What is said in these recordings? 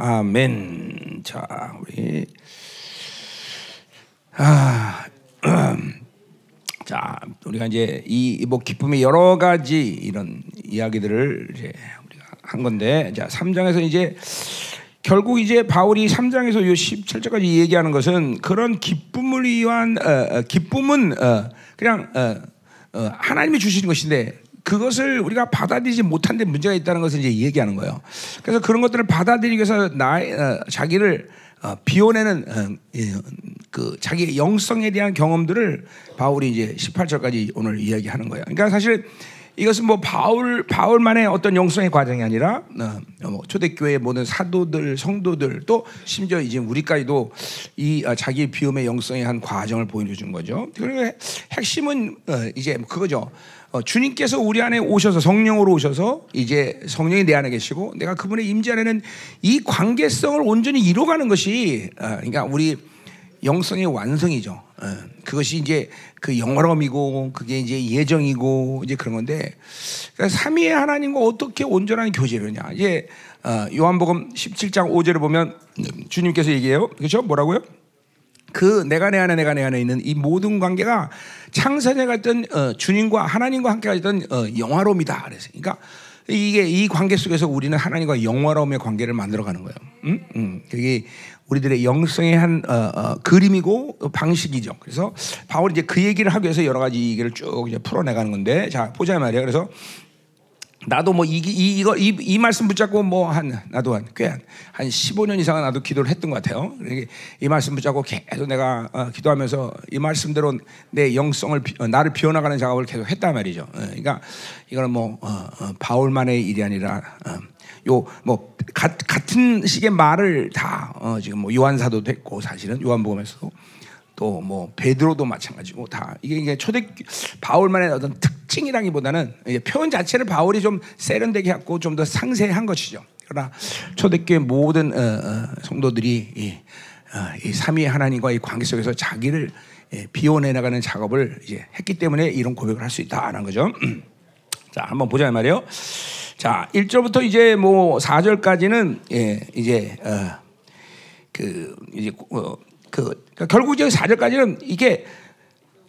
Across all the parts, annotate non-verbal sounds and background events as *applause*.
아멘. 자, 우리 아, *clears throat* 자, 우리가 이제 이 뭐 기쁨의 여러 가지 이런 이야기들을 이제 우리가 한 건데, 자, 3장에서 이제 결국 이제 바울이 3장에서 요 17절까지 얘기하는 것은 그런 기쁨을 위한 어, 어, 기쁨은 어, 그냥 어, 어, 하나님이 주시는 것인데 그것을 우리가 받아들이지 못한 데 문제가 있다는 것을 이제 얘기하는 거예요. 그래서 그런 것들을 받아들이기 위해서 나 어, 자기를 어, 비워내는 어, 예, 그 자기의 영성에 대한 경험들을 바울이 이제 18절까지 오늘 이야기하는 거예요. 그러니까 사실 이것은 뭐 바울 바울만의 어떤 영성의 과정이 아니라 어, 뭐 초대교회 모든 사도들 성도들 또 심지어 이제 우리까지도 이 어, 자기 비움의 영성의 한 과정을 보여준 거죠. 그리고 핵심은 어, 이제 그거죠. 어, 주님께서 우리 안에 오셔서 성령으로 오셔서 이제 성령이 내 안에 계시고 내가 그분의 임재 안에는 이 관계성을 온전히 이뤄가는 것이 어, 그러니까 우리 영성의 완성이죠. 어, 그것이 이제 그 영화로움이고 그게 이제 예정이고 이제 그런 건데 그러니까 삼위의 하나님과 어떻게 온전한 교제를냐. 이제 어, 요한복음 17장 5절을 보면 주님께서 얘기해요. 그렇죠? 뭐라고요? 그 내가 내 안에 내가 내 안에 있는 이 모든 관계가 창세에 갔던 어, 주님과 하나님과 함께 가던 어, 영화로움이다. 그래서 그러니까 이게 이 관계 속에서 우리는 하나님과 영화로움의 관계를 만들어가는 거예요. 음? 음. 그게 우리들의 영성의 한 어, 어, 그림이고 방식이죠. 그래서 바울이 이제 그 얘기를 하기 위해서 여러 가지 얘기를 쭉 이제 풀어내가는 건데, 자 보자 말이에요. 그래서 나도 뭐 이, 이, 이거 이, 이 말씀 붙잡고 뭐 한 나도 한 꽤한 한 15년 이상은 나도 기도를 했던 것 같아요. 이 말씀 붙잡고 계속 내가 어, 기도하면서 이 말씀대로 내 영성을 비, 어, 나를 비워나가는 작업을 계속 했단 말이죠. 어, 그러니까 이거는 뭐 어, 어, 바울만의 일이 아니라 어, 요뭐 같은 식의 말을 다 어, 지금 뭐 요한 사도도 했고 사실은 요한복음에서도 또 뭐 베드로도 마찬가지고 다 이게 초대 바울만의 어떤 특징이라기보다는 표현 자체를 바울이 좀 세련되게 했고 좀 더 상세한 것이죠. 그러나 초대교회 모든 어, 어, 성도들이 이, 어, 이 삼위 하나님과 이 관계 속에서 자기를 예, 비워내 나가는 작업을 이제 했기 때문에 이런 고백을 할 수 있다라는 거죠. *clears throat* 자, 한번 보자 말이에요. 자, 1절부터 이제 뭐 4절까지는 예, 이제 어, 그 이제 어, 그 그러니까 결국 이제 4절까지는 이게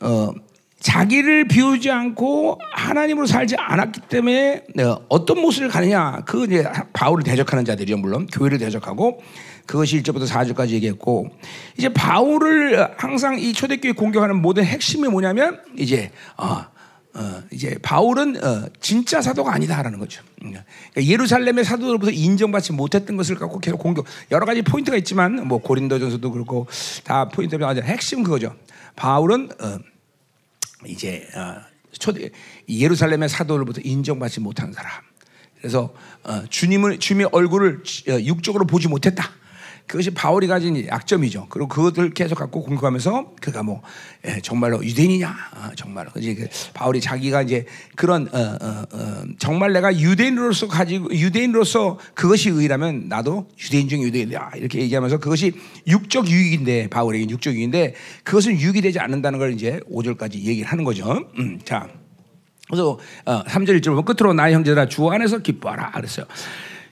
어 자기를 비우지 않고 하나님으로 살지 않았기 때문에 어, 어떤 모습을 가느냐 그 이제 바울을 대적하는 자들이요 물론. 교회를 대적하고 그것이 1절부터 4절까지 얘기했고 이제 바울을 항상 이 초대교회 공격하는 모든 핵심이 뭐냐면 이제 어, 어, 이제 바울은 어, 진짜 사도가 아니다라는 거죠. 그러니까 예루살렘의 사도들로부터 인정받지 못했던 것을 갖고 계속 공격. 여러 가지 포인트가 있지만 뭐 고린도전서도 그렇고 다 포인트가 아주 핵심 그거죠. 바울은 어, 이제 어, 초대 예루살렘의 사도들로부터 인정받지 못한 사람. 그래서 어, 주님을 주님의 얼굴을 어, 육적으로 보지 못했다. 그것이 바울이 가진 약점이죠. 그리고 그것을 계속 갖고 공격하면서 그가 뭐 예, 정말로 유대인이냐, 아, 정말로 그지 그 바울이 자기가 이제 그런 어, 어, 어, 정말 내가 유대인으로서 가지고 유대인으로서 그것이 의라면 나도 유대인 중에 유대인이야 이렇게 얘기하면서 그것이 육적 유익인데 바울에게 육적 유익인데 그것은 유익이 되지 않는다는 걸 이제 5절까지 얘기를 하는 거죠. 음, 자. 그래서 어, 3절 1절 보면 끝으로 나의 형제들아 주 안에서 기뻐하라 그랬어요.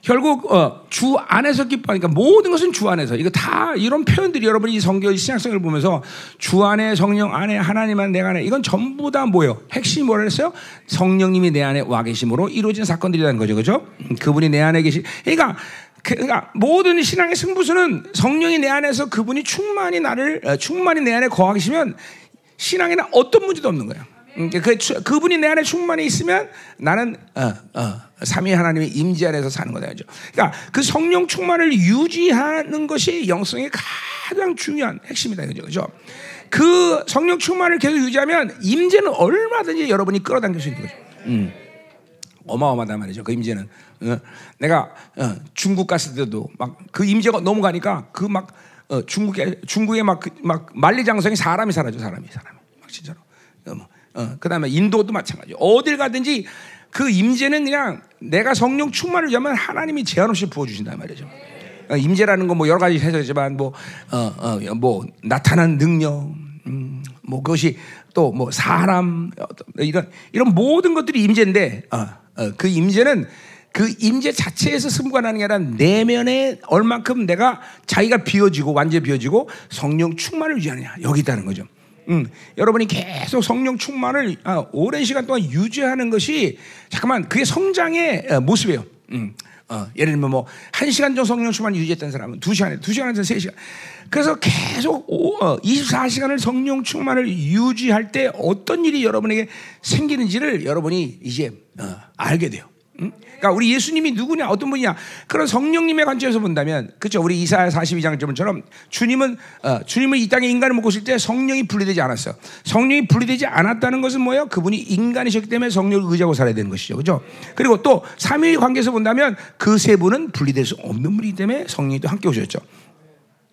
결국 어, 주 안에서 기뻐하니까 모든 것은 주 안에서 이거 다 이런 표현들이 여러분이 이 성경 신약성을 보면서 주 안에 성령 안에 하나님 안에 내가 안에 이건 전부 다 뭐예요? 핵심이 뭐라 그랬어요? 성령님이 내 안에 와 계심으로 이루어진 사건들이라는 거죠, 그렇죠? 그분이 내 안에 계시. 그러니까 그러니까 모든 신앙의 승부수는 성령이 내 안에서 그분이 충만히 나를 어, 충만히 내 안에 거하시면 신앙에는 어떤 문제도 없는 거예요. 그, 그분이 내 안에 충만히 있으면 나는 어, 어, 삼위 하나님의 임재 안에서 사는 거다 그죠. 그러니까 그 성령 충만을 유지하는 것이 영성의 가장 중요한 핵심이다 그죠. 그 성령 충만을 계속 유지하면 임재는 얼마든지 여러분이 끌어당길 수 있는 거죠. 음. 어마어마하단 말이죠. 그 임재는 어, 내가 어, 중국 갔을 때도 막 그 임재가 넘어가니까 그막 어, 중국에 중국에 막막 그, 만리장성이 사람이 사라져 사람이 사람이 막 진짜로. 뭐. 어, 그 다음에 인도도 마찬가지. 어딜 가든지 그 임재는 그냥 내가 성령 충만을 위하면 하나님이 제한 없이 부어 주신단 말이죠. 어, 임재라는 건 뭐 여러 가지 해석이지만 뭐 어, 어, 뭐 나타난 능력, 음, 뭐 그것이 또 뭐 사람 이런 이런 모든 것들이 임재인데 어, 어, 그 임재는 그 임재 자체에서 승부하는 게 아니라 내면에 얼만큼 내가 자기가 비워지고 완전히 비워지고 성령 충만을 유지하느냐 여기 있다는 거죠. 음, 여러분이 계속 성령 충만을 아, 오랜 시간 동안 유지하는 것이 잠깐만 그게 성장의 어, 모습이에요. 음, 어, 예를 들면 뭐 한 시간 정도 성령 충만 유지했던 사람은 두 시간에 두 시간에서 세 시간. 그래서 계속 오, 어, 24시간을 성령 충만을 유지할 때 어떤 일이 여러분에게 생기는지를 여러분이 이제 어, 알게 돼요. 응? 그러니까 우리 예수님이 누구냐 어떤 분이냐. 그런 성령님의 관점에서 본다면 그렇죠 우리 이사야 42장처럼 주님은 어, 주님은 이 땅에 인간을 먹고 있을 때 성령이 분리되지 않았어. 성령이 분리되지 않았다는 것은 뭐예요? 그분이 인간이셨기 때문에 성령을 의지하고 살아야 되는 것이죠. 그렇죠? 그리고 또 삼위일 관계에서 본다면 그 세 분은 분리될 수 없는 분이기 때문에 성령이 또 함께 오셨죠.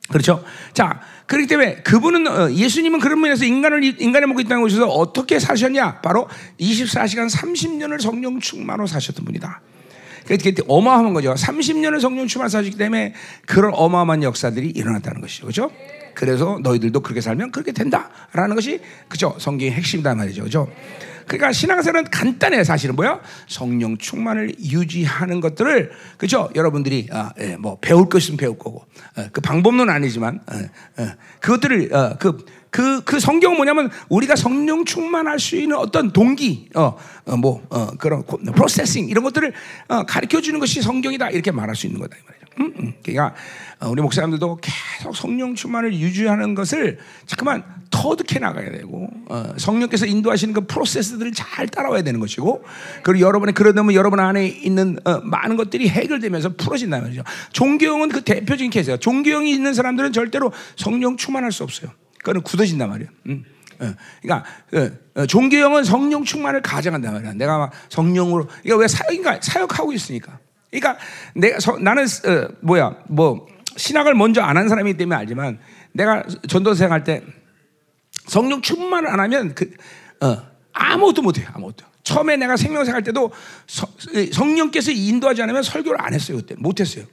그렇죠? 자, 그렇기 때문에 그분은 어, 예수님은 그런 면에서 인간을 인간의 먹고 있다는 것에서 어떻게 사셨냐? 바로 24시간 30년을 성령 충만으로 사셨던 분이다. 그게 어마어마한 거죠. 30년을 성령 충만 사셨기 때문에 그런 어마어마한 역사들이 일어났다는 것이죠. 그렇죠? 그래서 너희들도 그렇게 살면 그렇게 된다라는 것이 그죠? 성경의 핵심이다 말이죠. 그죠? 그러니까 신앙생활은 간단해 사실은 뭐야? 성령 충만을 유지하는 것들을 그죠? 여러분들이 아, 예, 뭐 배울 것은 배울 거고 어, 그 방법론은 아니지만 어, 어, 그것들을 어, 그, 그, 그 성경은 뭐냐면 우리가 성령 충만할 수 있는 어떤 동기, 어, 어 뭐, 어, 그런 프로세싱 이런 것들을 어, 가르쳐 주는 것이 성경이다 이렇게 말할 수 있는 거다 이 말이죠. 음, 음. 그러니까 어, 우리 목사님들도 계속 성령 충만을 유지하는 것을 잠깐만 터득해 나가야 되고 어, 성령께서 인도하시는 그 프로세스들을 잘 따라와야 되는 것이고 그리고 여러분의 그러다면 여러분 안에 있는 어, 많은 것들이 해결되면서 풀어진다는 말이죠. 종교형은 그 대표적인 케이스예요. 종교형이 있는 사람들은 절대로 성령 충만할 수 없어요. 그거는 굳어진단 말이에요. 음. 어, 그러니까 어, 어, 종교형은 성령 충만을 가져간단 말이야. 내가 막 성령으로 이게 왜 사역인가 사역하고 있으니까. 그러니까 내가 서, 나는 어, 뭐야 뭐 신학을 먼저 안 한 사람이기 때문에 알지만 내가 전도생 할 때 성령 충만을 안 하면 그 어, 아무것도 못해요 아무것도. 처음에 내가 생명생 할 때도 서, 성령께서 인도하지 않으면 설교를 안 했어요 그때 못했어요.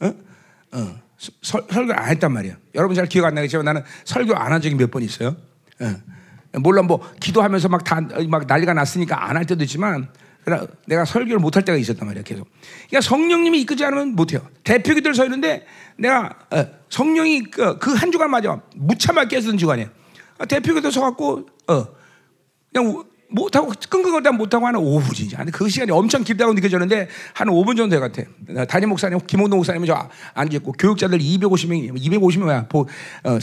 어? 어. 설, 설교를 안 했단 말이야. 여러분 잘 기억 안 나겠지만 나는 설교 안 한 적이 몇 번 있어요. 어. 물론 뭐 기도하면서 막 다 막 난리가 났으니까 안 할 때도 있지만 내가 설교를 못 할 때가 있었단 말이야 계속. 그러니까 성령님이 이끄지 않으면 못 해요. 대표 기도를 서 있는데 내가 어, 성령이 그한 그 주간 맞아 무참하게 깨서던 주간이야. 아, 대표 기도 서 갖고 어 그냥 못하고 끙끙거리다 못하고 하는 5분이지. 근데 그 시간이 엄청 길다고 느껴졌는데 한 5분 정도 될것 같아. 담임 목사님, 김홍동 목사님은 저 앉아있고 교육자들 250명, 250명이야. 어,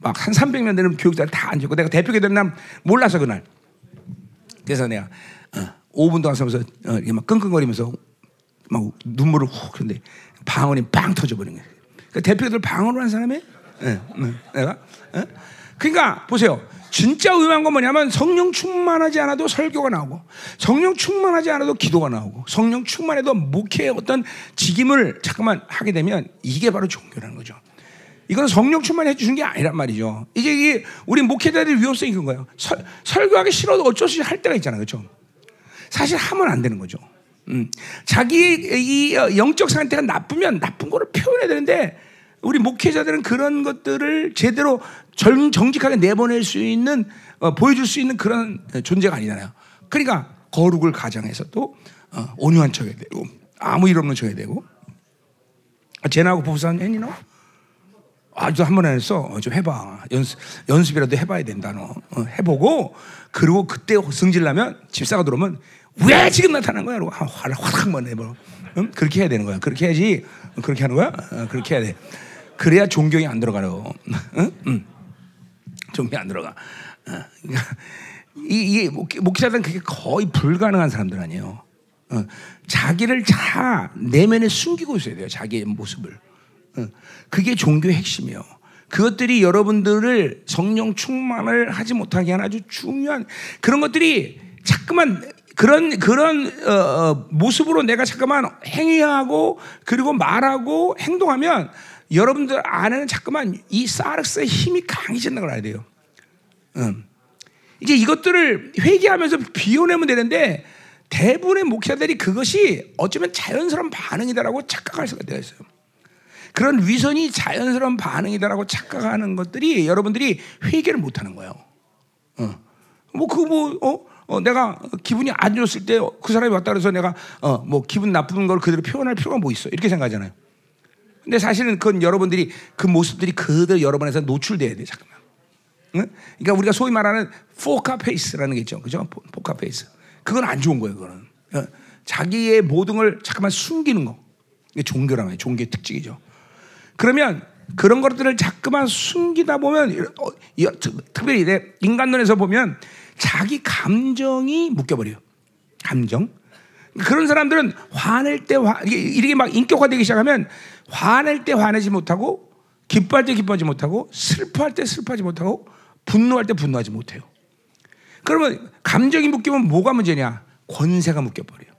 막한 300명 되는 교육자들 다 앉아있고 내가 대표 기도는 난 몰라서 그날. 그래서 내가 어, 5분 동안 서면서 어, 막 끙끙거리면서 막 눈물을 훅 그런데 방언이 빵 터져버린 거예요. 그 대표들 방언을 한 사람이? 네, 네, 내가? 네? 그러니까 보세요. 진짜 의미한 건 뭐냐면 성령 충만하지 않아도 설교가 나오고 성령 충만하지 않아도 기도가 나오고 성령 충만해도 목회의 어떤 직임을 잠깐만 하게 되면 이게 바로 종교라는 거죠. 이건 성령 충만해 주는 게 아니란 말이죠. 이제 이게 우리 목회자들의 위험성이 그런 거예요. 설, 설교하기 싫어도 어쩔 수 없이 할 때가 있잖아요. 그렇죠? 사실 하면 안 되는 거죠. 음. 자기 이 영적 상태가 나쁘면 나쁜 거를 표현해야 되는데 우리 목회자들은 그런 것들을 제대로 정, 정직하게 내보낼 수 있는 어, 보여줄 수 있는 그런 존재가 아니잖아요. 그러니까 거룩을 가장해서 또 어, 온유한 척해야 되고 아무 일 없는 척해야 되고 아, 쟤나하고 부부싸움 했니 너? 아주 한 번 안 했어. 어, 좀 해봐. 연습, 연습이라도 해봐야 된다, 너. 어, 해보고, 그리고 그때 승질 나면 집사가 들어오면 왜 지금 나타난 거야? 그러고 화를 확 한번 내버려. 응? 그렇게 해야 되는 거야. 그렇게 해야지. 그렇게 하는 거야? 어, 그렇게 해야 돼. 그래야 존경이 안 들어가요. 존경이 안 들어가. 어, 그러니까 이, 이 목회자들은 그게 거의 불가능한 사람들 아니에요. 어, 자기를 다 내면에 숨기고 있어야 돼요. 자기의 모습을. 어, 그게 종교의 핵심이에요. 그것들이 여러분들을 성령 충만을 하지 못하게 하는 아주 중요한 그런 것들이 자꾸만 그런 그런 어, 어, 모습으로 내가 잠깐만 행위하고 그리고 말하고 행동하면 여러분들 안에는 자꾸만 이 사르스의 힘이 강해진다는 걸 알아야 돼요. 음. 이제 이것들을 회개하면서 비워내면 되는데 대부분의 목사들이 그것이 어쩌면 자연스러운 반응이다라고 착각할 수가 있어요. 그런 위선이 자연스러운 반응이다라고 착각하는 것들이 여러분들이 회개를 못하는 거예요. 어. 뭐 그거 뭐 어? 어, 내가 기분이 안 좋았을 때 그 사람이 왔다 그래서 내가 어, 뭐 기분 나쁜 걸 그대로 표현할 필요가 뭐 있어 이렇게 생각하잖아요. 근데 사실은 그건 여러분들이 그 모습들이 그대로 여러분에서 노출돼야 돼 잠깐만. 응? 그러니까 우리가 소위 말하는 포커 페이스라는 게 있죠, 그죠? 포- 포커페이스. 그건 안 좋은 거예요, 그거는. 어, 자기의 모든 걸 잠깐만 숨기는 거. 이게 거예요. 종교의 특징이죠. 그러면 그런 것들을 자꾸만 숨기다 보면 어, 이- 특- 특별히 인간론에서 보면 자기 감정이 묶여버려요. 감정. 그런 사람들은 화낼 때 화, 이게 이렇게 막 인격화되기 시작하면 화낼 때 화내지 못하고 기뻐할 때 기뻐하지 못하고 슬퍼할 때 슬퍼하지 못하고 분노할 때 분노하지 못해요. 그러면 감정이 묶이면 뭐가 문제냐? 권세가 묶여버려요.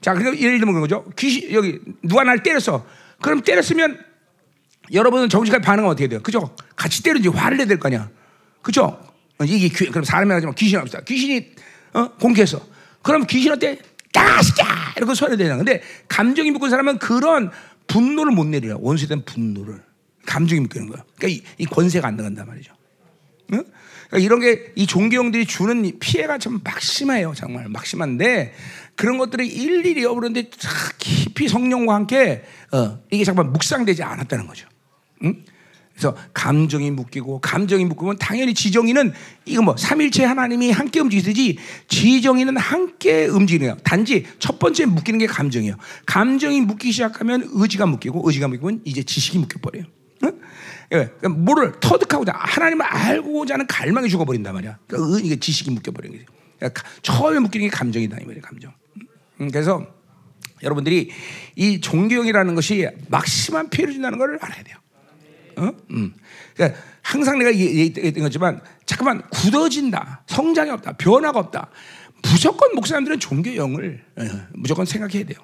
자, 그러니까 예를 들면 그런 거죠. 귀신 여기 누가 날 때렸어. 그럼 때렸으면 여러분은 정신까지 반응은 어떻게 돼요? 그죠? 같이 때리지 화를 내야 될 거 아니야. 그죠? 어, 이게 귀, 그럼 사람이 하지만 귀신 합시다. 귀신이 어? 공개했어. 그럼 귀신한테 까시자 이렇게 소리를 내잖아. 근데 감정이 묶은 사람은 그런 분노를 못 내려. 원수에 대한 분노를 감정이 묶이는 거야. 그러니까 이, 이 권세가 안 나간단 말이죠. 응? 그러니까 이런 게 이 종교형들이 주는 이 피해가 참 막심해요. 정말 막심한데 그런 것들이 일일이 여부는데 깊이 성령과 함께 어, 이게 잠깐 묵상되지 않았다는 거죠. 응? 그래서 감정이 묶이고 감정이 묶이면 당연히 지정이는 이거 뭐 삼일체 하나님이 함께 움직이듯이 지정이는 함께 움직이네요. 단지 첫 번째 묶이는 게 감정이에요. 감정이 묶이기 시작하면 의지가 묶이고 의지가 묶이면 이제 지식이 묶여 버려요. 응? 예, 그러니까 뭐를 터득하고자 하나님을 알고자 하는 갈망이 죽어버린단 말이야. 그러니까 이게 지식이 묶여버리는 거지. 그러니까 처음에 묶이는 게 감정이다 이 말이야, 감정. 음, 그래서 여러분들이 이 종교형이라는 것이 막심한 피해를 준다는 걸 알아야 돼요. 어? 음. 그러니까 항상 내가 얘기했던 거지만 잠깐만 굳어진다, 성장이 없다, 변화가 없다. 무조건 목사님들은 종교형을 어, 무조건 생각해야 돼요.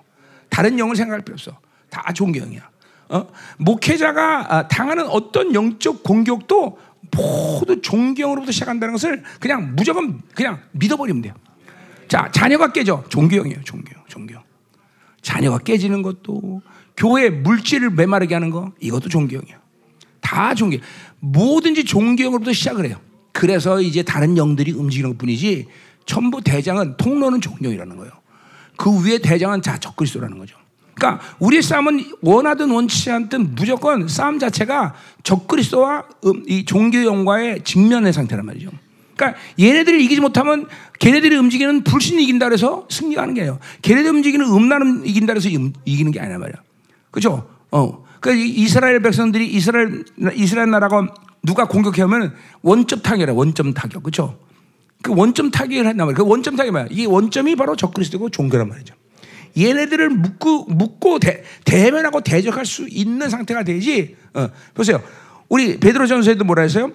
다른 영을 생각할 필요 없어. 다 종교형이야. 어? 목회자가 아, 당하는 어떤 영적 공격도 모두 존경으로부터 시작한다는 것을 그냥 무조건 그냥 믿어버리면 돼요. 자, 자녀가 깨져. 종교형이에요. 종교형. 종교형. 자녀가 깨지는 것도 교회 물질을 메마르게 하는 거 이것도 종교형이야. 다 종교. 뭐든지 종교형으로부터 시작을 해요. 그래서 이제 다른 영들이 움직이는 것 뿐이지 전부 대장은 통로는 종교이라는 거예요. 그 위에 대장은 자 적그리스도라는 거죠. 그러니까 우리의 싸움은 원하든 원치 않든 무조건 싸움 자체가 적그리스도와 음, 이 종교형과의 직면의 상태란 말이죠. 그러니까 얘네들을 이기지 못하면 걔네들이 움직이는 불신이 이긴다 그래서 승리가 하는 게 아니에요. 걔네들 움직이는 음란은 이긴다 그래서 음- 이기는 게 아니란 말이야. 그죠? 어. 그 이스라엘 백성들이 이스라엘 이스라엘 나라가 누가 공격하면 원점 타격이라 원점 타격. 그죠? 그 원점 타격을 한단 말이야. 그 원점 타격이 뭐야? 이 원점이 바로 적그리스도고 종교란 말이죠. 얘네들을 묶고 묶고 대, 대면하고 대적할 수 있는 상태가 되지. 어, 보세요. 우리 베드로전서에도 뭐라 했어요?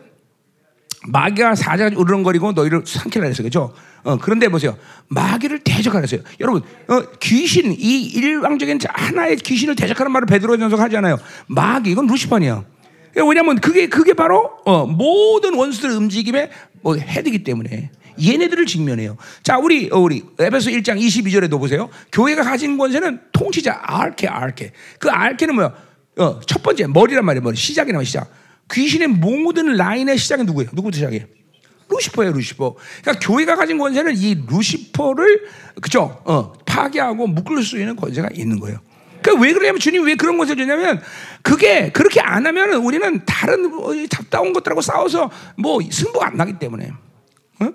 마귀가 사자가 우르렁거리고 너희를 삼키라 했어요. 그죠? 어, 그런데 보세요. 마귀를 대적하라 했어요. 여러분, 어, 귀신, 이 일방적인 하나의 귀신을 대적하는 말을 베드로 전서가 하지 않아요. 마귀, 이건 루시판이야. 왜냐하면 그게, 그게 바로 어, 모든 원수들 움직임의 뭐 헤드기 때문에 얘네들을 직면해요. 자, 우리, 어, 우리 에베소 1장 22절에도 보세요. 교회가 가진 권세는 통치자, 아르케, 아르케. 그 아르케는 뭐야? 어, 첫 번째, 머리란 말이에요. 머리. 시작이란 말이야, 시작. 귀신의 모든 라인의 시작은 누구예요? 누구부터 시작해? 루시퍼예요, 루시퍼. 그러니까 교회가 가진 권세는 이 루시퍼를 그죠? 어, 파괴하고 묶을 수 있는 권세가 있는 거예요. 그러니까 왜 그러냐면 주님 왜 그런 것을 주냐면 그게 그렇게 안 하면 우리는 다른 어, 잡다운 것들하고 싸워서 뭐 승부가 안 나기 때문에. 어?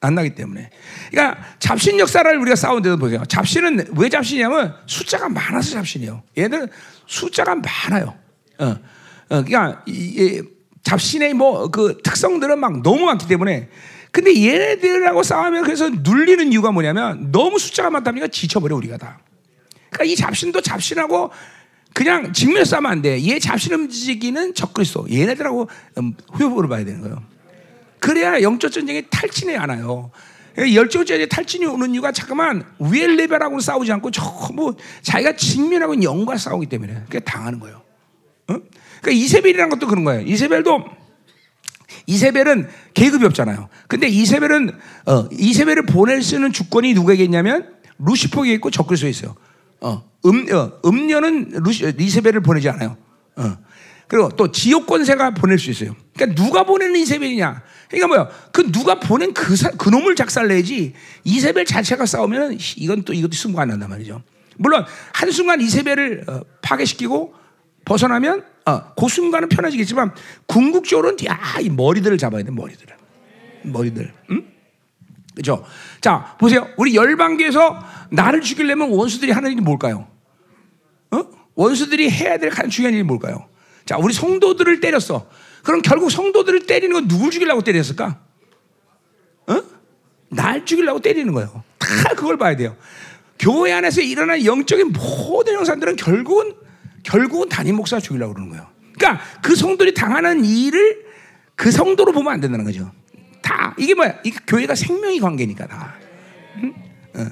안 나기 때문에. 그러니까 잡신 역사를 우리가 싸우는데도 보세요. 잡신은 왜 잡신이냐면 숫자가 많아서 잡신이에요. 얘들은 숫자가 많아요. 어. 어, 그러니까 이, 이 잡신의 뭐 그 특성들은 막 너무 많기 때문에 근데 얘네들하고 싸우면 그래서 눌리는 이유가 뭐냐면 너무 숫자가 많다 보니까 지쳐버려 우리가 다. 그러니까 이 잡신도 잡신하고 그냥 직면해 싸우면 안 돼. 얘 잡신 움직이는 적그리스도. 얘네들하고 음, 후보를 봐야 되는 거예요. 그래야 영적 전쟁이 탈진이 않아요. 열정 전쟁에 탈진이 오는 이유가 잠깐만 위에 레벨하고는 싸우지 않고 전부 자기가 직면하고 영과 싸우기 때문에 그게 당하는 거예요. 어? 그러니까 이세벨이라는 것도 그런 거예요. 이세벨도 이세벨은 계급이 없잖아요. 근데 이세벨은 어, 이세벨을 보낼 수 있는 주권이 누구에게 있냐면 루시퍼에게 있고 적그리스도에 있어요. 어, 음, 어, 음녀는 루시, 이세벨을 보내지 않아요. 어. 그리고 또 지옥 권세가 보낼 수 있어요. 그러니까 누가 보내는 이세벨이냐? 그러니까 뭐야? 그 누가 보낸 그, 사, 그 놈을 작살내지 이세벨 자체가 싸우면 이건 또 이것도 승부가 안 난단 말이죠. 물론 한순간 이세벨을 어, 파괴시키고 벗어나면 어, 그 순간은 편해지겠지만 궁극적으로는 야이 머리들을 잡아야 돼 머리들을 머리들 응? 그죠? 자 보세요 우리 열방교에서 나를 죽이려면 원수들이 하는 일이 뭘까요? 어? 원수들이 해야 될 가장 중요한 일이 뭘까요? 자 우리 성도들을 때렸어 그럼 결국 성도들을 때리는 건 누굴 죽이려고 때렸을까? 어? 날 죽이려고 때리는 거예요 다 그걸 봐야 돼요 교회 안에서 일어난 영적인 모든 형사들은 결국은 결국은 담임 목사 죽이려고 그러는 거예요. 그러니까 그 성도들이 당하는 일을 그 성도로 보면 안 된다는 거죠. 다 이게 뭐야? 이 교회가 생명이 관계니까 다. 응? 어.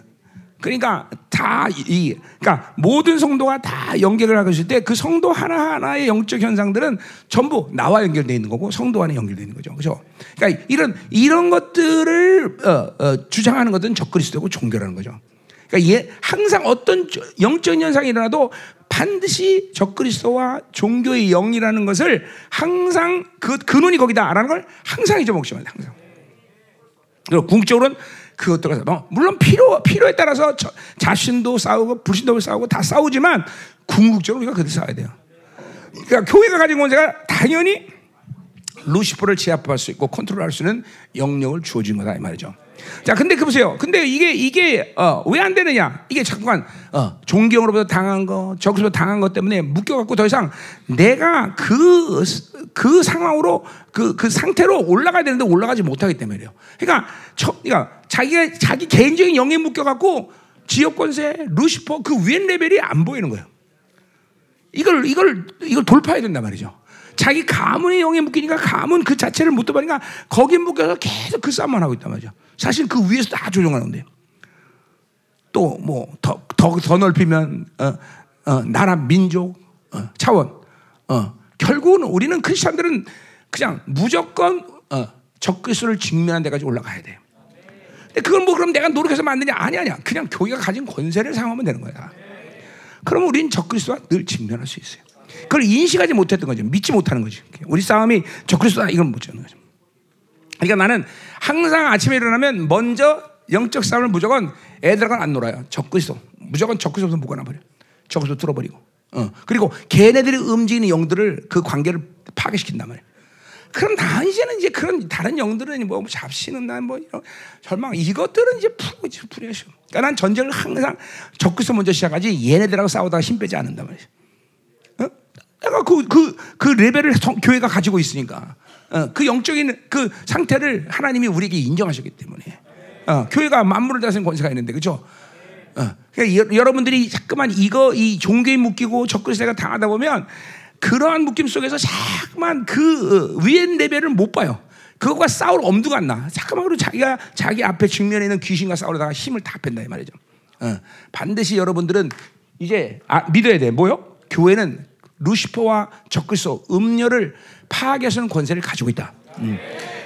그러니까 다 이 그러니까 모든 성도가 다 연결을 하고 있을 때 그 성도 하나 하나의 영적 현상들은 전부 나와 연결되어 있는 거고 성도 안에 연결되어 있는 거죠. 그렇죠? 그러니까 이런 이런 것들을 어, 어, 주장하는 것은 적그리스도고 종교라는 거죠. 그러니까 예, 항상 어떤 영적 현상이 일어나도 반드시 적그리스도와 종교의 영이라는 것을 항상 그 근원이 거기다라는 걸 항상 잊어먹지 말라 항상. 그리고 궁극적으로는 그것들과 뭐 물론 필요 필요에 따라서 저, 자신도 싸우고 불신도 싸우고 다 싸우지만 궁극적으로 우리가 그들 싸워야 돼요. 그러니까 교회가 가진 권세가 당연히 루시퍼를 제압할 수 있고 컨트롤할 수 있는 영역을 주어진 거다 이 말이죠. 자, 근데 그 보세요. 근데 이게 이게 어, 왜 안 되느냐? 이게 잠깐 어, 존경으로부터 당한 거, 적으로부터 당한 것 때문에 묶여갖고 더 이상 내가 그그 그 상황으로 그, 그 상태로 올라가야 되는데 올라가지 못하기 때문에요. 그러니까, 저, 그러니까 자기가 자기 개인적인 영에 묶여갖고 지역 권세, 루시퍼 그 위엔 레벨이 안 보이는 거예요. 이걸 이걸 이걸 돌파해야 된단 말이죠. 자기 가문의 영에 묶이니까 가문 그 자체를 못 떠버리니까 거기에 묶여서 계속 그 싸움만 하고 있단 말이죠. 사실 그 위에서 다 조종하는데 또 뭐 더 더 더 넓히면 어, 어, 나라 민족 어, 차원 어, 결국은 우리는 크리스천들은 그냥 무조건 어, 적그리스도를 직면한 데까지 올라가야 돼. 근데 그걸 뭐 그럼 내가 노력해서 만드냐? 아니 아니야. 그냥 교회가 가진 권세를 사용하면 되는 거야. 그럼 우리는 적그리스도와 늘 직면할 수 있어요. 그걸 인식하지 못했던 거죠. 믿지 못하는 거지. 우리 싸움이 적그리스도다 이건 못 찾는 거죠. 그러니까 나는 항상 아침에 일어나면 먼저 영적 싸움을 무조건 애들하고는 안 놀아요. 적그리스도. 무조건 적그리스도 묶어놔 버려. 적그리스도 뚫어버리고. 어. 그리고 걔네들이 움직이는 영들을 그 관계를 파괴시킨단 말이에요. 그럼 다 이제는 이제 그런 다른 영들은 뭐 잡시는 난뭐 이런 절망 이것들은 이제 풀어지 풀어야죠. 그러니까 난 전쟁을 항상 적그리스도 먼저 시작하지 얘네들하고 싸우다가 힘 빼지 않는단 말이에요. 어? 내가 그 그, 그 레벨을 교회가 가지고 있으니까. 어, 그 영적인 그 상태를 하나님이 우리에게 인정하셨기 때문에 어, 교회가 만물을 다스리는 권세가 있는데 그죠? 어, 그러니까 여 러분들이 자꾸만 이거 이 종교에 묶이고 적그리스도가 당하다 보면 그러한 묶임 속에서 자꾸만 그 어, 위엔 레벨을 못 봐요. 그것과 싸울 엄두가 안 나. 잠깐만 그리고 자기가 자기 앞에 직면에 있는 귀신과 싸우다가 힘을 다 뺀다 이 말이죠. 어, 반드시 여러분들은 이제 아, 믿어야 돼. 뭐요? 교회는 루시퍼와 적그리스도 음녀를 파괴하는 권세를 가지고 있다. 음.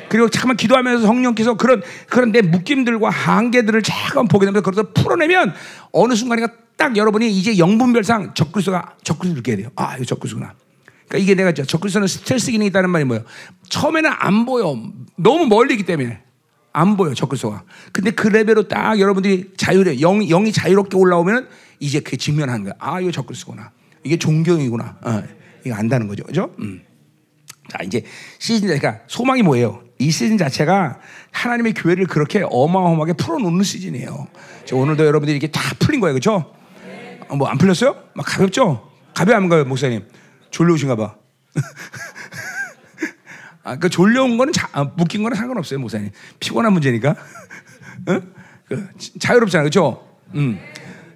그리고 잠깐만 기도하면서 성령께서 그런 그런 내 묶임들과 한계들을 잠깐 보게 되면서 그것을 풀어내면 어느 순간인가 딱 여러분이 이제 영분별상 적그리스도가 적그리스도 느껴야 돼요. 아, 이거 적그리스도구나. 그러니까 이게 내가 적그리스도는 스트레스 기능이 있다는 말이 뭐예요? 처음에는 안 보여. 너무 멀리 있기 때문에 안 보여 적그리스도가. 근데 그 레벨로 딱 여러분들이 자유래 영 영이 자유롭게 올라오면 이제 그 직면하는 거야. 아, 이거 적그리스도구나. 이게 존경이구나. 어, 이거 안다는 거죠. 그죠? 음. 자, 이제 시즌 그러니까 소망이 뭐예요? 이 시즌 자체가 하나님의 교회를 그렇게 어마어마하게 풀어놓는 시즌이에요. 오늘도 여러분들이 이렇게 다 풀린 거예요. 그죠? 어, 뭐안 풀렸어요? 막 가볍죠? 가벼운가요, 목사님? 졸려오신가 봐. *laughs* 아, 그 졸려온 거는 자, 아, 묶인 거는 상관없어요, 목사님. 피곤한 문제니까. *laughs* 어? 그, 자유롭잖아요, 그죠? 음.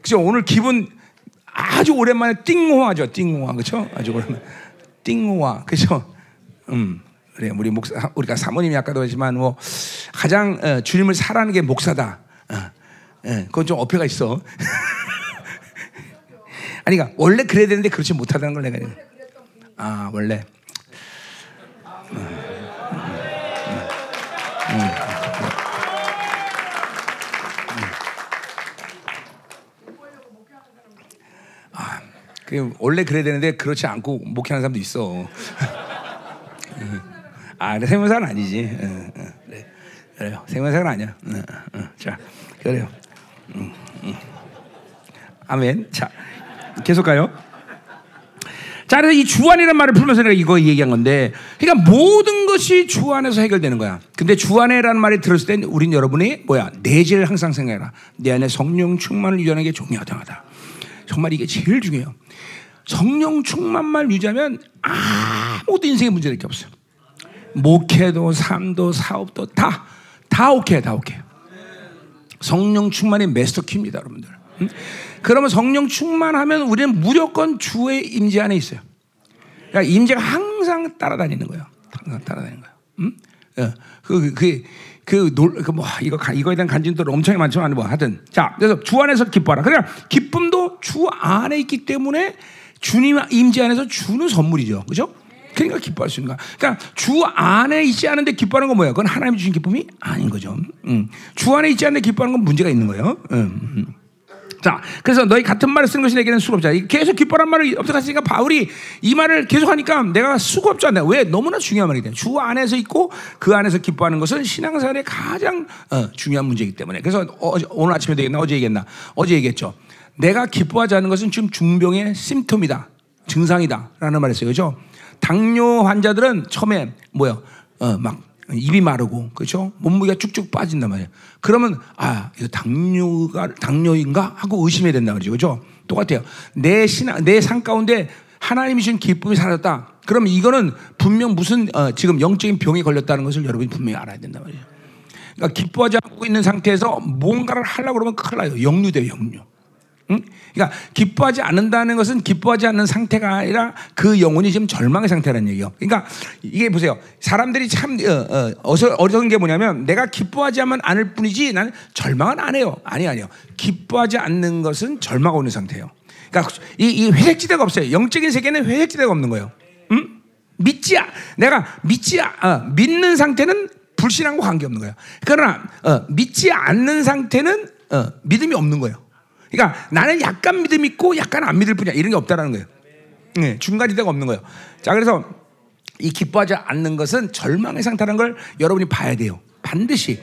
그죠? 오늘 기분 아주 오랜만에 띵호화죠. 띵호화. 그렇죠? 아주 오랜만에 띵호화. 그렇죠? 음. 그래. 우리 목사 우리가 사모님이 아까도 했지만 뭐 가장 어, 주님을 사랑하는 게 목사다. 어. 예, 그건 좀 어폐가 있어. *laughs* 아니, 그러니까 원래 그래야 되는데 그렇지 못하다는 걸 내가. 아, 원래. 원래 그래야 되는데 그렇지 않고 목회하는 사람도 있어. 아, 생명사는 아니지. 그래. 그래요. 생명사는 아니야. 자, 그래요. 아멘. 자, 계속 가요. 자, 그래서 이 주안이라는 말을 풀면서 내가 이거 얘기한 건데, 그러니까 모든 것이 주 안에서 해결되는 거야. 근데 주 안에라는 말이 들었을 때, 우린 여러분이 뭐야 내재를 항상 생각해라. 내 안에 성령 충만을 유지하는 게 중요하다. 정말 이게 제일 중요해요. 성령 충만만 유지하면 아무것도 인생에 문제될 게 없어요. 목회도 삶도 사업도 다 다 오케이 다 오케이. 성령 충만이 마스터 키입니다, 여러분들. 응? 그러면 성령 충만하면 우리는 무조건 주의 임재 안에 있어요. 그러니까 임재가 항상 따라다니는 거예요. 항상 따라다니는 거예요. 응? 어, 그, 그, 그, 놀, 그, 뭐, 이거, 이거에 대한 간증도 엄청 많지만, 뭐, 하든. 자, 그래서 주 안에서 기뻐하라. 그러니까 기쁨도 주 안에 있기 때문에 주님 임재 안에서 주는 선물이죠. 그죠? 그러니까 기뻐할 수 있는 거야. 그러니까 주 안에 있지 않은데 기뻐하는 건 뭐야? 그건 하나님이 주신 기쁨이 아닌 거죠. 음. 주 안에 있지 않는데 기뻐하는 건 문제가 있는 거예요. 음. 음. 자, 그래서 너희 같은 말을 쓰는 것이 내게는 수고없자. 계속 기뻐란 말을 없어갔으니까 바울이 이 말을 계속 하니까 내가 수고없지 않나. 왜? 너무나 중요한 말이기 때문에. 주 안에서 있고 그 안에서 기뻐하는 것은 신앙생활의 가장 어, 중요한 문제이기 때문에. 그래서 어, 오늘 아침에 되겠나? 어제 얘기했나? 어제 얘기했죠. 내가 기뻐하지 않는 것은 지금 중병의 심톰이다. 증상이다. 라는 말을 했어요. 그죠? 당뇨 환자들은 처음에 뭐야? 어, 막 입이 마르고 그렇죠? 몸무게가 쭉쭉 빠진단 말이에요. 그러면 아 이거 당뇨가 당뇨인가 하고 의심해야 된다 그러죠, 그렇죠? 똑같아요. 내 신앙 내삶 가운데 하나님이 주신 기쁨이 사라졌다. 그러면 이거는 분명 무슨 어, 지금 영적인 병에 걸렸다는 것을 여러분이 분명히 알아야 된단 말이에요. 그러니까 기뻐하지 않고 있는 상태에서 뭔가를 하려고 그러면 큰일 나요. 역류돼요, 역류. 응? 그러니까 기뻐하지 않는다는 것은 기뻐하지 않는 상태가 아니라 그 영혼이 지금 절망의 상태라는 얘기예요. 그러니까 이게 보세요. 사람들이 참 어, 어, 서 어려운 게 뭐냐면 내가 기뻐하지 않을 뿐이지 나는 절망은 안 해요. 아니 아니요. 기뻐하지 않는 것은 절망하고 있는 상태예요. 그러니까 이, 이 회색지대가 없어요. 영적인 세계는 회색지대가 없는 거예요. 응? 믿지 아, 내가 믿지 어, 믿는 상태는 불신앙과 관계 없는 거예요. 그러나 어, 믿지 않는 상태는 어, 믿음이 없는 거예요. 그러니까 나는 약간 믿음 있고 약간 안 믿을 뿐이야. 이런 게 없다라는 거예요. 네, 중간지대가 없는 거예요. 자, 그래서 이 기뻐하지 않는 것은 절망의 상태라는 걸 여러분이 봐야 돼요. 반드시.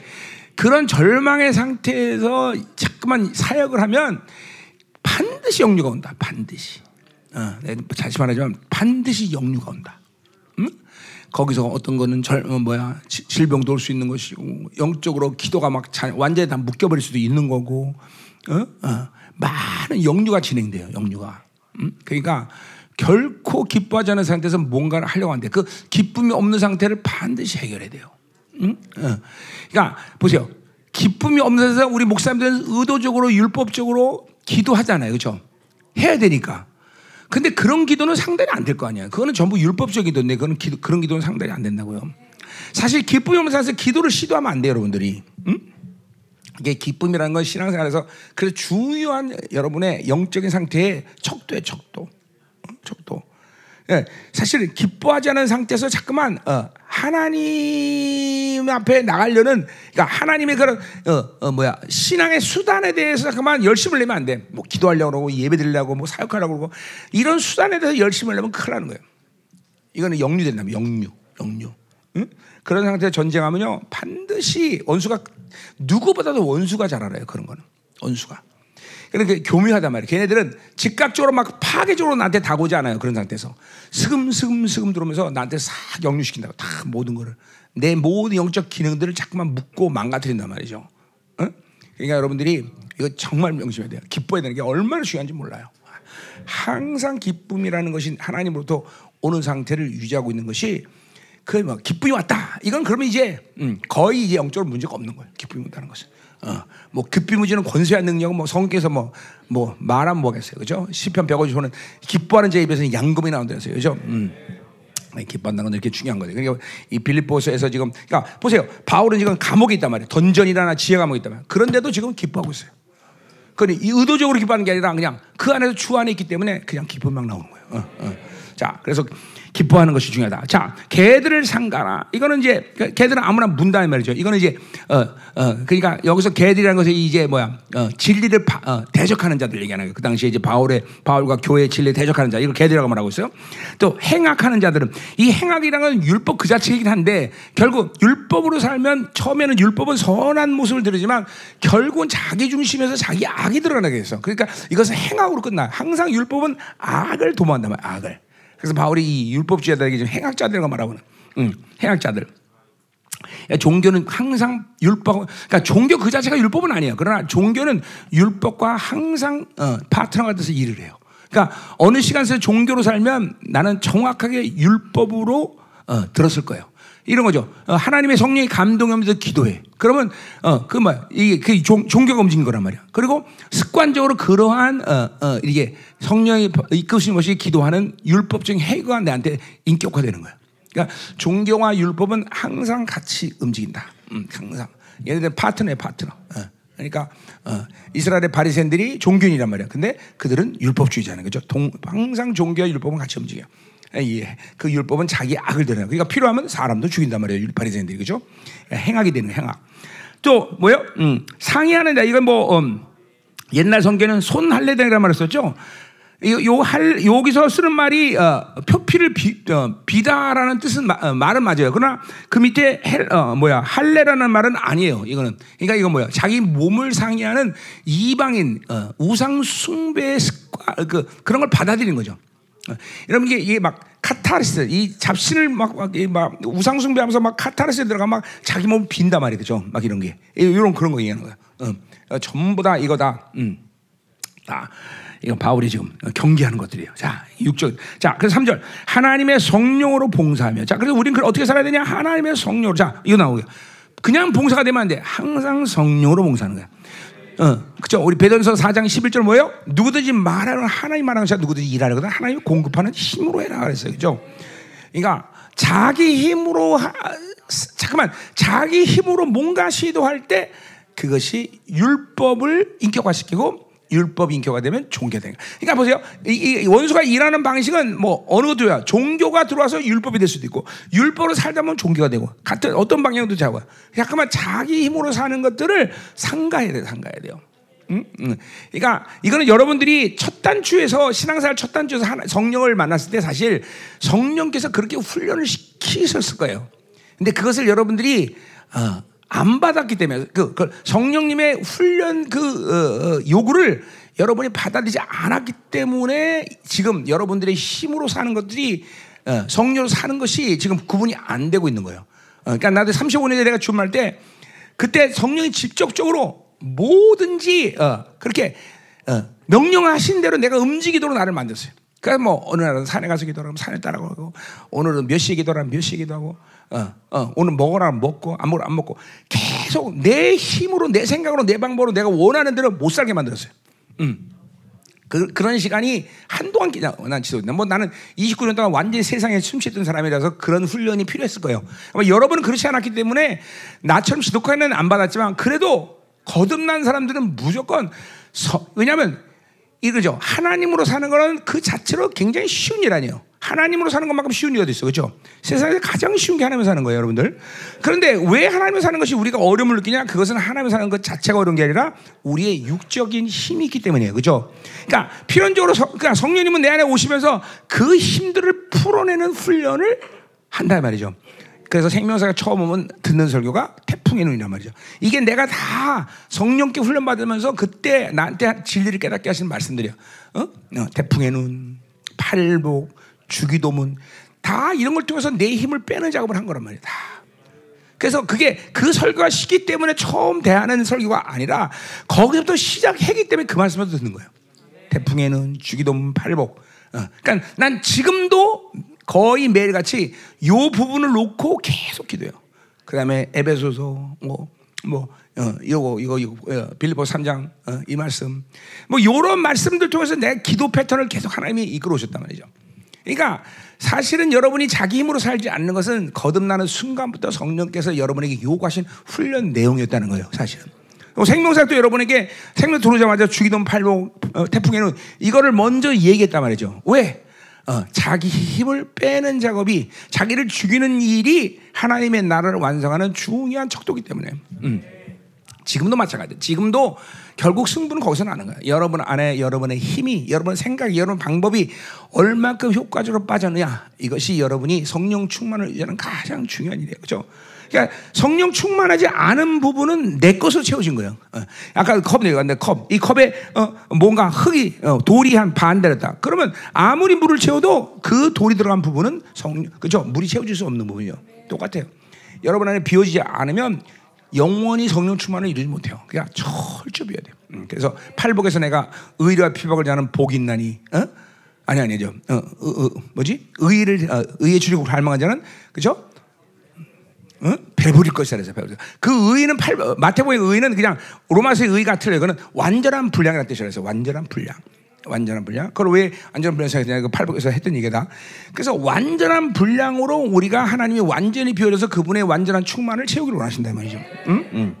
그런 절망의 상태에서 자꾸만 사역을 하면 반드시 영류가 온다. 반드시. 어, 다시 말하자면 반드시 영류가 온다. 응? 거기서 어떤 거는 절, 어, 뭐야 질병도 올 수 있는 것이고 영적으로 기도가 막 완전히 다 묶여버릴 수도 있는 거고 어? 어. 많은 영유가 진행돼요. 영유가. 음? 그러니까 결코 기뻐하지 않은 상태에서 뭔가를 하려고 하는데 그 기쁨이 없는 상태를 반드시 해결해야 돼요. 음? 어. 그러니까 보세요. 기쁨이 없는 상태에서 우리 목사님들은 의도적으로 율법적으로 기도하잖아요. 그렇죠? 해야 되니까. 근데 그런 기도는 상달이 안 될 거 아니야. 그거는 전부 율법적 기도인데 그거는 기도, 그런 기도는 상달이 안 된다고요. 사실 기쁨이 없는 상태에서 기도를 시도하면 안 돼요, 여러분들이. 음? 이게 기쁨이라는 건 신앙생활에서 그 중요한 여러분의 영적인 상태의 척도의 척도. 척도. 예, 사실 기뻐하지 않은 상태에서 자꾸만 어, 하나님 앞에 나가려는 그러니까 하나님의 그런 어, 어, 뭐야 신앙의 수단에 대해서 자꾸만 열심을 내면 안 돼. 뭐 기도하려고 그러고 예배 드리려고 뭐 사역하려고 그러고 이런 수단에 대해서 열심을 내면 큰일 나는 거예요. 이거는 영류된다면 영류, 영류. 응? 그런 상태에 전쟁하면요 반드시 원수가 누구보다도 원수가 잘 알아요. 그런 거는. 원수가. 그러니까 교묘하단 말이에요. 걔네들은 즉각적으로 막 파괴적으로 나한테 다가오지 않아요. 그런 상태에서. 스금스금스금 들어오면서 나한테 싹 역류시킨다고. 다 모든 거를. 내 모든 영적 기능들을 자꾸만 묶고 망가뜨린단 말이죠. 어? 그러니까 여러분들이 이거 정말 명심해야 돼요. 기뻐야 되는 게 얼마나 중요한지 몰라요. 항상 기쁨이라는 것이 하나님으로부터 오는 상태를 유지하고 있는 것이 그 뭐 기쁨이 왔다. 이건 그러면 이제 음, 거의 이제 영적으로 문제가 없는 거예요. 기쁨이 온다는 것은. 어, 뭐 급비무지는 권세한 능력은 뭐 성경에서 뭐, 뭐 말하면 뭐겠어요. 그죠? 시편 150호는 기뻐하는 자의 입에서 양금이 나온다면서요. 그죠? 음. 기뻐한다는 건 이렇게 중요한 거예요. 그러니까 이 빌립보서에서 지금 그러니까 보세요. 바울은 지금 감옥에 있단 말이에요. 던전이라나 지혜 감옥에 있단 말이에요. 그런데도 지금 기뻐하고 있어요. 그러니 의도적으로 기뻐하는 게 아니라 그냥 그 안에서 주 안에 있기 때문에 그냥 기쁨 막 나오는 거예요. 어, 어. 자, 그래서 기뻐하는 것이 중요하다. 자, 개들을 상가라. 이거는 이제 개들은 아무나 문다는 말이죠. 이거는 이제 어, 어, 그러니까 여기서 개들이라는 것은 이제 뭐야 어, 진리를 바, 어, 대적하는 자들 얘기하는 거예요. 그 당시에 이제 바울의 바울과 교회 진리 대적하는 자 이걸 개들이라고 말하고 있어요. 또 행악하는 자들은 이 행악이라는 건 율법 그 자체이긴 한데 결국 율법으로 살면 처음에는 율법은 선한 모습을 들으지만 결국은 자기 중심에서 자기 악이 드러나게 됐어. 그러니까 이것은 행악으로 끝나. 항상 율법은 악을 도모한단 말이야. 악을. 그래서 바울이 이 율법주의자들에게 지금 행악자들과 말하고는 응, 행악자들. 종교는 항상 율법, 그러니까 종교 그 자체가 율법은 아니에요. 그러나 종교는 율법과 항상 어, 파트너가 돼서 일을 해요. 그러니까 어느 시간에 종교로 살면 나는 정확하게 율법으로 어, 들었을 거예요. 이런 거죠. 어, 하나님의 성령이 감동하면서 기도해. 그러면 어, 그 뭐, 이게 그 종, 교가 움직인 거란 말이야. 그리고 습관적으로 그러한 어, 어, 이게 성령이 이끄신 것이 기도하는 율법적인 해가 내한테 인격화되는 거야. 그러니까 종교와 율법은 항상 같이 움직인다. 음, 항상. 얘네들 파트너의 파트너. 어. 그러니까 어, 이스라엘의 바리새인들이 종교인이란 말이야. 근데 그들은 율법주의자는 거죠. 동, 항상 종교와 율법은 같이 움직여. 예, 그 율법은 자기 악을 드러내. 그러니까 필요하면 사람도 죽인단 말이에요. 바리새인들이 그죠? 행악이 되는 행악. 또 뭐요? 음, 상의하는 자 이건 뭐 음, 옛날 성경에는 손 할례대라는 말을 썼죠. 요, 할, 여기서 쓰는 말이 어, 표피를 비, 어, 비다라는 뜻은 마, 어, 말은 맞아요. 그러나 그 밑에 헬, 어, 뭐야 할례라는 말은 아니에요. 이거는 그러니까 이거 뭐야 자기 몸을 상의하는 이방인 어, 우상 숭배의 습관 그 그런 걸 받아들이는 거죠. 어, 여러분 이게, 이게 막 카타르스 이 잡신을 막, 막, 막 우상 숭배하면서 막 카타르스에 들어가 막 자기 몸 빈다 말이죠. 막 이런 게 이런 그런 거 얘기하는 거야. 어, 전부 다 이거다. 음. 다. 이건 바울이 지금 경계하는 것들이에요. 자, 6절. 자, 그래서 3절. 하나님의 성령으로 봉사하며. 자, 그래서 우리는 어떻게 살아야 되냐? 하나님의 성령으로. 자, 이거 나오게. 그냥 봉사가 되면 안 돼. 항상 성령으로 봉사하는 거야. 어, 그죠? 우리 베드로서 4장 11절 뭐예요? 누구든지 말하는 하나님 말하는 자 누구든지 일하려거든 하나님 공급하는 힘으로 해라 그랬어요. 그죠? 그러니까 자기 힘으로 하, 잠깐만 자기 힘으로 뭔가 시도할 때 그것이 율법을 인격화시키고 율법 인격화 되면 종교된 거예요. 그러니까 보세요. 이, 이, 원수가 일하는 방식은 뭐 어느 것도야. 종교가 들어와서 율법이 될 수도 있고 율법으로 살다 보면 종교가 되고 같은 어떤 방향도 잡아. 잠깐만 자기 힘으로 사는 것들을 상가해야 돼. 상가해야 돼요. 응? 응. 그러니까 이거는 여러분들이 첫 단추에서 신앙생활 첫 단추에서 하나, 성령을 만났을 때 사실 성령께서 그렇게 훈련을 시키셨을 거예요. 근데 그것을 여러분들이 어, 안 받았기 때문에 그, 그 성령님의 훈련 그 어, 어, 요구를 여러분이 받아들이지 않았기 때문에 지금 여러분들의 힘으로 사는 것들이 어, 성령으로 사는 것이 지금 구분이 안 되고 있는 거예요. 어, 그러니까 나도 35년에 내가 주말 때 그때 성령이 직접적으로 뭐든지 어, 그렇게 어, 명령하신 대로 내가 움직이도록 나를 만들었어요. 그러니까 뭐 어느 날은 산에 가서 기도하면 산에 따라가고 오늘은 몇 시에 기도하면 몇 시에 기도하고 어, 어, 오늘 먹어라 먹고 안 먹어라 안 먹고 계속 내 힘으로 내 생각으로 내 방법으로 내가 원하는 대로 못 살게 만들었어요. 음. 그, 그런 시간이 한동안 난 지속된다. 뭐 나는 29년 동안 완전히 세상에 숨쉬던 사람이라서 그런 훈련이 필요했을 거예요. 아마 여러분은 그렇지 않았기 때문에 나처럼 지독하게는 안 받았지만 그래도 거듭난 사람들은 무조건 서, 왜냐하면 이거죠. 하나님으로 사는 거는 그 자체로 굉장히 쉬운 일 아니에요. 하나님으로 사는 것만큼 쉬운 일이 어디 있어, 그렇죠? 세상에서 가장 쉬운 게 하나님으로 사는 거예요, 여러분들. 그런데 왜 하나님으로 사는 것이 우리가 어려움을 느끼냐? 그것은 하나님으로 사는 것 자체가 어려운 게 아니라 우리의 육적인 힘이 있기 때문이에요, 그렇죠? 그러니까 필연적으로 성, 그러니까 성령님은 내 안에 오시면서 그 힘들을 풀어내는 훈련을 한다 말이죠. 그래서 생명사가 처음 오면 듣는 설교가 태풍의 눈이란 말이죠. 이게 내가 다 성령께 훈련받으면서 그때 나한테 진리를 깨닫게 하시는 말씀들이야. 어? 어, 태풍의 눈, 팔복, 주기도문 다 이런 걸 통해서 내 힘을 빼는 작업을 한 거란 말이야. 다. 그래서 그게 그 설교가 시기 때문에 처음 대하는 설교가 아니라 거기서부터 시작했기 때문에 그 말씀을 듣는 거예요. 태풍에는 주기도문 팔복. 어. 그러니까 난 지금도 거의 매일같이 요 부분을 놓고 계속 기도해요. 그 다음에 에베소서 뭐, 뭐, 어, 요거, 이거, 이거, 어, 빌리보 3장, 어, 이 말씀. 뭐, 요런 말씀들 통해서 내 기도 패턴을 계속 하나님이 이끌어 오셨단 말이죠. 그러니까 사실은 여러분이 자기 힘으로 살지 않는 것은 거듭나는 순간부터 성령께서 여러분에게 요구하신 훈련 내용이었다는 거예요, 사실은. 생명사도 여러분에게 생명 들어오자마자 주기도 팔복, 어, 태풍에는 이거를 먼저 얘기했단 말이죠. 왜? 어, 자기 힘을 빼는 작업이 자기를 죽이는 일이 하나님의 나라를 완성하는 중요한 척도기 때문에. 음. 지금도 마찬가지. 지금도 결국 승부는 거기서 나는 거야. 여러분 안에 여러분의 힘이, 여러분의 생각이, 여러분 방법이 얼마큼 효과적으로 빠졌느냐. 이것이 여러분이 성령 충만을 위한 가장 중요한 일이에요. 그죠? 그러니까 성령 충만하지 않은 부분은 내 것으로 채워진 거예요. 어. 아까 컵 내가 컵. 이 컵에 어, 뭔가 흙이 어, 돌이 한 반 달았다. 그러면 아무리 물을 채워도 그 돌이 들어간 부분은 성령 그죠? 물이 채워질 수 없는 부분이요. 똑같아요. 여러분 안에 비워지지 않으면 영원히 성령 충만을 이루지 못해요. 그냥 철저 비워야 돼요. 음, 그래서 팔복에서 내가 의와 피박을 자는 복이 있나니, 어? 아니 아니죠. 어, 어, 어, 뭐지? 의를 어, 의에 주려고 갈망한 자는 그죠? 어? 배부릴 것이라 해서 배부릴 그 의는 팔 마태복의 의는 그냥 로마서의 의가 틀려. 그거는 완전한 분량이라는 뜻이라 해서 완전한 분량. 완전한 분량. 그걸 왜 완전한 분량 생각했냐? 그 팔복에서 했던 얘기다. 그래서 완전한 분량으로 우리가 하나님이 완전히 비워져서 그분의 완전한 충만을 채우기를 원하신다 말이죠. 응? 응.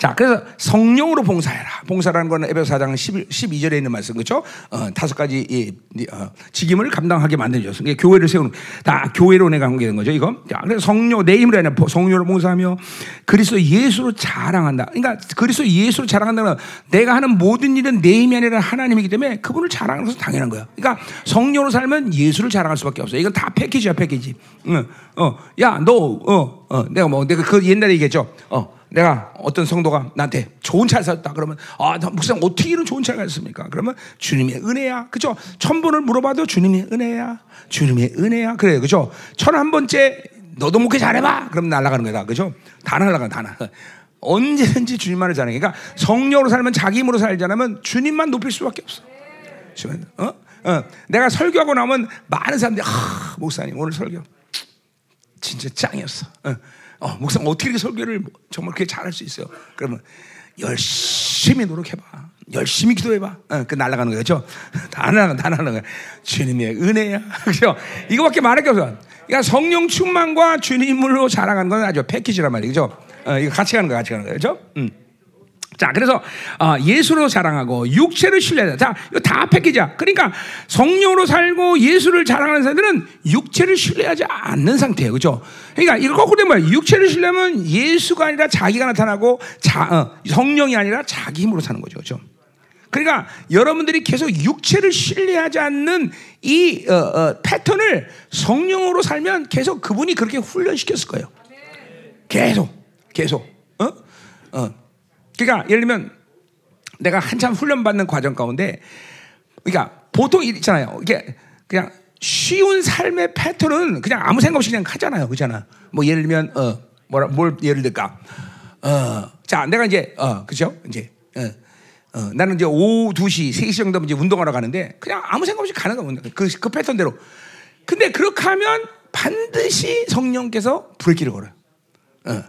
자, 그래서 성령으로 봉사해라. 봉사라는 거는 에베소 4장 11, 12 절에 있는 말씀, 그렇죠? 어, 다섯 가지 이, 어, 직임을 감당하게 만들어줬어. 그러니까 교회를 세우는 다 교회로 내가 관계된 거죠, 이거. 자, 그래서 성령 내 힘으로 아니라 성령으로 봉사하며 그리스도 예수로 자랑한다. 그러니까 그리스도 예수로 자랑한다는 내가 하는 모든 일은 내 힘이 아니라 하나님이기 때문에 그분을 자랑하는 것은 당연한 거야. 그러니까 성령으로 살면 예수를 자랑할 수밖에 없어. 이건 다 패키지야, 패키지. 응, 어, 야, 너, 어, 어, 내가 뭐, 내가 그 옛날에 얘기했죠. 어. 내가 어떤 성도가 나한테 좋은 차를 샀다 그러면 아 목사님 어떻게 이런 좋은 차를 샀습니까? 그러면 주님의 은혜야 그죠? 천 번을 물어봐도 주님의 은혜야 주님의 은혜야 그래요 그죠? 천 한 번째 너도 목회 잘해봐 그럼 날아가는 거다 그죠? 다 날아가 다 나. *laughs* 언제든지 주님만을 자랑해. 그러니까 성령으로 살면 자기 힘으로 않으면 주님만 높일 수밖에 없어. 어? 어. 내가 설교하고 나면 많은 사람들이 아, 목사님 오늘 설교 진짜 짱이었어. 어. 어, 목사님 어떻게 설교를 정말 그렇게 잘할 수 있어요? 그러면 열심히 노력해봐. 열심히 기도해봐. 어, 그 날아가는 거죠. *laughs* 다 날아가, 다 날아가는 거야. 주님의 은혜야. *laughs* 그죠? 이거밖에 말할 게 없어. 그러니까 성령 충만과 주님으로 자랑하는 건 아주 패키지란 말이죠. 어, 이거 같이 가는 거야, 같이 가는 거죠. 음. 자, 그래서 어, 예수로 자랑하고 육체를 신뢰하자. 자, 이거 다 패키지야. 그러니까 성령으로 살고 예수를 자랑하는 사람들은 육체를 신뢰하지 않는 상태예요. 그죠? 그러니까 이거 거꾸로 된 거야. 육체를 신뢰하면 예수가 아니라 자기가 나타나고 자, 어, 성령이 아니라 자기 힘으로 사는 거죠. 그죠? 그러니까 여러분들이 계속 육체를 신뢰하지 않는 이 어, 어, 패턴을 성령으로 살면 계속 그분이 그렇게 훈련시켰을 거예요. 계속, 계속. 어? 어. 그러니까 예를 들면 내가 한참 훈련받는 과정 가운데 그러니까 보통 있잖아요. 이게 그냥 쉬운 삶의 패턴은 그냥 아무 생각 없이 그냥 하잖아요. 그잖아. 뭐 예를 들면 어 뭐라 뭘 예를 들까? 어 자 내가 이제 어 그죠? 이제 어, 어 나는 이제 오후 2시, 3시 정도 이제 운동하러 가는데 그냥 아무 생각 없이 가는 거야. 그, 그 패턴대로. 근데 그렇게 하면 반드시 성령께서 불길을 걸어요. 어.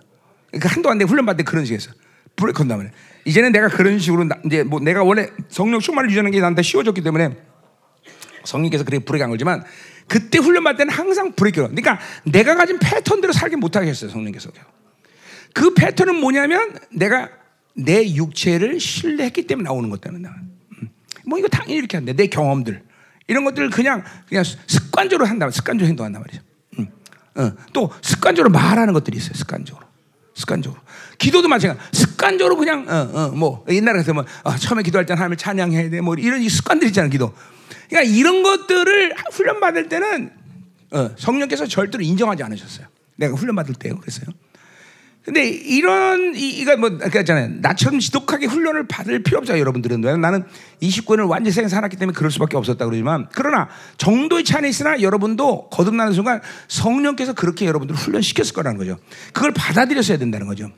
그러니까 한동안 내 훈련받을 때 그런 식이었어. 불에 건다면 이제는 내가 그런 식으로 나, 이제 뭐 내가 원래 성령 충만을 유지하는 게 나한테 쉬워졌기 때문에 성령께서 그렇게 불에 간 거지만 그때 훈련 받을 때는 항상 불에 껴. 그러니까 내가 가진 패턴대로 살게 못 하게 했어요 성령께서. 그 패턴은 뭐냐면 내가 내 육체를 신뢰했기 때문에 나오는 것 때문에 음. 뭐 이거 당연히 이렇게 한대 내 경험들 이런 것들을 그냥 그냥 습관적으로 한다 습관적으로 행동한단 말이죠. 음. 어. 또 습관적으로 말하는 것들이 있어요 습관적으로. 습관적으로. 기도도 마찬가지. 습관적으로 그냥 어, 어, 뭐 옛날에 같으면 어, 처음에 기도할 때는 하나님을 찬양해야 돼. 뭐 이런 습관들 있잖아 기도. 그러니까 이런 것들을 훈련 받을 때는 어, 성령께서 절대로 인정하지 않으셨어요. 내가 훈련 받을 때요. 그랬어요. 근데 이런 이, 이거 뭐 그랬잖아요. 나처럼 지독하게 훈련을 받을 필요 없어요, 여러분들은. 나는 29년을 완전 생에 살았기 때문에 그럴 수밖에 없었다 그러지만 그러나 정도의 차이 있으나 여러분도 거듭나는 순간 성령께서 그렇게 여러분들을 훈련시켰을 거라는 거죠. 그걸 받아들였어야 된다는 거죠.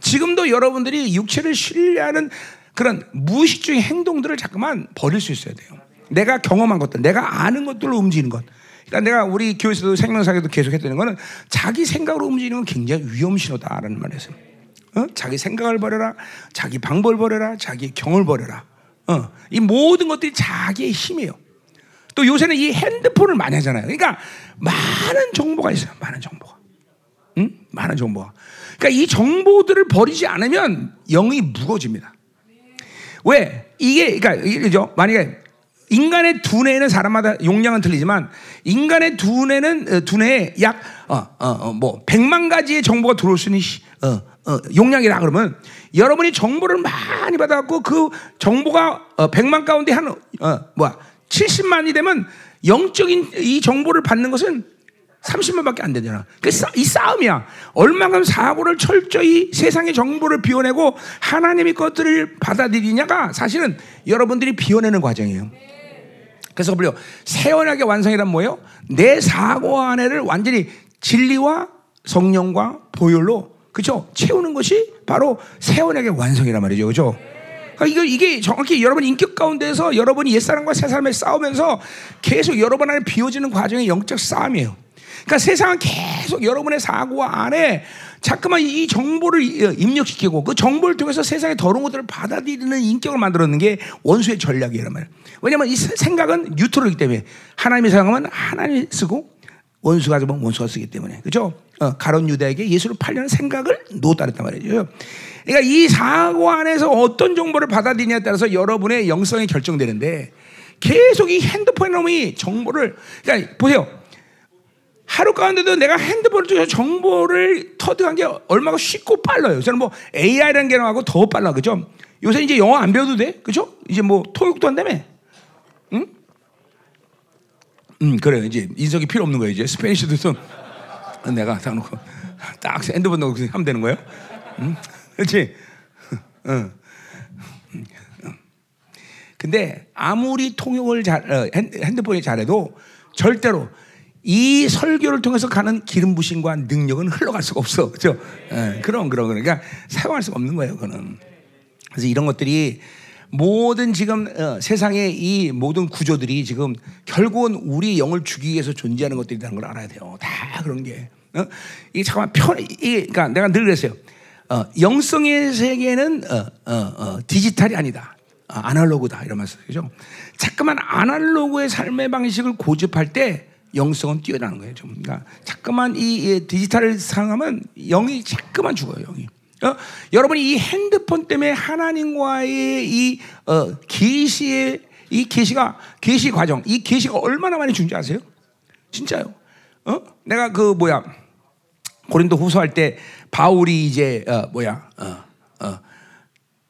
지금도 여러분들이 육체를 신뢰하는 그런 무의식적인 행동들을 자꾸만 버릴 수 있어야 돼요. 내가 경험한 것들, 내가 아는 것들로 움직이는 것. 그러니까 내가 우리 교회에서도 생명사에도 계속 했던 거는 자기 생각으로 움직이는 건 굉장히 위험 신호다라는 말이었어요. 어? 자기 생각을 버려라, 자기 방법을 버려라, 자기 경을 버려라. 어. 이 모든 것들이 자기의 힘이에요. 또 요새는 이 핸드폰을 많이 하잖아요. 그러니까 많은 정보가 있어요. 많은 정보가. 응? 많은 정보가. 그러니까 이 정보들을 버리지 않으면 영이 무거워집니다. 왜? 이게 그러니까 이죠. 만약에 인간의 두뇌는 사람마다 용량은 틀리지만 인간의 두뇌는 어, 두뇌에 약어어뭐 백만 가지의 정보가 들어올 수 있는 시, 어, 어, 용량이라 그러면 여러분이 정보를 많이 받아갖고 그 정보가 어, 100만 가운데 한 어, 뭐야 70만이 되면 영적인 이 정보를 받는 것은 30만밖에 안 되잖아. 그 이 싸움이야. 얼마큼 사고를 철저히 세상의 정보를 비워내고 하나님의 것들을 받아들이냐가 사실은 여러분들이 비워내는 과정이에요. 그래서 보려 새 언약의 완성이란 뭐예요? 내 사고 안에를 완전히 진리와 성령과 보혈로 그죠 채우는 것이 바로 새 언약의 완성이란 말이죠, 그죠? 그러니까 이거 이게 정확히 여러분 인격 가운데서 여러분이 옛 사람과 새 사람을 싸우면서 계속 여러분 안에 비워지는 과정의 영적 싸움이에요. 그러니까 세상은 계속 여러분의 사고 안에 자꾸만 이 정보를 입력시키고 그 정보를 통해서 세상의 더러운 것들을 받아들이는 인격을 만들어놓는 게 원수의 전략이란 말이에요. 왜냐하면 이 생각은 뉴트럴이기 때문에 하나님의 생각은 하나님이 쓰고 원수가 잡으면 원수가 쓰기 때문에 그죠? 어, 가론 유다에게 예수를 팔려는 생각을 놓았다랬단 말이죠. 그러니까 이 사고 안에서 어떤 정보를 받아들이냐에 따라서 여러분의 영성이 결정되는데 계속 이 핸드폰 놈이 정보를 그러니까 보세요. 하루 가운데도 내가 핸드폰을 통해서 정보를 터득한 게 얼마나 쉽고 빨라요. 저는 뭐 AI라는 게 나하고 더 빨라, 그죠? 요새 이제 영어 안 배워도 돼, 그죠? 이제 뭐 토익도 한다며, 응? 음, 그래 이제 인석이 필요 없는 거예요. 이제 스페니쉬도 좀 *laughs* 내가 딱 놓고 딱 핸드폰 넣고 하면 되는 거예요. 응? 그렇지? 응. 근데 아무리 통역을 잘 어, 핸드폰이 잘해도 절대로 이 설교를 통해서 가는 기름 부심과 능력은 흘러갈 수가 없어. 그죠? 예, 그럼, 그럼, 그러니까 사용할 수가 없는 거예요, 그거는. 그래서 이런 것들이 모든 지금 어, 세상의 이 모든 구조들이 지금 결국은 우리 영을 주기 위해서 존재하는 것들이라는 걸 알아야 돼요. 다 그런 게. 어? 이게 잠깐만 편, 이게, 그러니까 내가 늘 그랬어요. 어, 영성의 세계는 어, 어, 어, 디지털이 아니다. 아날로그다. 이러면서. 그죠? 자꾸만 아날로그의 삶의 방식을 고집할 때 영성은 뛰어나는 거예요. 좀. 그러니까 자꾸만 이 디지털을 사용하면 영이 자꾸만 죽어요. 영이. 어? 여러분이 이 핸드폰 때문에 하나님과의 이 어, 계시의 이 계시가 계시 과정, 이 계시가 얼마나 많이 준지 아세요? 진짜요. 어? 내가 그 뭐야 고린도 후서할 때 바울이 이제 어, 뭐야 어, 어,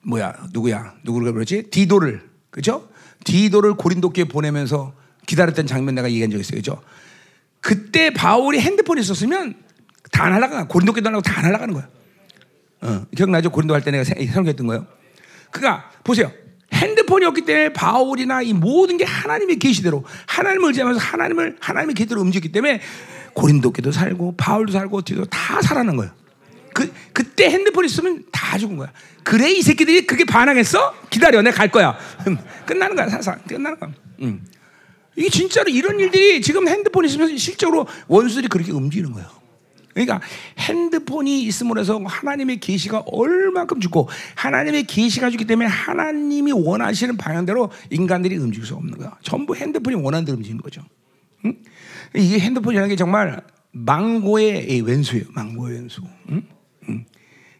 뭐야 누구야 누구를 그러지 디도를 그죠? 디도를 고린도 교회 보내면서 기다렸던 장면 내가 얘기한 적 있어요. 그죠? 그때 바울이 핸드폰이 있었으면 다 날아가. 고린도 교도 날아가고 다 날아가는 거야. 어, 기억나죠? 고린도 할 때 내가 설교했던 거예요. 그니까 보세요. 핸드폰이 없기 때문에 바울이나 이 모든 게 하나님의 계시대로 하나님을 의지하면서 하나님을 하나님의 계대로 움직이기 때문에 고린도교도 살고 바울도 살고 뒤도 다 살아난 거예요. 그 그때 핸드폰 있으면 다 죽은 거야. 그래 이 새끼들이 그게 반항했어? 기다려, 내가 갈 거야. *laughs* 끝나는 거야, 사상 끝나는 거야. 음. 이게 진짜로 이런 일들이 지금 핸드폰 있으면 실제로 원수들이 그렇게 움직이는 거예요. 그러니까 핸드폰이 있음으로 해서 하나님의 계시가 얼마큼 주고 하나님의 계시가 주기 때문에 하나님이 원하시는 방향대로 인간들이 움직일 수 없는 거야. 전부 핸드폰이 원하는 대로 움직이는 거죠. 응? 이게 핸드폰이라는 게 정말 망고의 왼수예요. 망고의 왼수. 응? 응.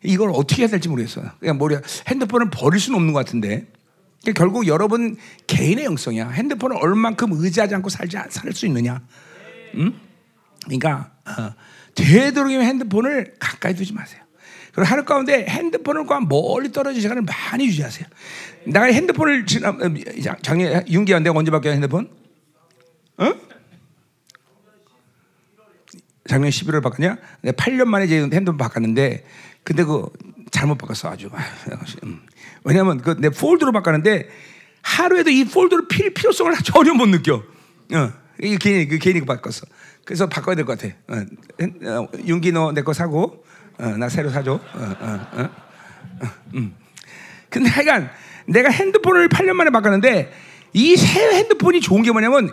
이걸 어떻게 해야 될지 모르겠어요. 그냥 뭐야 핸드폰을 버릴 수는 없는 것 같은데 결국 여러분 개인의 영성이야. 핸드폰을 얼만큼 의지하지 않고 살지 살 수 있느냐. 응? 그러니까 어, 되도록이면 핸드폰을 가까이 두지 마세요. 그리고 하루 가운데 핸드폰을 과 멀리 떨어진 시간을 많이 유지하세요. 내가 핸드폰을 지난 어, 작년 윤기한 내가 언제 바뀌었 핸드폰? 어? 작년 11월 바꿨냐? 내가 8년 만에 이제 핸드폰 바꿨는데 근데 그 잘못 바꿨어 아주. 음. 왜냐하면 그 내 폴더로 바꿨는데 하루에도 이 폴더를 필 필요성을 전혀 못 느껴. 어, 이 괜히 그 괜히 바꿨어. 그래서 바꿔야 될 것 같아. 어, 어, 윤기 너 내 거 사고 어, 나 새로 사줘. 어, 어, 어, 어, 음. 근데 하여간 내가 핸드폰을 8년 만에 바꿨는데 이 새 핸드폰이 좋은 게 뭐냐면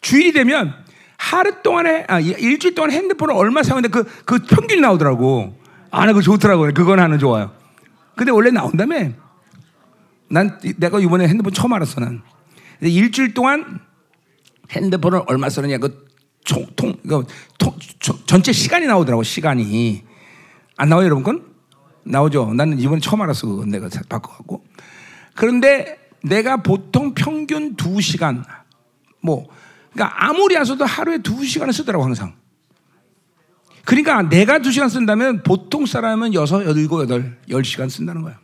주일이 되면 하루 동안에 아, 일주일 동안 핸드폰을 얼마 사용했는데 그, 그 평균이 나오더라고. 아, 나 그거 좋더라고요. 그건 하는 좋아요. 근데 원래 나온다며. 난 내가 이번에 핸드폰 처음 알았어 난. 일주일 동안 핸드폰을 얼마 쓰느냐 그 총, 통, 그 통, 전체 시간이 나오더라고 시간이 안 나와요 여러분 건? 나오죠. 나는 이번에 처음 알았어 그건 내가 바꿔갖고. 그런데 내가 보통 평균 2시간 뭐 그러니까 아무리 안 써도 하루에 2시간을 쓰더라고 항상. 그러니까 내가 2시간 쓴다면 보통 사람은 6, 7, 8, 10시간 쓴다는 거야.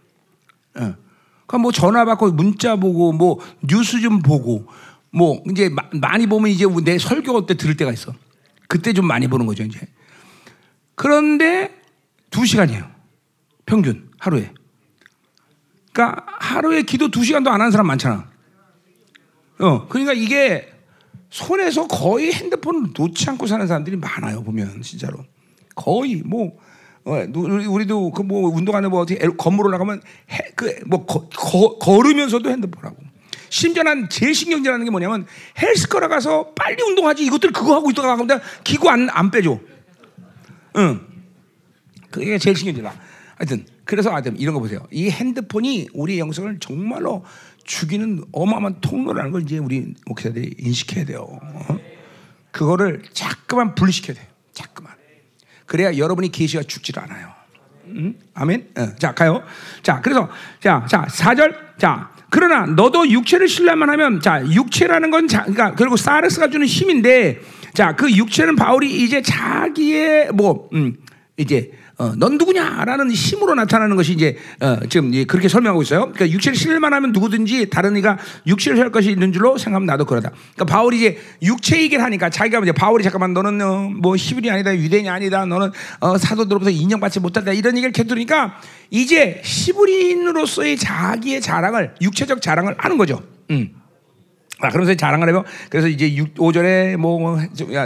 예. 그러니까 뭐 전화 받고 문자 보고 뭐 뉴스 좀 보고 뭐 이제 마, 많이 보면 이제 내 설교 때 들을 때가 있어. 그때 좀 많이 보는 거죠, 이제. 그런데 2시간이에요. 평균 하루에. 그러니까 하루에 기도 2시간도 안 하는 사람 많잖아. 어, 그러니까 이게 손에서 거의 핸드폰을 놓지 않고 사는 사람들이 많아요 보면 진짜로 거의 뭐 어, 우리도 그 뭐 운동하는 뭐 어떻게 건물 올라가면 그뭐 걸으면서도 핸드폰 하고 심지어 난 제일 신경질하는 게 뭐냐면 헬스커라 가서 빨리 운동하지 이것들 그거 하고 있다가 근데 기구 안, 안 빼줘 응 그게 제일 신경질 나 하여튼 그래서 하여튼 이런 거 보세요 이 핸드폰이 우리 영성을 정말로 죽이는 어마어마한 통로라는 걸 이제 우리 목사들이 인식해야 돼요. 어? 그거를 자꾸만 분리시켜야 돼. 자꾸만. 그래야 여러분이 계시가 죽질 않아요. 음? 아멘. 어, 자 가요. 자 그래서 자, 자 4절. 자 그러나 너도 육체를 신뢰만 하면 자 육체라는 건 자, 그러니까 결국 사르스가 주는 힘인데 자 그 육체는 바울이 이제 자기의 뭐 음, 이제 어, 넌 누구냐라는 힘으로 나타나는 것이 이제 어, 지금 그렇게 설명하고 있어요. 그러니까 육체를 실만 하면 누구든지 다른 이가 육체를 할 것이 있는 줄로 생각하면 나도 그러다. 그러니까 바울이 이제 육체 얘기를 하니까 자기가 이제 바울이 잠깐만 너는 어, 뭐 히브리 아니다 유대인이 아니다 너는 어, 사도들로부터 인정받지 못한다 이런 얘기를 캐두니까 이제 히브리인으로서의 자기의 자랑을 육체적 자랑을 하는 거죠. 음. 아, 그러면서 자랑을 해요. 그래서 이제 6, 5절에 뭐,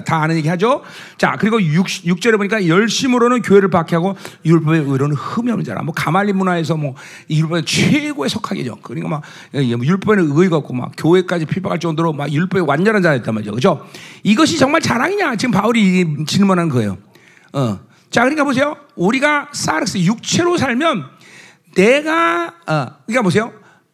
다 아는 얘기 하죠. 자, 그리고 6, 6절에 보니까 열심으로는 교회를 박해하고 율법의 의로는 흠이 없는 자라. 뭐, 가말리 문화에서 뭐, 율법의 최고의 석학이죠. 그러니까 막, 뭐 율법에는 의의가 없고 막, 교회까지 필박할 정도로 막, 율법의 완전한 자였단 말이죠. 그죠? 이것이 정말 자랑이냐? 지금 바울이 질문한 거예요. 어. 자, 그러니까 보세요. 우리가 사르스, 육체로 살면 내가, 어, 그러니까 보세요.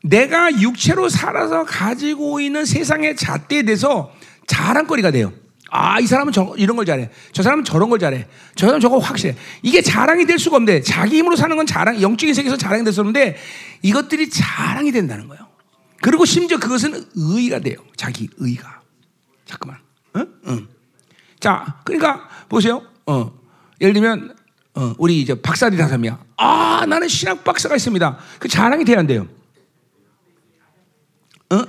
내가 육체로 살아서 가지고 있는 세상의 잣대에 대해서 자랑거리가 돼요. 아, 이 사람은 저, 이런 걸 잘해. 저 사람은 저런 걸 잘해. 저 사람은 저거 확실해. 이게 자랑이 될 수가 없는데, 자기 힘으로 사는 건 자랑, 영적인 세계에서 자랑이 될 수 없는데, 이것들이 자랑이 된다는 거예요. 그리고 심지어 그것은 의의가 돼요. 자기 의의가. 잠깐만. 응? 응. 자, 그러니까, 보세요. 어. 예를 들면, 어, 우리 이제 박사들이 사람이야. 아, 나는 신학 박사가 있습니다. 그 자랑이 돼야 한대요. 어?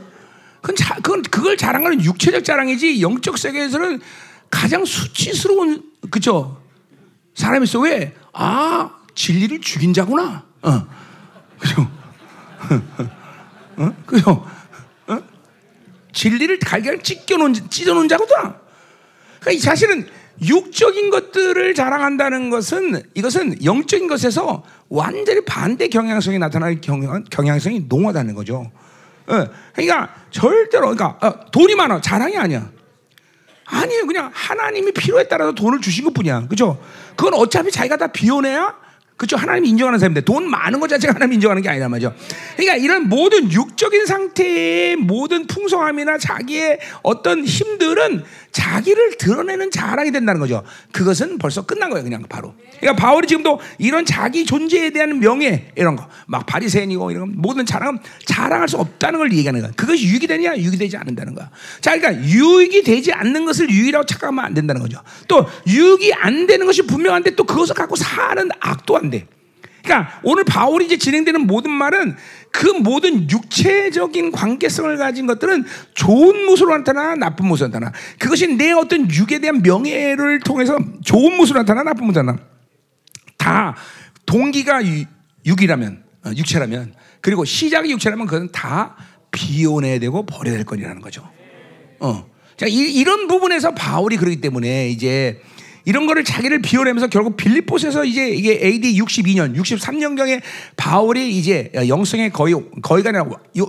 그건, 자, 그건 그걸 자랑하는 육체적 자랑이지 영적 세계에서는 가장 수치스러운 그죠 사람이 있어 왜? 아 진리를 죽인 자구나. 어, 그죠? 어, 그죠? 어? 진리를 달걀 찢겨놓은 찢어놓은 자구나. 그러니까 이 사실은 육적인 것들을 자랑한다는 것은 이것은 영적인 것에서 완전히 반대 경향성이 나타날 경향, 경향성이 농하다는 거죠. 어, 그러니까 절대로 그러니까 어, 돈이 많아 자랑이 아니야. 아니에요. 그냥 하나님이 필요에 따라서 돈을 주신 것 뿐이야. 그죠? 그건 어차피 자기가 다 비워내야 그죠? 하나님 인정하는 사람인데 돈 많은 것 자체가 하나님 인정하는 게 아니란 말이죠. 그러니까 이런 모든 육적인 상태의 모든 풍성함이나 자기의 어떤 힘들은 자기를 드러내는 자랑이 된다는 거죠. 그것은 벌써 끝난 거예요, 그냥 바로. 그러니까 바울이 지금도 이런 자기 존재에 대한 명예 이런 거, 막 바리새인이고 이런 모든 자랑은 자랑할 수 없다는 걸 얘기하는 거야. 그것이 유익이 되냐, 유익이 되지 않는다는 거야. 자, 그러니까 유익이 되지 않는 것을 유익이라고 착각하면 안 된다는 거죠. 또 유익이 안 되는 것이 분명한데 또 그것을 갖고 사는 악도 안 돼. 그러니까 오늘 바울이 이제 진행되는 모든 말은 그 모든 육체적인 관계성을 가진 것들은 좋은 모습으로 나타나 나쁜 모습으로 나타나 그것이 내 어떤 육에 대한 명예를 통해서 좋은 모습으로 나타나 나쁜 모습으로 나타나 다 동기가 육이라면 어, 육체라면 그리고 시작이 육체라면 그건 다 비워내야 되고 버려야 될 거라는 거죠. 어. 자, 이, 런 부분에서 바울이 그러기 때문에 이제 이런 거를 자기를 비워내면서 결국 빌립보스에서 이제 이게 AD 62년, 63년경에 바울이 이제 영성의 거의 거의가 아니라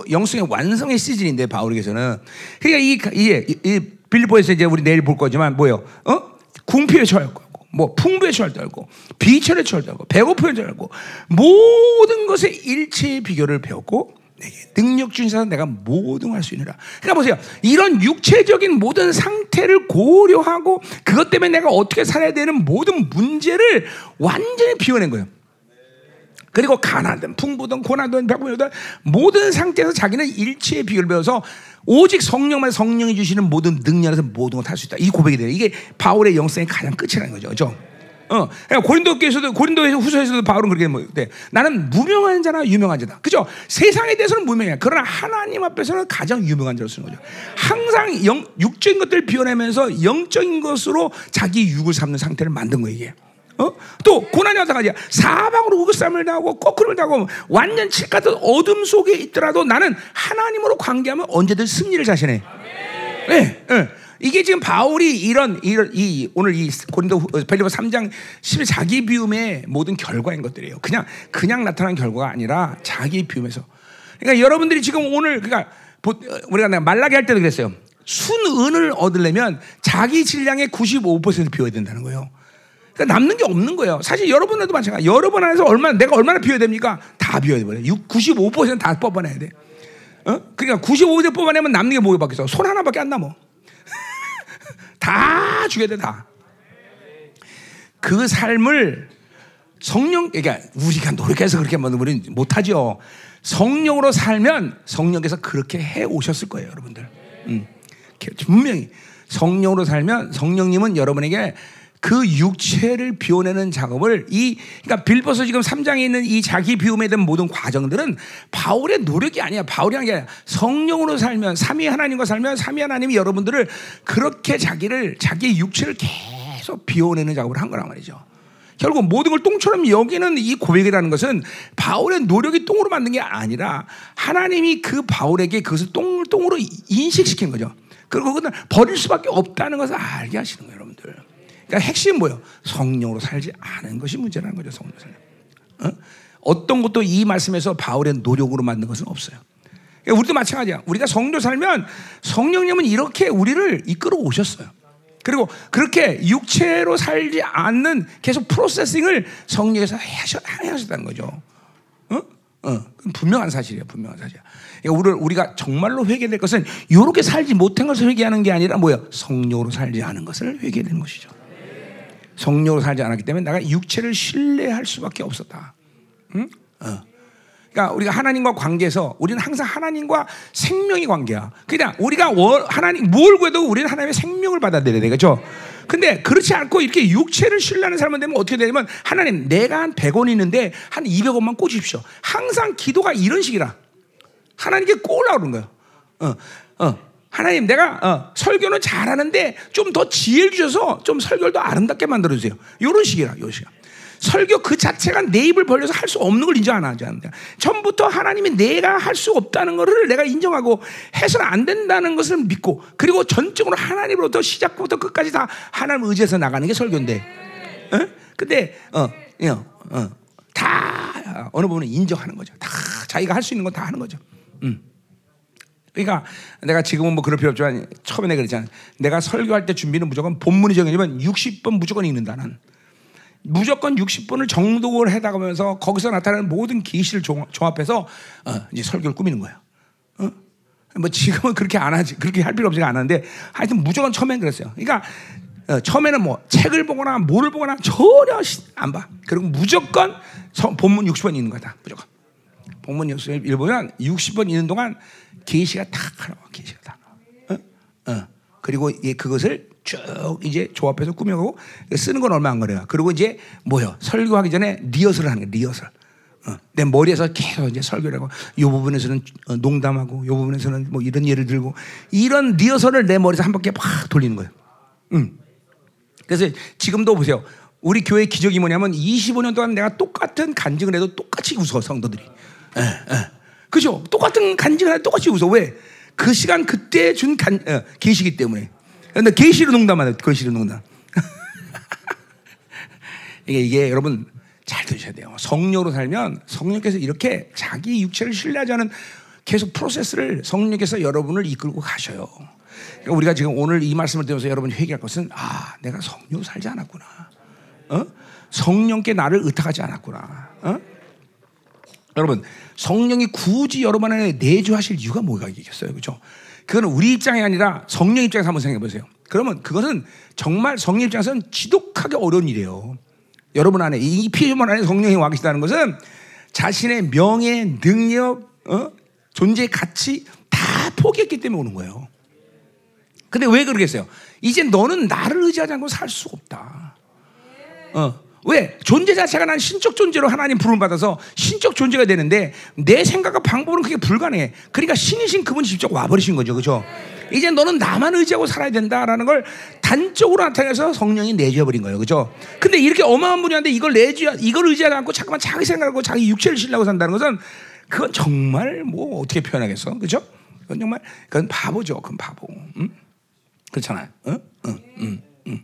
영성의 완성의 시즌인데 바울에게서는 그러니까 이 이제 이 빌립보에서 이제 우리 내일 볼 거지만 뭐요? 어? 궁핍에 처할 거고, 뭐 풍부에 처할 때고, 비천에 처할 때고, 배고픔에 처하고 모든 것의 일체의 비교를 배웠고 능력 주신 내가 모든 할 수 있느라. 그러니까 보세요. 이런 육체적인 모든 상태를 고려하고 그것 때문에 내가 어떻게 살아야 되는 모든 문제를 완전히 비워낸 거예요. 그리고 가난든 풍부든 고난든 배고프든 모든 상태에서 자기는 일체의 비결을 배워서 오직 성령만 성령이 주시는 모든 능력에서 모든 걸할수 있다. 이 고백이 돼요. 이게 바울의 영성의 가장 끝이라는 거죠. 그죠? 어, 그러니까 고린도께서도 고린도에서 후서에서도 바울은 그렇게 뭐 돼. 나는 무명한 자나 유명한 자다. 그죠? 세상에 대해서는 무명해. 그러나 하나님 앞에서는 가장 유명한 자로 쓰는 거죠. 항상 영, 육적인 것들을 비워내면서 영적인 것으로 자기 육을 삼는 상태를 만든 거예요. 이게. 어? 또 고난이 마찬가지야. 사방으로 우극쌈을 당하고 거꾸를 당하고 완전 칠 같은 어둠 속에 있더라도 나는 하나님으로 관계하면 언제든 승리를 자신해. 네, 네. 이게 지금 바울이 이런 이런 이 오늘 이 고린도 벨리버 3장 10 자기 비움의 모든 결과인 것들이에요. 그냥 그냥 나타난 결과가 아니라 자기 비움에서. 그러니까 여러분들이 지금 오늘 그러니까 우리가 말라게 할 때도 그랬어요. 순은을 얻으려면 자기 질량의 95% 비워야 된다는 거예요. 그러니까 남는 게 없는 거예요. 사실 여러분들도 마찬가지. 여러분 안에서 얼마나 내가 얼마나 비워야 됩니까? 다 비워야 돼. 95%다 뽑아내야 돼. 어? 그러니까 95% 뽑아내면 남는 게 뭐밖에 없어? 손 하나밖에 안 남어. *laughs* 다 죽여야 돼, 다. 그 삶을 성령, 그러니까 우리가 노력해서 그렇게 하면 우리는 못하죠. 성령으로 살면 성령께서 그렇게 해 오셨을 거예요, 여러분들. 음. 분명히 성령으로 살면 성령님은 여러분에게 그 육체를 비워내는 작업을 이 그러니까 빌보서 지금 3장에 있는 이 자기 비움에 대한 모든 과정들은 바울의 노력이 아니야. 바울이 아니라 성령으로 살면 삼위 하나님과 살면 삼위 하나님이 여러분들을 그렇게 자기를 자기 육체를 계속 비워내는 작업을 한 거란 말이죠. 결국 모든 걸 똥처럼 여기는 이 고백이라는 것은 바울의 노력이 똥으로 만든 게 아니라 하나님이 그 바울에게 그것을 똥, 똥으로 인식시킨 거죠. 그리고 그건 버릴 수밖에 없다는 것을 알게 하시는 거예요. 그러니까 핵심 뭐예요? 성령으로 살지 않은 것이 문제라는 거죠. 성령으로 살면. 어? 어떤 것도 이 말씀에서 바울의 노력으로 만든 것은 없어요. 그러니까 우리도 마찬가지야. 우리가 성령 살면 성령님은 이렇게 우리를 이끌어 오셨어요. 그리고 그렇게 육체로 살지 않는 계속 프로세싱을 성령에서 하셨다는 거죠. 어? 어, 분명한 사실이에요. 분명한 사실이야. 그러니까 우리가 정말로 회개될 것은 이렇게 살지 못한 것을 회개하는 게 아니라 뭐야? 성령으로 살지 않은 것을 회개되는 것이죠. 성령으로 살지 않았기 때문에 내가 육체를 신뢰할 수밖에 없었다. 응? 어. 그러니까 우리가 하나님과 관계에서 우리는 항상 하나님과 생명의 관계야. 그냥 우리가 하나님 뭘 구해도 우리는 하나님의 생명을 받아들여야 되겠죠. 근데 그렇지 않고 이렇게 육체를 신뢰하는 사람은 되면 어떻게 되냐면 하나님 내가 한 100원 있는데 한 200원만 꽂으십시오. 항상 기도가 이런 식이라. 하나님께 꽂으려고 그러는 거예요. 어, 어. 하나님, 내가 어, 설교는 잘하는데 좀 더 지혜를 주셔서 좀 설교를 더 아름답게 만들어 주세요. 이런 식이라, 이런 식. 설교 그 자체가 내 입을 벌려서 할 수 없는 걸 인정 안 하지 않는다. 처음부터 하나님이 내가 할 수 없다는 것을 내가 인정하고 해서는 안 된다는 것을 믿고 그리고 전적으로 하나님으로부터 시작부터 끝까지 다 하나님 의지해서 나가는 게 설교인데. 어? 근데 어, 어, 어, 다 어느 부분은 인정하는 거죠. 다 자기가 할 수 있는 건 다 하는 거죠. 음. 그러니까 내가 지금은 뭐 그럴 필요 없지만 처음에 내가 그랬잖아. 내가 설교할 때 준비는 무조건 본문이 정해지면 60번 무조건 읽는다 는 무조건 60번을 정독을 해나가면서 거기서 나타나는 모든 계시를 종합해서 어, 이제 설교를 꾸미는 거야. 어? 뭐 지금은 그렇게 안 하지. 그렇게 할 필요 안 하는데 하여튼 무조건 처음엔 그랬어요. 그러니까 어, 처음에는 뭐 책을 보거나 뭐를 보거나 전혀 안 봐. 그리고 무조건 본문 60번 읽는 거다. 무조건. 본문 60번 읽으면 60번 읽는 동안 계시가 다 나와. 계시가 다 나와. 어? 어. 그리고 예, 그것을 쭉 이제 조합해서 꾸며가고 쓰는 건 얼마 안 걸려요. 그리고 이제 뭐요? 설교하기 전에 리허설을 하는 거예요. 리허설. 어, 내 머리에서 계속 이제 설교를 하고 이 부분에서는 어, 농담하고 이 부분에서는 뭐 이런 예를 들고 이런 리허설을 내 머리에서 한 바퀴 팍 돌리는 거예요. 음. 그래서 지금도 보세요. 우리 교회 기적이 뭐냐면 25년 동안 내가 똑같은 간증을 해도 똑같이 웃어 성도들이. 에, 에. 그죠? 똑같은 간증을 해도 똑같이 웃어. 왜? 그 시간 그때 준 간, 어, 계시기 때문에. 근데 계시로 농담하다. 계시로 농담. *laughs* 이게, 이게 여러분 잘 들으셔야 돼요. 성령으로 살면 성령께서 이렇게 자기 육체를 신뢰하지 않은 계속 프로세스를 성령께서 여러분을 이끌고 가셔요. 그러니까 우리가 지금 오늘 이 말씀을 들으면서 여러분이 회개할 것은 아, 내가 성령 살지 않았구나. 어? 성령께 나를 의탁하지 않았구나. 어? 여러분 성령이 굳이 여러분 안에 내주하실 이유가 뭐가 있겠어요, 그렇죠? 그건 우리 입장이 아니라 성령 입장에서 한번 생각해 보세요. 그러면 그것은 정말 성령 입장에서는 지독하게 어려운 일이에요. 여러분 안에 이 피조물 안에 성령이 와 계시다는 것은 자신의 명예, 능력, 어? 존재 가치 다 포기했기 때문에 오는 거예요. 근데 왜 그러겠어요? 이제 너는 나를 의지하지 않고 살 수가 없다. 어. 왜? 존재 자체가 난 신적 존재로 하나님 부름 받아서 신적 존재가 되는데 내 생각과 방법은 그게 불가능해. 그러니까 신이신 그분이 직접 와버리신 거죠. 그죠? 이제 너는 나만 의지하고 살아야 된다라는 걸 단적으로 나타내서 성령이 내주어버린 거예요. 그죠? 근데 이렇게 어마어마한 분이한테 이걸 내주, 이걸 의지하지 않고 잠깐만 자기 생각하고 자기 육체를 신라고 산다는 것은 그건 정말 뭐 어떻게 표현하겠어. 그죠? 그건 정말, 그건 바보죠. 그건 바보. 응? 그렇잖아요. 응? 응, 응, 응.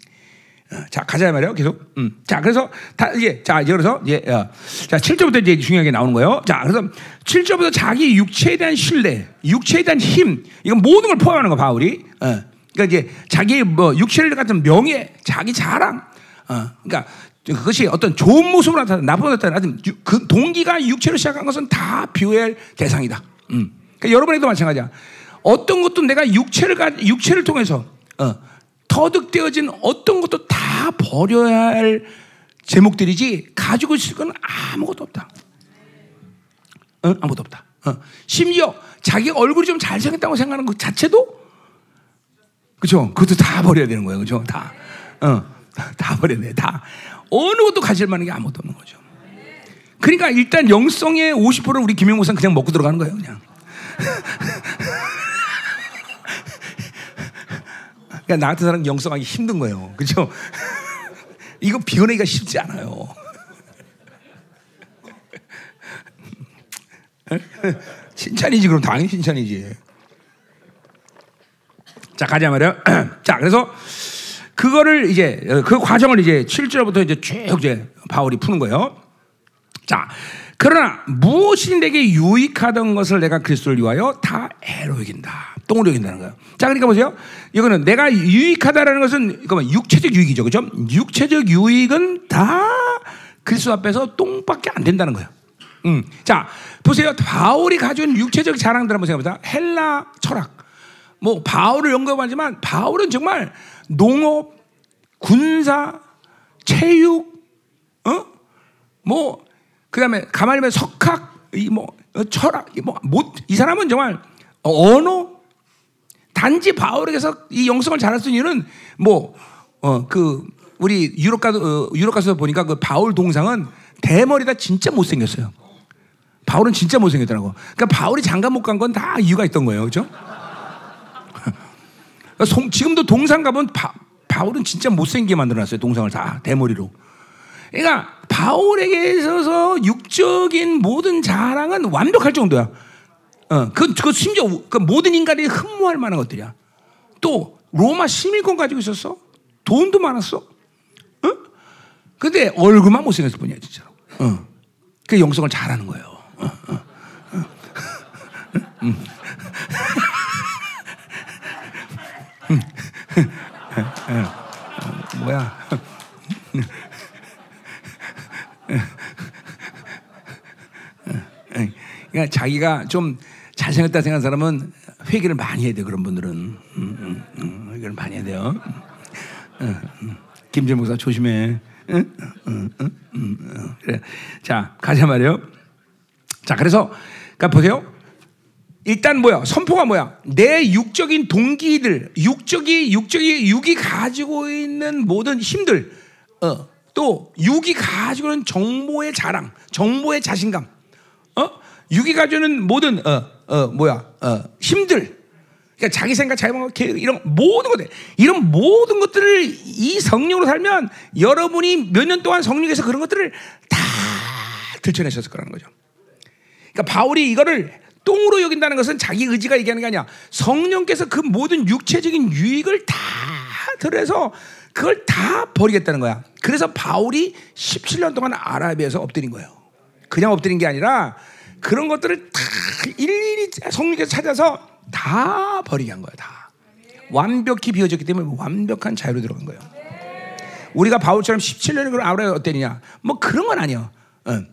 어, 자 가자 말이요 계속. 음. 자 그래서 다 이제 자 이제 그래서 이제 어. 자 7절부터 이제 중요하게 나오는 거예요. 자 그래서 7절부터 자기 육체에 대한 신뢰, 육체에 대한 힘, 이건 모든 걸 포함하는 거 바울이. 어. 그러니까 이제 자기 뭐 육체를 같은 명예, 자기 자랑. 어. 그러니까 그것이 어떤 좋은 모습으로 나타나 나쁜 나타나 그 동기가 육체로 시작한 것은 다 비교할 대상이다. 음. 그러니까 여러분에도 마찬가지야. 어떤 것도 내가 육체를 가 육체를 통해서 어. 터득되어진 어떤 것도 다 버려야 할 제목들이지 가지고 있을 건 아무것도 없다. 어? 아무것도 없다. 어. 심지어 자기 얼굴이 좀 잘생겼다고 생각하는 것 자체도 그죠? 그것도 다 버려야 되는 거예요. 그죠? 다. 어. *laughs* 다 버려야 돼. 다. 어느 것도 가질 만한 게 아무것도 없는 거죠. 그러니까 일단 영성의 50%를 우리 김영모사는 그냥 먹고 들어가는 거예요. 그냥. *laughs* 그러니까 나 같은 사람 영성하기 힘든 거예요. 그죠? *laughs* 이거 비워내기가 쉽지 않아요. *laughs* 칭찬이지 그럼 당연히 칭찬이지. 자 가자 말이야. *clears throat* 자 그래서 그거를 이제 그 과정을 이제 7절부터 이제 쭉 이제 바울이 푸는 거예요. 자 그러나 무엇이 내게 유익하던 것을 내가 그리스도를 위하여 다 애로 여긴다. 똥으로 여긴다는 거예요. 자, 그러니까 보세요. 이거는 내가 유익하다라는 것은 이거 육체적 유익이죠. 그죠? 육체적 유익은 다 그리스도 앞에서 똥밖에 안 된다는 거예요. 음. 자, 보세요. 바울이 가진 육체적 자랑들 한번 생각해 보자. 헬라 철학. 뭐, 바울을 연구하지만 바울은 정말 농업, 군사, 체육, 어? 뭐, 그 다음에 가만히 보면 석학, 이 뭐, 어, 철학, 이 뭐, 못, 이 사람은 정말 언어, 단지 바울에게서 이 영성을 잘할 수 있는 이유는 뭐, 어, 그, 우리 유럽 가서, 어, 유럽 가서 보니까 그 바울 동상은 대머리가 진짜 못 생겼어요. 바울은 진짜 못 생겼더라고. 그러니까 바울이 장가 못 간 건 다 이유가 있던 거예요. 그죠? 지금도 동상 가면 바, 바울은 진짜 못생기게 만들어놨어요. 동상을 다 대머리로. 그러니까 바울에게 있어서 육적인 모든 자랑은 완벽할 정도야. 어, 그, 그 심지어 그 모든 인간이 흠모할 만한 것들이야. 또 로마 시민권 가지고 있었어. 돈도 많았어. 어? 근데 얼굴만 못생겼을 뿐이야, 진짜로. 어. 그 영성을 잘하는 거예요. 어, 어, 어. 음. 음. 뭐야? 그러니까 자기가 좀 잘생겼다 생각하는 사람은 회개를 많이 해야 돼 그런 분들은 음, 음, 음, 회개를 많이 해야 돼요. 김재 목사 조심해. 그래. 자 가자 말이요. 자 그래서 그러니까 보세요. 일단 뭐야 선포가 뭐야 내 육적인 동기들 육적이 육적이 육이 가지고 있는 모든 힘들 어, 또 육이 가지고 있는 정보의 자랑 정보의 자신감 어 육이 가지는 모든 어, 어 뭐야 어, 힘들 그러니까 자기 생각 자기 방법 이런 모든 것들 이런 모든 것들을 이 성령으로 살면 여러분이 몇 년 동안 성령에서 그런 것들을 다 들춰내셨을 거라는 거죠. 그러니까 바울이 이거를 똥으로 여긴다는 것은 자기 의지가 얘기하는 게 아니야. 성령께서 그 모든 육체적인 유익을 다 들여서 그걸 다 버리겠다는 거야. 그래서 바울이 17년 동안 아라비에서 엎드린 거예요. 그냥 엎드린 게 아니라 그런 것들을 다 일일이 성령께서 찾아서 다 버리게 한 거야. 다 완벽히 비워졌기 때문에 완벽한 자유로 들어간 거예요. 우리가 바울처럼 17년을 그럼 아우라에 어땠느냐? 뭐 그런 건 아니야. 응.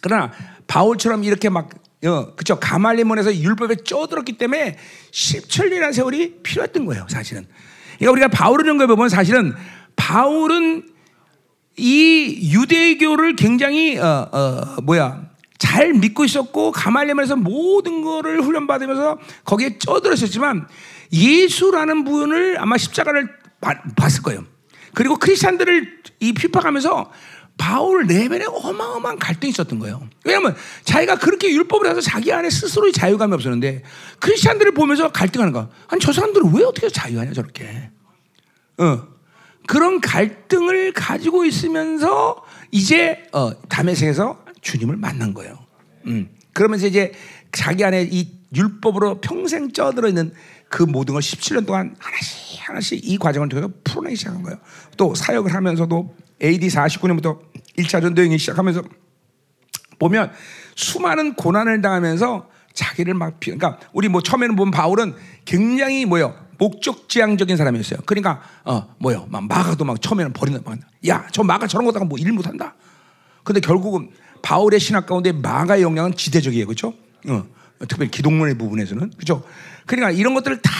그러나 바울처럼 이렇게 막 어, 그쵸 가말리몬에서 율법에 쪄들었기 때문에 17년이라는 세월이 필요했던 거예요. 사실은. 그러니까 우리가 바울을 연구해 보면 사실은 바울은 이 유대교를 굉장히 어, 어, 뭐야 잘 믿고 있었고 가말리엘에서 모든 거를 훈련받으면서 거기에 쪄들어 있었지만 예수라는 분을 아마 십자가를 봤을 거예요. 그리고 크리스찬들을 이 피파하면서 바울 내면에 어마어마한 갈등이 있었던 거예요. 왜냐하면 자기가 그렇게 율법을 해서 자기 안에 스스로의 자유감이 없었는데 크리스찬들을 보면서 갈등하는 거야. 아니 저 사람들은 왜 어떻게 자유하냐 저렇게. 어. 그런 갈등을 가지고 있으면서 이제 어, 담에색에서 주님을 만난 거예요. 음. 그러면서 이제 자기 안에 이 율법으로 평생 쪄들어 있는 그 모든 걸 17년 동안 하나씩 하나씩 이 과정을 통해서 풀어내기 시작한 거예요. 또 사역을 하면서도 AD 49년부터 1차 전도행이 시작하면서 보면 수많은 고난을 당하면서 자기를 막 피, 그러니까 우리 뭐 처음에는 보면 바울은 굉장히 뭐요 목적지향적인 사람이었어요. 그러니까 어 뭐요 막 마가도 막 처음에는 버리는 막야저 마가 저런 거 다가 뭐일 못한다. 근데 결국은 바울의 신학 가운데 마가의 영향은 지대적이에요, 그렇죠? 어, 특별히 기독론의 부분에서는 그렇죠. 그러니까 이런 것들을 다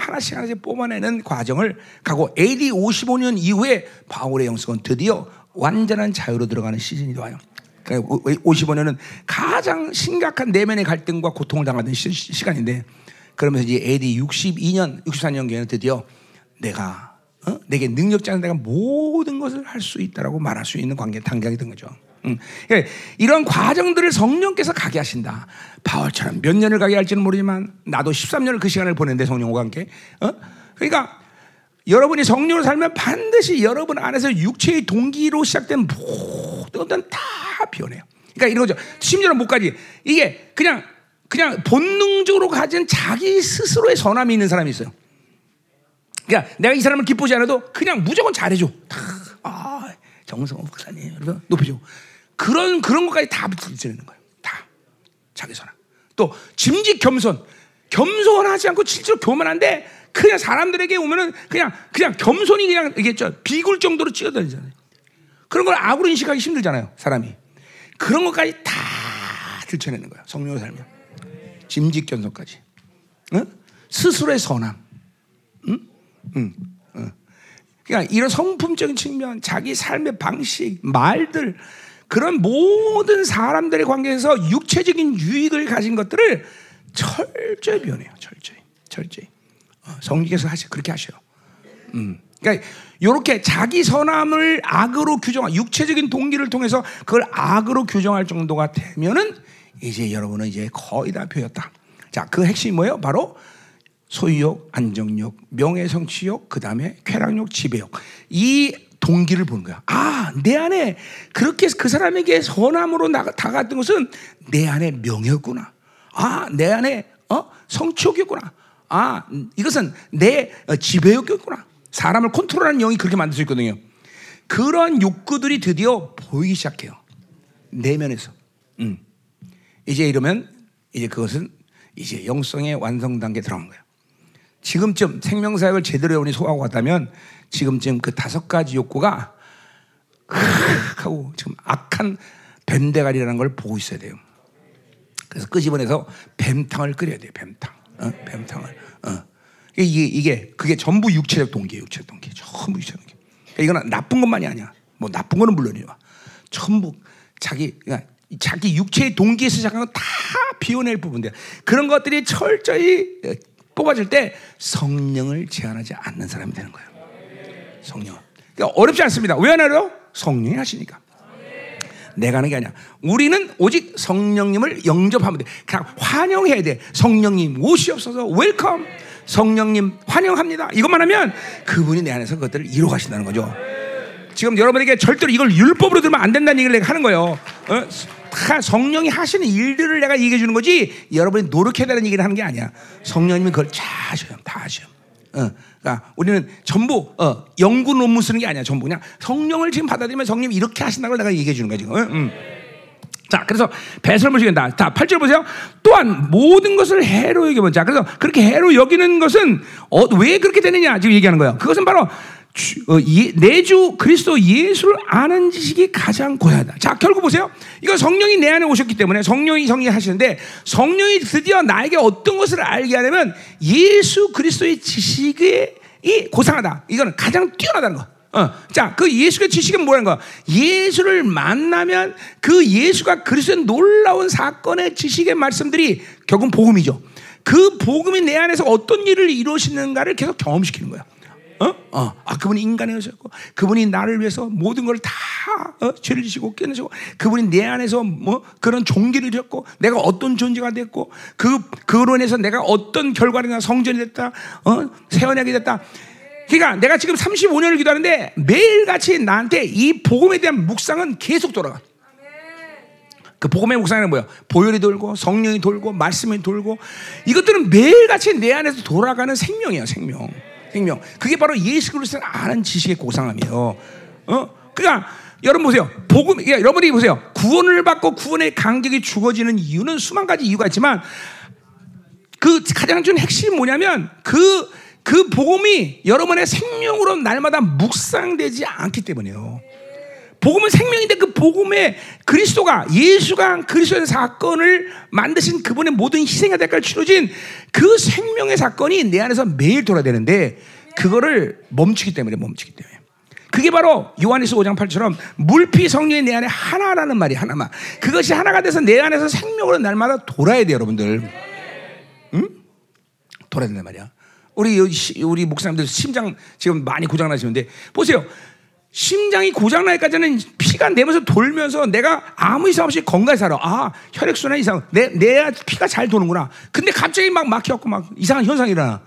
하나씩 하나씩 뽑아내는 과정을 가고 AD 55년 이후에 바울의 영성은 드디어 완전한 자유로 들어가는 시즌이 와요. 55년은 그러니까 가장 심각한 내면의 갈등과 고통을 당하던 시, 간인데 그러면서 이제 AD 62년, 64년경에는 드디어 내가 어? 내게 능력자는 내가 모든 것을 할 수 있다라고 말할 수 있는 관계 단계가 된 거죠. 음. 그러니까 이런 과정들을 성령께서 가게 하신다. 바울처럼 몇 년을 가게 할지는 모르지만 나도 13년을 그 시간을 보냈는데 성령과 함께. 어? 그러니까 여러분이 성령으로 살면 반드시 여러분 안에서 육체의 동기로 시작된 모든 것들은 다 비워내요. 그러니까 이런 거죠. 심지어는 못가지. 이게 그냥 그냥 본능적으로 가진 자기 스스로의 선함이 있는 사람이 있어요. 그러니까 내가 이 사람을 기쁘지 않아도 그냥 무조건 잘해줘. 아, 정성호 목사님, 높여줘. 그런 그런 것까지 다 붙여내는 거예요. 다 자기 선함. 또 짐직 겸손, 겸손하지 않고 실제로 교만한데 그냥 사람들에게 오면은 그냥 그냥 겸손이 그냥 이게 저 비굴 정도로 찍어다니잖아요. 그런 걸 악으로 인식하기 힘들잖아요, 사람이. 그런 것까지 다 들춰내는 거예요. 성령으로 살면. 짐직 견성까지. 응? 스스로의 선함. 응? 응. 응. 그러니까 이런 성품적인 측면, 자기 삶의 방식, 말들, 그런 모든 사람들의 관계에서 육체적인 유익을 가진 것들을 철저히 변해요. 철저히. 철저히. 어, 성령께서 하시 그렇게 하셔요. 음. 그러니까 이렇게 자기 선함을 악으로 규정한 육체적인 동기를 통해서 그걸 악으로 규정할 정도가 되면은 이제 여러분은 이제 거의 다 표였다. 자, 그 핵심이 뭐예요? 바로 소유욕, 안정욕, 명예성취욕, 그 다음에 쾌락욕, 지배욕. 이 동기를 보는 거야. 아, 내 안에 그렇게 그 사람에게 선함으로 다가갔던 것은 내 안에 명예였구나. 아, 내 안에 어? 성취욕이었구나. 아, 이것은 내 어, 지배욕이었구나. 사람을 컨트롤하는 영이 그렇게 만들 수 있거든요. 그런 욕구들이 드디어 보이기 시작해요. 내면에서. 음. 이제 이러면 이제 그것은 이제 영성의 완성 단계 들어간 거예요. 지금쯤 생명사역을 제대로 여러분이 소화하고 갔다면 지금쯤 그 다섯 가지 욕구가 하고 지금 악한 뱀대가리라는 걸 보고 있어야 돼요. 그래서 끄집어내서 뱀탕을 끓여야 돼요. 뱀탕, 어? 뱀탕을. 어. 이게 이게 그게 전부 육체적 동기예요. 육체적 동기, 전부 육체적 동기. 그러니까 이거는 나쁜 것만이 아니야. 뭐 나쁜 거는 물론이요. 전부 자기 그러니까 자기 육체의 동기에서 시작한 건다 비워낼 부분들. 그런 것들이 철저히 뽑아질 때 성령을 제한하지 않는 사람이 되는 거예요. 성령. 그러니까 어렵지 않습니다. 왜 안 어려워? 성령이 하시니까. 내가 하는 게 아니야. 우리는 오직 성령님을 영접하면 돼. 그냥 환영해야 돼. 성령님 오시옵소서. Welcome. 성령님 환영합니다. 이것만 하면 그분이 내 안에서 그것들을 이루어 가신다는 거죠. 지금 여러분에게 절대로 이걸 율법으로 들으면 안 된다는 얘기를 내가 하는 거예요. 어? 성령이 하시는 일들을 내가 얘기해 주는 거지 여러분이 노력해야 되는 얘기를 하는 게 아니야. 성령님이 그걸 다 하셔요. 다 하셔요. 어, 그러니까 우리는 전부 어, 연구 논문 쓰는 게 아니야. 전부 그냥 성령을 지금 받아들이면 성령이 이렇게 하신다고 내가 얘기해 주는 거야 지금. 자, 그래서 배설을 시킨다. 자, 8절 보세요. 또한 모든 것을 해로 여기면 자, 그래서 그렇게 해로 여기는 것은 어, 왜 그렇게 되느냐 지금 얘기하는 거예요. 그것은 바로 어, 내주 그리스도 예수를 아는 지식이 가장 고야하다. 자, 결국 보세요. 이거 성령이 내 안에 오셨기 때문에 성령이 성리 하시는데 성령이 드디어 나에게 어떤 것을 알게 하려면 예수 그리스도의 지식이 고상하다. 이거는 가장 뛰어나다는 거. 어, 자, 그 예수의 지식은 뭐라는 거야? 예수를 만나면 그 예수가 그리스도의 놀라운 사건의 지식의 말씀들이 결국 복음이죠. 그 복음이 내 안에서 어떤 일을 이루시는가를 계속 경험시키는 거야. 어? 어. 아, 그분이 인간이 오셨고, 그분이 나를 위해서 모든 걸 다, 어? 죄를 지시고, 깨내시고, 그분이 내 안에서 뭐, 그런 종기를 줬고, 내가 어떤 존재가 됐고, 그, 그로 인해서 내가 어떤 결과를 성전이 됐다, 어? 세원하게 됐다. 그러니까 내가 지금 35년을 기도하는데 매일 같이 나한테 이 복음에 대한 묵상은 계속 돌아가. 그 복음의 묵상은 뭐야? 보혈이 돌고 성령이 돌고 말씀이 돌고 이것들은 매일같이 내 안에서 돌아가는 생명이야, 생명. 생명. 그게 바로 예수 그리스도를 아는 지식의 고상함이에요. 어? 그러니까 여러분 보세요. 복음 그러니까 여러분이 보세요. 구원을 받고 구원의 간격이 죽어지는 이유는 수만 가지 이유가 있지만 그 가장 중 핵심이 뭐냐면 그, 그 복음이 여러분의 생명으로 날마다 묵상되지 않기 때문이에요. 복음은 생명인데 그 복음에 그리스도가 예수가 그리스도의 사건을 만드신 그분의 모든 희생의 대가를 치러진 그 생명의 사건이 내 안에서 매일 돌아야 되는데 그거를 멈추기 때문에 멈추기 때문에. 그게 바로 요한일서 5장 8처럼 물피 성령이 내 안에 하나라는 말이 하나만 그것이 하나가 돼서 내 안에서 생명으로 날마다 돌아야 돼요 여러분들. 응? 돌아야 된단 말이야. 우리 우리 목사님들 심장 지금 많이 고장 나시는데 보세요 심장이 고장나기까지는 피가 내면서 돌면서 내가 아무 이상 없이 건강히 살아. 아, 혈액순환 이상. 내, 내 피가 잘 도는구나. 근데 갑자기 막 막혀갖고 막 이상한 현상이 일어나.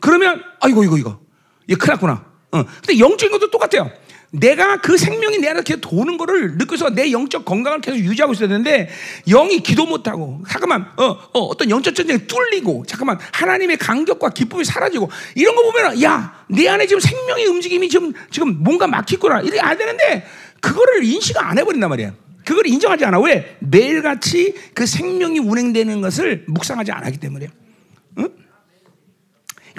그러면, 아이고, 이거, 이거. 이거 큰일 났구나. 어. 근데 영적인 것도 똑같아요. 내가 그 생명이 내 안에 계속 도는 거를 느껴서 내 영적 건강을 계속 유지하고 있어야 되는데 영이 기도 못하고 잠깐만 어, 어 어떤 영적 전쟁이 뚫리고 잠깐만 하나님의 간격과 기쁨이 사라지고 이런 거 보면 야내 안에 지금 생명의 움직임이 지금 지금 뭔가 막히구나 이렇게 안 되는데 그거를 인식 안 해버린단 말이야. 그걸 인정하지 않아. 왜? 매일같이 그 생명이 운행되는 것을 묵상하지 않았기 때문에. 응?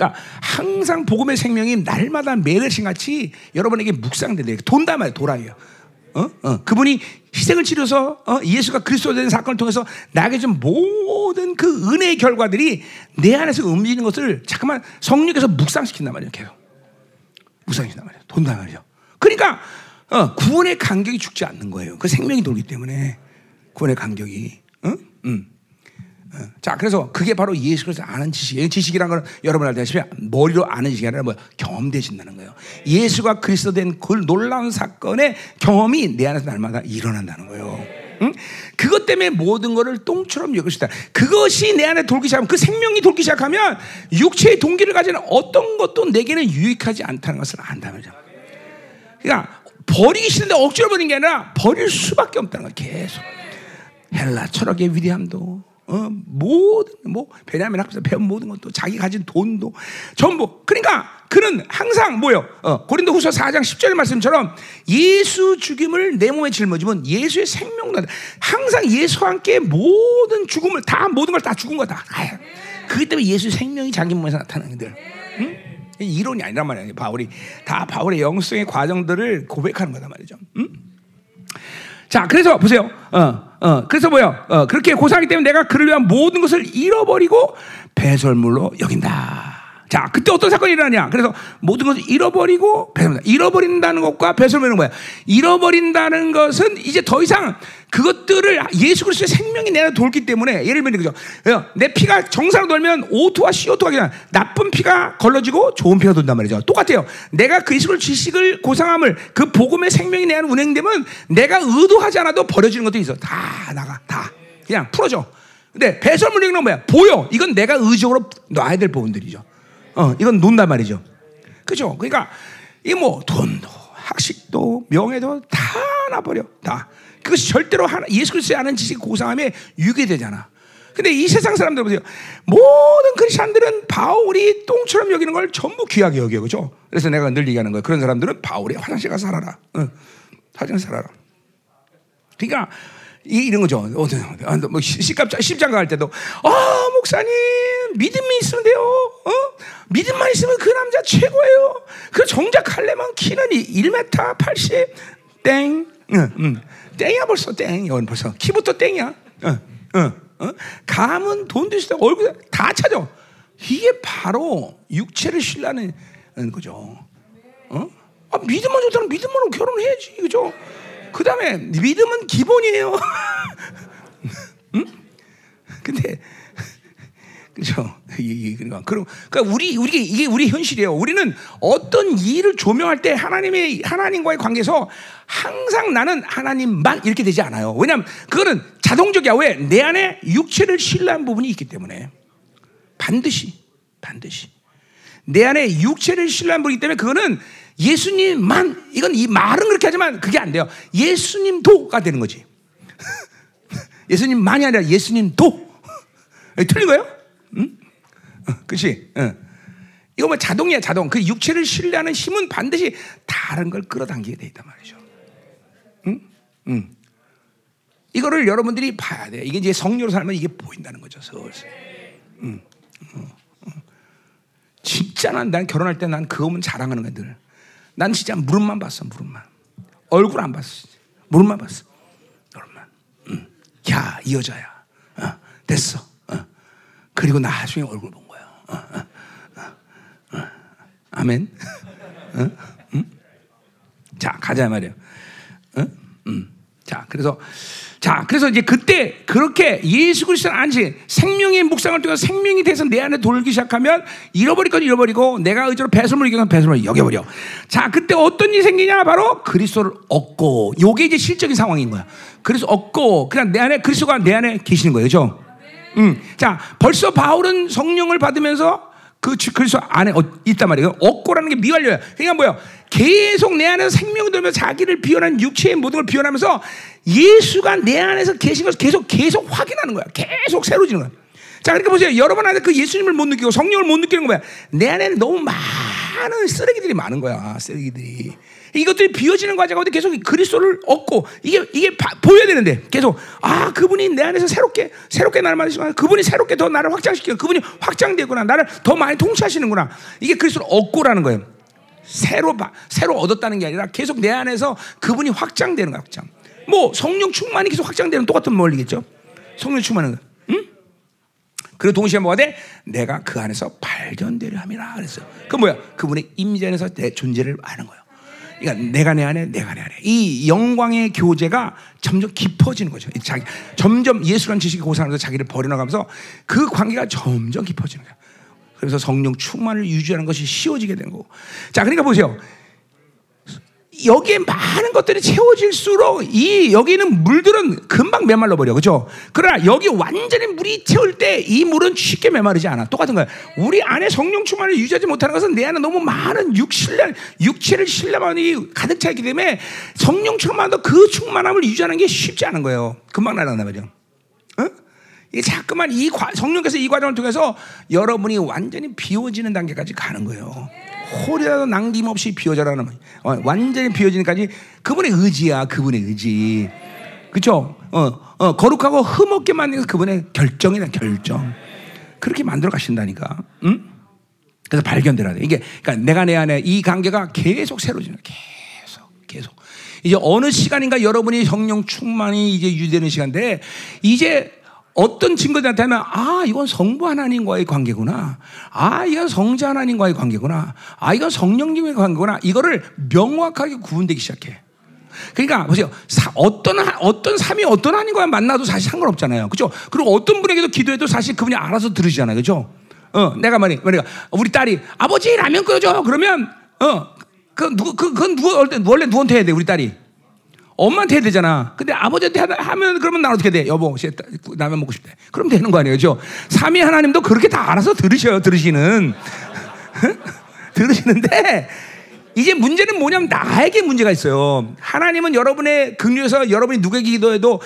그러니까 항상 복음의 생명이 날마다 매일신 같이 여러분에게 묵상된다. 돈다 말이야, 돌아요. 어? 어. 그분이 희생을 치러서 어? 예수가 그리스도 된 사건을 통해서 나에게 준 모든 그 은혜의 결과들이 내 안에서 움직이는 것을 잠깐만 성령께서 묵상시킨단 말이에요. 계속 묵상시킨단 말이에요. 돈다 말이죠. 그러니까 어, 구원의 간격이 죽지 않는 거예요. 그 생명이 돌기 때문에 구원의 간격이. 응? 응. 자, 그래서 그게 바로 예수 그리스도 아는 지식이에요. 지식이란 건 여러분 알다시피 머리로 아는 지식이 아니라 뭐 경험되신다는 거예요. 예수가 그리스도 된 그 놀라운 사건의 경험이 내 안에서 날마다 일어난다는 거예요. 응? 그것 때문에 모든 것을 똥처럼 있다. 그것이 내 안에 돌기 시작하면 그 생명이 돌기 시작하면 육체의 동기를 가지는 어떤 것도 내게는 유익하지 않다는 것을 안다는 거죠. 그러니까 버리기 싫은데 억지로 버리는 게 아니라 버릴 수밖에 없다는 거예요. 계속. 헬라 철학의 위대함도 어, 모든 뭐 베냐민 앞에서 배운 모든 것도 자기 가진 돈도 전부 그러니까 그는 항상 뭐요? 어, 고린도후서 4장 10절 말씀처럼 예수 죽임을 내 몸에 짊어지면 예수의 생명도 항상 예수와 함께 모든 죽음을 다 모든 걸 다 죽은 거다. 그기 때문에 예수의 생명이 자기 몸에서 나타나는 들. 응? 이론이 아니란 말이야. 바울이 다 바울의 영성의 과정들을 고백하는 거다 말이죠. 응? 자, 그래서 보세요. 어, 어, 그래서 뭐요? 어, 그렇게 고사하기 때문에 내가 그를 위한 모든 것을 잃어버리고 배설물로 여긴다. 자, 그때 어떤 사건이 일어나냐? 그래서 모든 것을 잃어버리고 배설물. 잃어버린다는 것과 배설물은 뭐야? 잃어버린다는 것은 이제 더 이상 그것들을 예수 그리스도의 생명이 내가 돌기 때문에 예를 들면 그죠? 내 피가 정상으로 돌면 O2와 CO2가 그냥 나쁜 피가 걸러지고 좋은 피가 돈단 말이죠. 똑같아요. 내가 그리스도의 지식을 고상함을 그 복음의 생명이 내 안에 운행되면 내가 의도하지 않아도 버려지는 것도 있어. 다 나가. 다. 그냥 풀어져. 근데 배설물이는 뭐야? 보여. 이건 내가 의적으로 놔야 될 부분들이죠. 어, 이건 논단 말이죠. 그죠? 그러니까 이 뭐 돈도 학식도 명예도 다 놔버려. 다. 그것이 절대로 하나, 예수 그리스도의 아는 지식 고상함에 유괴되잖아. 근데 이 세상 사람들 보세요. 모든 크리스천들은 바울이 똥처럼 여기는 걸 전부 귀하게 여겨, 그죠? 그래서 내가 늘 얘기하는 거야. 그런 사람들은 바울이 화장실 가서 살아라. 응. 화장실 살아라. 그러니까 이 런 거죠. 아, 뭐 십갑자 십장가 할 때도 아 목사님 믿음이 있으면 돼요. 어? 믿음만 있으면 그 남자 최고예요. 그 정작 할래면 키는 1m 80 땡. 응, 응. 땡이야 벌써 땡. 이건 벌써 키부터 땡이야. 어, 어, 어? 감은 돈도 있어 얼굴 다 찾아. 이게 바로 육체를 신라는 거죠. 어? 아, 믿음만 좋다면 믿음으로 결혼해야지, 그죠? 그 다음에 믿음은 기본이에요. *laughs* 응? 근데 *laughs* 그죠? 그러니까 그러니까 우리 우리 이게 우리 현실이에요. 우리는 어떤 일을 조명할 때 하나님의 하나님과의 관계에서 항상 나는 하나님만 이렇게 되지 않아요. 왜냐하면 그거는 자동적이야. 왜? 내 안에 육체를 신뢰한 부분이 있기 때문에 반드시 반드시 내 안에 육체를 신뢰한 부분이기 때문에 그거는 예수님만 이건 이 말은 그렇게 하지만 그게 안 돼요. 예수님도가 되는 거지. *laughs* 예수님만이 아니라 예수님도 *laughs* 틀린 거예요? 응? 어, 그렇지? 응. 이거 뭐 자동이야 자동. 그 육체를 신뢰하는 힘은 반드시 다른 걸 끌어당기게 돼 있단 말이죠. 응? 응. 이거를 여러분들이 봐야 돼. 이게 이제 성령으로 살면 이게 보인다는 거죠. 슬슬. 응. 진짜 난, 난 결혼할 때 난 그거면 자랑하는 애들. 난 진짜 무릎만 봤어, 무릎만. 얼굴 안 봤어. 무릎만 봤어. 무릎만. 응. 야, 이 여자야. 어, 됐어. 어. 그리고 나중에 얼굴 본 거야. 어, 아멘. *laughs* 응? 자, 가자 말이에요. 자, 그래서 자, 그래서 이제 그때 그렇게 예수 그리스도는 안지 생명의 묵상을 통해 생명이 돼서 내 안에 돌기 시작하면 잃어버릴 건 잃어버리고 내가 의지로 배설물 이기면 배설물 여겨버려. 자, 그때 어떤 일이 생기냐? 바로 그리스도를 얻고 요게 이제 실적인 상황인 거야. 그래서 얻고 그냥 내 안에 그리스도가 내 안에 계시는 거예요. 그죠? 음. 자, 벌써 바울은 성령을 받으면서 그 그리스도 안에 있단 말이에요. 얻고라는 게 미완료야. 그러니까 뭐야? 계속 내 안에서 생명이 들면서 자기를 비워낸 육체의 모든 걸 비워내면서 예수가 내 안에서 계신 것을 계속 계속 확인하는 거야. 계속 새로지는 거야. 자, 그러니까 보세요. 여러분 안에 그 예수님을 못 느끼고 성령을 못 느끼는 거야. 내 안에는 너무 많은 쓰레기들이 많은 거야. 쓰레기들이. 이것들이 비워지는 과정 가 운데 계속 그리스도를 얻고 이게 이게 바, 보여야 되는데 계속 아 그분이 내 안에서 새롭게 새롭게 나를 만드시고 그분이 새롭게 더 나를 확장시키고 그분이 확장되구나 나를 더 많이 통치하시는구나 이게 그리스도를 얻고라는 거예요. 새로 새로 얻었다는 게 아니라 계속 내 안에서 그분이 확장되는 거야 확장. 뭐 성령 충만이 계속 확장되는 똑같은 원리겠죠. 성령 충만은 응? 그리고 동시에 뭐가 돼? 내가 그 안에서 발견되려 함이라 그랬어요. 그 뭐야? 그분의 임재 안에서 내 존재를 아는 거예요. 그러니까 내가 내 안에, 내가 내 안에. 이 영광의 교제가 점점 깊어지는 거죠. 자기, 점점 예수라는 지식이 고상하면서 자기를 버려나가면서 그 관계가 점점 깊어지는 거야. 그래서 성령 충만을 유지하는 것이 쉬워지게 되는 거고. 자, 그러니까 보세요. 여기에 많은 것들이 채워질수록 이 여기는 물들은 금방 메말라 버려 그죠? 그러나 여기 완전히 물이 채울 때 이 물은 쉽게 메마르지 않아. 똑같은 거야. 우리 안에 성령 충만을 유지하지 못하는 것은 내 안에 너무 많은 육신을 육체를 신뢰만이 가득 차 있기 때문에 성령 충만도 그 충만함을 유지하는 게 쉽지 않은 거예요. 금방 날아간단 말이야. 어? 이게 자꾸만 이 과, 성령께서 이 과정을 통해서 여러분이 완전히 비워지는 단계까지 가는 거예요. 홀이라도 남김없이 비워져라는 어, 완전히 비워지는까지 그분의 의지야 그분의 의지. 그렇죠 어, 어, 거룩하고 흠없게 만드는 그분의 결정이다 결정. 그렇게 만들어 가신다니까. 응? 그래서 발견되라. 돼 이게 그러니까 내가 내 안에 이 관계가 계속 새로지는 계속 계속. 이제 어느 시간인가 여러분이 성령 충만이 이제 유되는 시간인데 이제 어떤 증거들 나타나면 아 이건 성부 하나님과의 관계구나. 아 이건 성자 하나님과의 관계구나. 아 이건 성령님의 관계구나. 이거를 명확하게 구분되기 시작해. 그러니까 보세요. 사, 어떤 어떤 삼이 어떤 하나님과 만나도 사실 상관없잖아요. 그죠? 그리고 어떤 분에게도 기도해도 사실 그분이 알아서 들으시잖아요. 그죠? 어 내가 말이 말이야. 우리 딸이 아버지 라면 끓여줘. 그러면 어 그 누구 그 그건 누구 원래 누구한테 해야 돼 우리 딸이 엄마한테 해야 되잖아. 근데 아버지한테 하면 그러면 나 어떻게 돼? 여보, 라면 먹고 싶대. 그럼 되는 거 아니에요, 그죠? 삼위 하나님도 그렇게 다 알아서 들으셔요, 들으시는. *laughs* 들으시는데 이제 문제는 뭐냐면 나에게 문제가 있어요. 하나님은 여러분의 긍휼에서 여러분이 누구에게 기도해도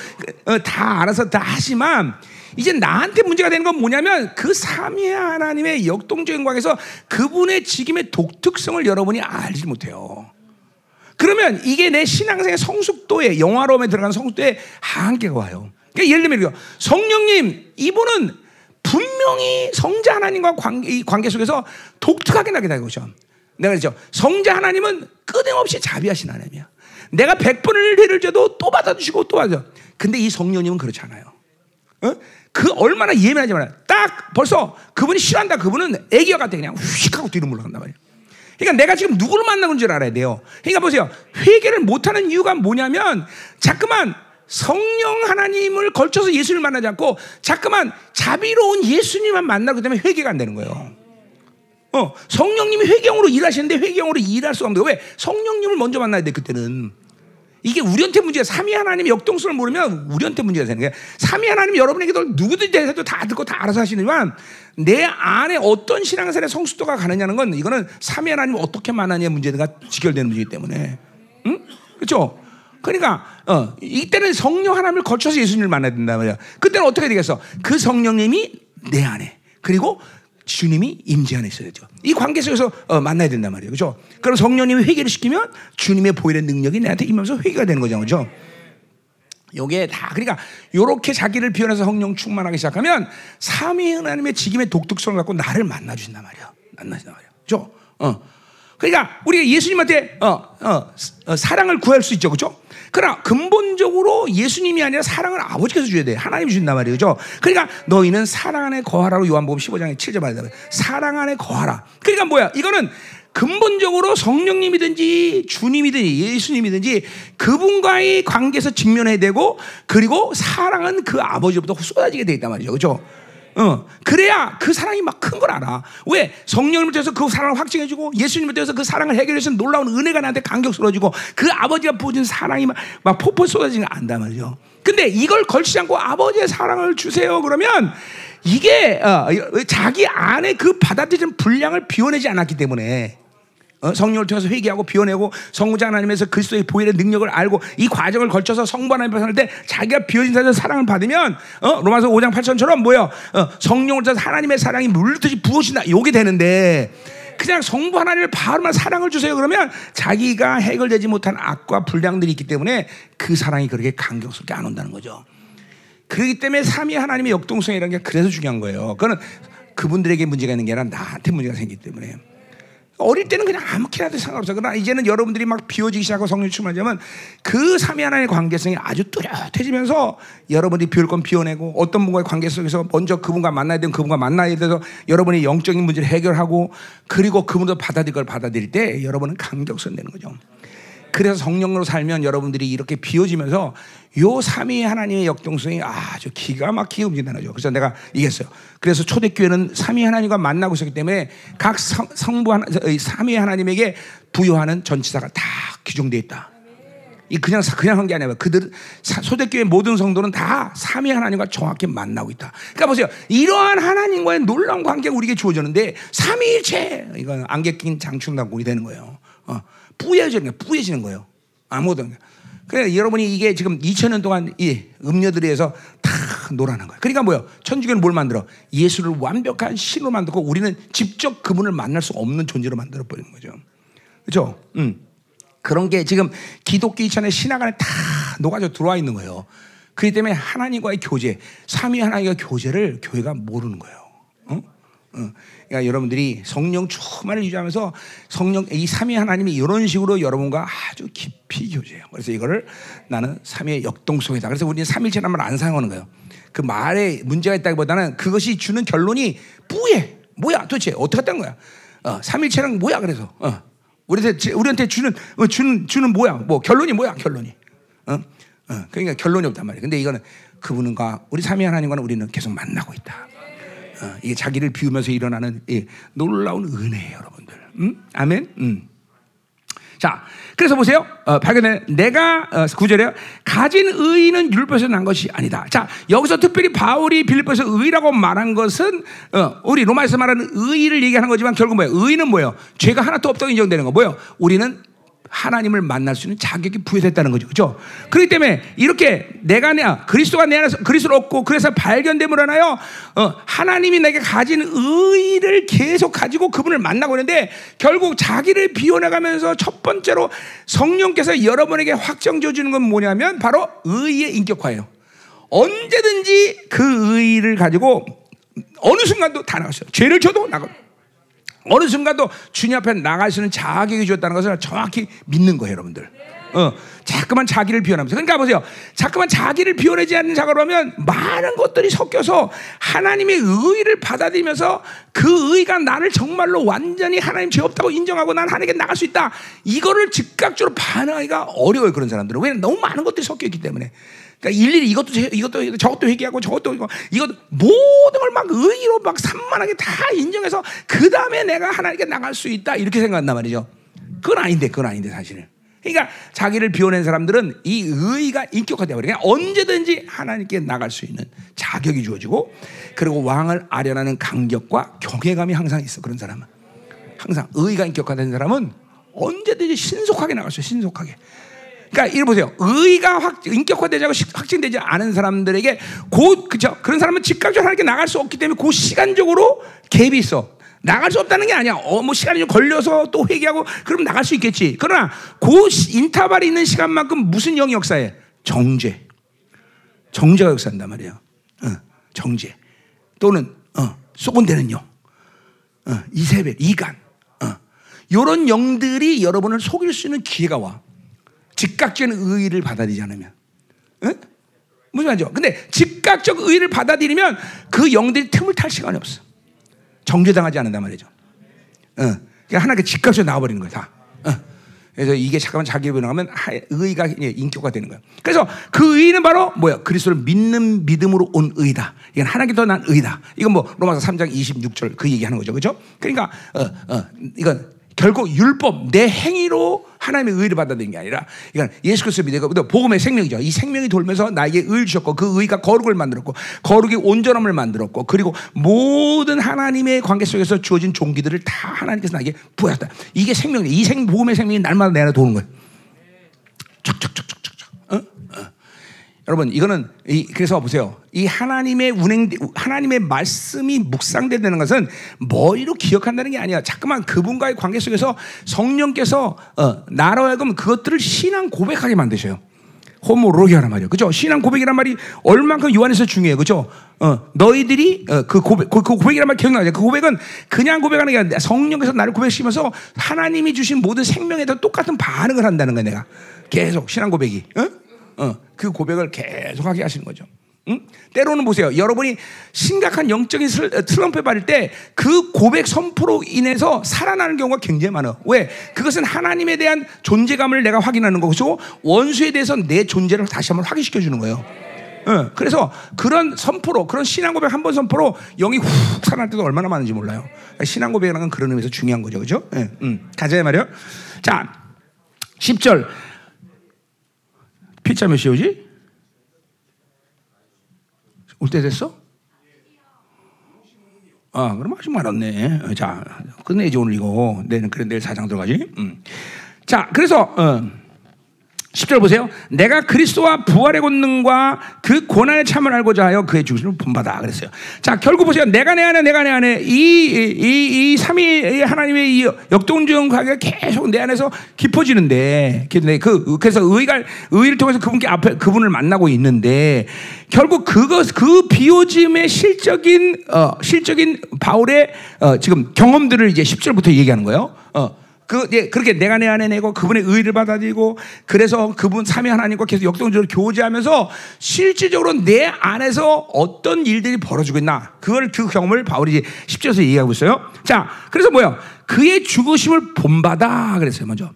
어, 다 알아서 다 하지만 이제 나한테 문제가 되는 건 뭐냐면 그 삼위 하나님의 역동적인 광에서 그분의 직임의 독특성을 여러분이 알지 못해요. 그러면 이게 내 신앙생의 성숙도에 영화로움에 들어가는 성숙도에 한계가 와요. 그러니까 예를 들면 성령님 이분은 분명히 성자 하나님과 관계, 관계 속에서 독특하게 나게 되는 거죠. 내가 그랬죠. 성자 하나님은 끊임없이 자비하신 하나님이야. 내가 백 번을 회를 줘도 또 받아주시고 또 받아. 근데 이 성령님은 그렇지 않아요. 어? 그 얼마나 예민하지 말아. 딱 벌써 그분이 싫어한다. 그분은 애기와 같아 그냥 휙 하고 뒤로 물러간단 말이야. 그러니까 내가 지금 누구를 만나는 줄 알아야 돼요. 그러니까 보세요. 회개를 못하는 이유가 뭐냐면 자꾸만 성령 하나님을 걸쳐서 예수를 만나지 않고 자꾸만 자비로운 예수님만 만나기 때문에 회개가 안 되는 거예요. 어, 성령님이 회경으로 일하시는데 회경으로 일할 수가 없는 거예요. 왜? 성령님을 먼저 만나야 돼 그때는. 이게 우리한테 문제가 삼위 하나님의 역동성을 모르면 우리한테 문제가 되는 거야. 삼위 하나님 여러분에게도 누구든지 대해서도 다 듣고 다 알아서 하시지만 내 안에 어떤 신앙생활의 성숙도가 가느냐는 건 이거는 삼위 하나님을 어떻게 만나냐의 문제가 직결되는 문제이기 때문에. 응? 그렇죠? 그러니까 어, 이때는 성령 하나님을 거쳐서 예수님을 만나야 된다 말이야. 그때는 어떻게 되겠어? 그 성령님이 내 안에 그리고 주님이 임재 안에 있어야 되죠. 이 관계 속에서 어, 만나야 된단 말이에요. 그죠? 그럼 성령님이 회개를 시키면 주님의 보이는 능력이 내한테 임하면서 회개가 되는 거죠. 그죠? 요게 다 그러니까 요렇게 자기를 비워내서 성령 충만하기 시작하면 삼위 하나님의 직임의 독특성을 갖고 나를 만나 주신단 말이야. 만나 주신단 말이야. 그죠? 어. 그러니까 우리가 예수님한테 어, 어, 어, 사랑을 구할 수 있죠. 그죠? 그러나 근본적으로 예수님이 아니라 사랑을 아버지께서 줘야 돼. 하나님이 준단 말이죠. 그러니까 너희는 사랑 안에 거하라로 요한복음 15장에 7절 말이다. 사랑 안에 거하라. 그러니까 뭐야? 이거는 근본적으로 성령님이든지 주님이든지 예수님이든지 그분과의 관계에서 직면해야 되고 그리고 사랑은 그 아버지로부터 쏟아지게 돼 있단 말이죠. 그렇죠? 어, 그래야 그 사랑이 막 큰 걸 알아. 왜? 성령님을 통해서 그 사랑을 확증해주고 예수님을 통해서 그 사랑을 해결해서 놀라운 은혜가 나한테 감격스러워지고 그 아버지가 부어준 사랑이 막, 막 폭포 쏟아지는 걸 안단 말이죠. 근데 이걸 걸치지 않고 아버지의 사랑을 주세요. 그러면 이게 어, 자기 안에 그 받아들이는 분량을 비워내지 않았기 때문에 어? 성령을 통해서 회개하고 비워내고 성부장 하나님에서 그리스도의 보혈의 능력을 알고 이 과정을 걸쳐서 성부 하나님 앞에 때 자기가 비워진 자에서 사랑을 받으면 어? 로마서 5장 8절처럼 뭐요? 어, 성령을 통해서 하나님의 사랑이 물듯이 부어진다. 요게 되는데 그냥 성부 하나님을 바로만 사랑을 주세요 그러면 자기가 해결되지 못한 악과 불량들이 있기 때문에 그 사랑이 그렇게 감격스럽게 안 온다는 거죠. 그렇기 때문에 삼위 하나님의 역동성이라는 게 그래서 중요한 거예요. 그거는 그분들에게 문제가 있는 게 아니라 나한테 문제가 생기기 때문에. 어릴 때는 그냥 아무렇게나 도 상관없어. 그러나 이제는 여러분들이 막 비워지기 시작하고 성령 충만하면 그 삼위 하나님의 관계성이 아주 뚜렷해지면서 여러분이 비울 건 비워내고 어떤 분과의 관계 속에서 먼저 그분과 만나야 되는 그분과 만나야 돼서 여러분이 영적인 문제를 해결하고 그리고 그분도 받아들일 걸 받아들일 때 여러분은 감격선 되는 거죠. 그래서 성령으로 살면 여러분들이 이렇게 비워지면서 요 삼위 하나님의 역동성이 아주 기가 막히게 거죠. 그래서 내가 얘기했어요. 그래서 초대교회는 삼위 하나님과 만나고 있었기 때문에 각 성, 성부 하나, 삼위 하나님에게 부여하는 전치사가 다 규정되어 있다. 이 그냥 그냥 한 게 아니라 그들 소대교회 모든 성도는 다 삼위 하나님과 정확히 만나고 있다. 그러니까 보세요. 이러한 하나님과의 놀라운 관계가 우리에게 주어졌는데 삼위일체 이건 안개 낀 장충당군이 되는 거예요. 어. 뿌얘지는 거예요. 뿌얘지는 거예요. 아무도. 그래 여러분이 이게 지금 2000년 동안 이 음녀들에 의해서 다 놀아난 거예요. 그러니까 뭐요? 천주교는 뭘 만들어? 예수를 완벽한 신으로 만들고 우리는 직접 그분을 만날 수 없는 존재로 만들어 버리는 거죠. 그렇죠? 음. 그런 게 지금 기독교 2000의 신학 안에 다 녹아져 들어와 있는 거예요. 그렇기 때문에 하나님과의 교제, 삼위 하나님과 교제를 교회가 모르는 거예요. 어? 어. 그러니까 여러분들이 성령 충만을 유지하면서 성령 이 삼위 하나님이 이런 식으로 여러분과 아주 깊이 교제해요. 그래서 이거를 나는 삼위의 역동성이다. 그래서 우리는 삼일체란 말 안 사용하는 거예요. 그 말에 문제가 있다기보다는 그것이 주는 결론이 뿌예 뭐야 도대체 어떻게 했던 거야? 어, 삼일체는 뭐야 그래서 어, 우리한테 우리한테 주는 어, 주는 주는 뭐야? 뭐 결론이 뭐야 결론이? 어? 어, 그러니까 결론이 없단 말이에요. 근데 이거는 그분과 우리 삼위 하나님과는 우리는 계속 만나고 있다. 어, 이게 자기를 비우면서 일어나는 예, 놀라운 은혜예요, 여러분들. 음? 아멘. 음. 자, 그래서 보세요. 어, 발견해. 내가 어, 구절에 가진 의는 율법에서 난 것이 아니다. 자, 여기서 특별히 바울이 빌립보에서 의라고 말한 것은 어, 우리 로마에서 말하는 의를 얘기하는 거지만 결국 뭐예요? 의는 뭐예요? 죄가 하나도 없다고 인정되는 거 뭐예요? 우리는 하나님을 만날 수 있는 자격이 부여됐다는 거죠. 그죠? 그렇기 때문에 이렇게 내가 내, 그리스도가 내 안에서 그리스도를 얻고 그래서 발견됨을 하나요? 어, 하나님이 내게 가진 의를 계속 가지고 그분을 만나고 있는데 결국 자기를 비워나가면서 첫 번째로 성령께서 여러분에게 확정져 주는 건 뭐냐면 바로 의의 인격화예요. 언제든지 그 의를 가지고 어느 순간도 다 나갔어요. 죄를 줘도 나가. 어느 순간도 주님 앞에 나갈 수 있는 자격이 주었다는 것을 정확히 믿는 거예요, 여러분들. 어, 자꾸만 자기를 비워내면서. 그러니까 보세요. 자꾸만 자기를 비워내지 않는 작업을 하면 많은 것들이 섞여서 하나님의 의를 받아들이면서 그 의가 나를 정말로 완전히 하나님 죄 없다고 인정하고 난 하나님께 나갈 수 있다. 이거를 즉각적으로 반응하기가 어려워요. 그런 사람들은. 왜냐면 너무 많은 것들이 섞여 있기 때문에. 그러니까 일일이 이것도 이것도 저것도 회개하고 저것도 이것 모든 걸막 의로 막 산만하게 다 인정해서 그 다음에 내가 하나님께 나갈 수 있다 이렇게 생각한단 말이죠. 그건 아닌데 그건 아닌데 사실은. 그러니까 자기를 비워낸 사람들은 이 의가 인격화되어 버리니까 언제든지 하나님께 나갈 수 있는 자격이 주어지고 그리고 왕을 아련하는 간격과 경외감이 항상 있어 그런 사람은 항상 의가 인격화된 사람은 언제든지 신속하게 나갈 수 있어 신속하게. 그러니까 이를 보세요. 의가 확 인격화되지 않고 확증되지 않은 사람들에게 곧 그죠? 그런 사람은 즉각적으로 하나님께 나갈 수 없기 때문에 그 시간적으로 갭이 있어. 나갈 수 없다는 게 아니야. 어, 뭐 시간이 좀 걸려서 또 회개하고 그럼 나갈 수 있겠지. 그러나 그 인터벌이 있는 시간만큼 무슨 영이 역사해? 정죄. 정죄가 역사한단 말이에요. 어, 정죄. 또는 어, 쏘곤대는 영. 어, 이세벨, 이간. 어. 이런 영들이 여러분을 속일 수 있는 기회가 와. 즉각적인 의의를 받아들이지 않으면. 어? 무슨 말이죠? 근데 즉각적 의의를 받아들이면 그 영들이 틈을 탈 시간이 없어. 정죄당하지 않는단 말이죠. 어. 그러니까 하나님께 즉각적으로 나와버리는 거야, 다. 어. 그래서 이게 잠깐만 자기 변화하면 의가 인격화 되는 거야. 그래서 그 의는 바로 뭐야? 그리스도를 믿는 믿음으로 온 의다. 이건 하나님께 난 의다. 이건 뭐 로마서 3장 26절 그 얘기하는 거죠, 그렇죠? 그러니까 어, 어, 이건 결국 율법 내 행위로 하나님의 의를 받아들인 게 아니라 이건 예수 그리스도 믿고 복음의 생명이죠. 이 생명이 돌면서 나에게 의를 주셨고 그 의가 거룩을 만들었고 거룩이 온전함을 만들었고 그리고 모든 하나님의 관계 속에서 주어진 종기들을 다 하나님께서 나에게 부여했다. 이게 생명이에요. 이 생, 복음의 생명이 날마다 내 안에 도는 거예요. 어. 여러분 이거는 이, 그래서 보세요. 이 하나님의 운행 하나님의 말씀이 묵상되는 것은 머리로 기억한다는 게 아니야. 자꾸만 그분과의 관계 속에서 성령께서 어, 나로 하여금 그것들을 신앙 고백하게 만드셔요. homologia란 말이에요. 그죠? 신앙 고백이란 말이 얼만큼 요한에서 중요해요. 그죠? 어, 너희들이 어, 그 고백, 그, 그 고백이란 말 기억나죠? 그 고백은 그냥 고백하는 게 아니라 성령께서 나를 고백시면서 하나님이 주신 모든 생명에 도 똑같은 반응을 한다는 거야, 내가. 계속 신앙 고백이. 어? 어, 그 고백을 계속하게 하시는 거죠. 응? 때로는 보세요. 여러분이 심각한 영적인 슬럼프에 빠질 때 그 고백 선포로 인해서 살아나는 경우가 굉장히 많아. 왜? 그것은 하나님에 대한 존재감을 내가 확인하는 거고, 원수에 대해서 내 존재를 다시 한번 확인시켜 주는 거예요. 어, 그래서 그런 선포로, 그런 신앙 고백 한 번 선포로 영이 훅 살아날 때도 얼마나 많은지 몰라요. 신앙 고백이라는 건 그런 의미에서 중요한 거죠. 그죠? 예, 음, 가자, 말이요. 자, 10절. 피자 몇시 오지? 올 때 됐어? 아, 그럼 아직 많았네. 자, 끝내지 오늘 이거. 내는 그래 내일 사장 들어가지. 음. 자, 그래서 어. 10절 보세요. 내가 그리스도와 부활의 권능과 그 고난의 참을 알고자 하여 그의 죽으심을 본받아 그랬어요. 자, 결국 보세요. 내가 내 안에 내가 내 안에 이이이 삼위 하나님의 이 역동적 관계가 계속 내 안에서 깊어지는데 그 그래서 의가 의를 통해서 그분께 앞에 그분을 만나고 있는데 결국 그것 그 비오짐의 실적인 어 실적인 바울의 어 지금 경험들을 이제 10절부터 얘기하는 거예요. 어 그, 예, 그렇게 내가 내 안에 내고 그분의 의를 받아들이고 그래서 그분 삼위 하나님과 계속 역동적으로 교제하면서 실질적으로 내 안에서 어떤 일들이 벌어지고 있나 그걸 그 경험을 바울이 10절에서 얘기하고 있어요. 자, 그래서 뭐야? 그의 죽으심을 본받아 그랬어요, 먼저.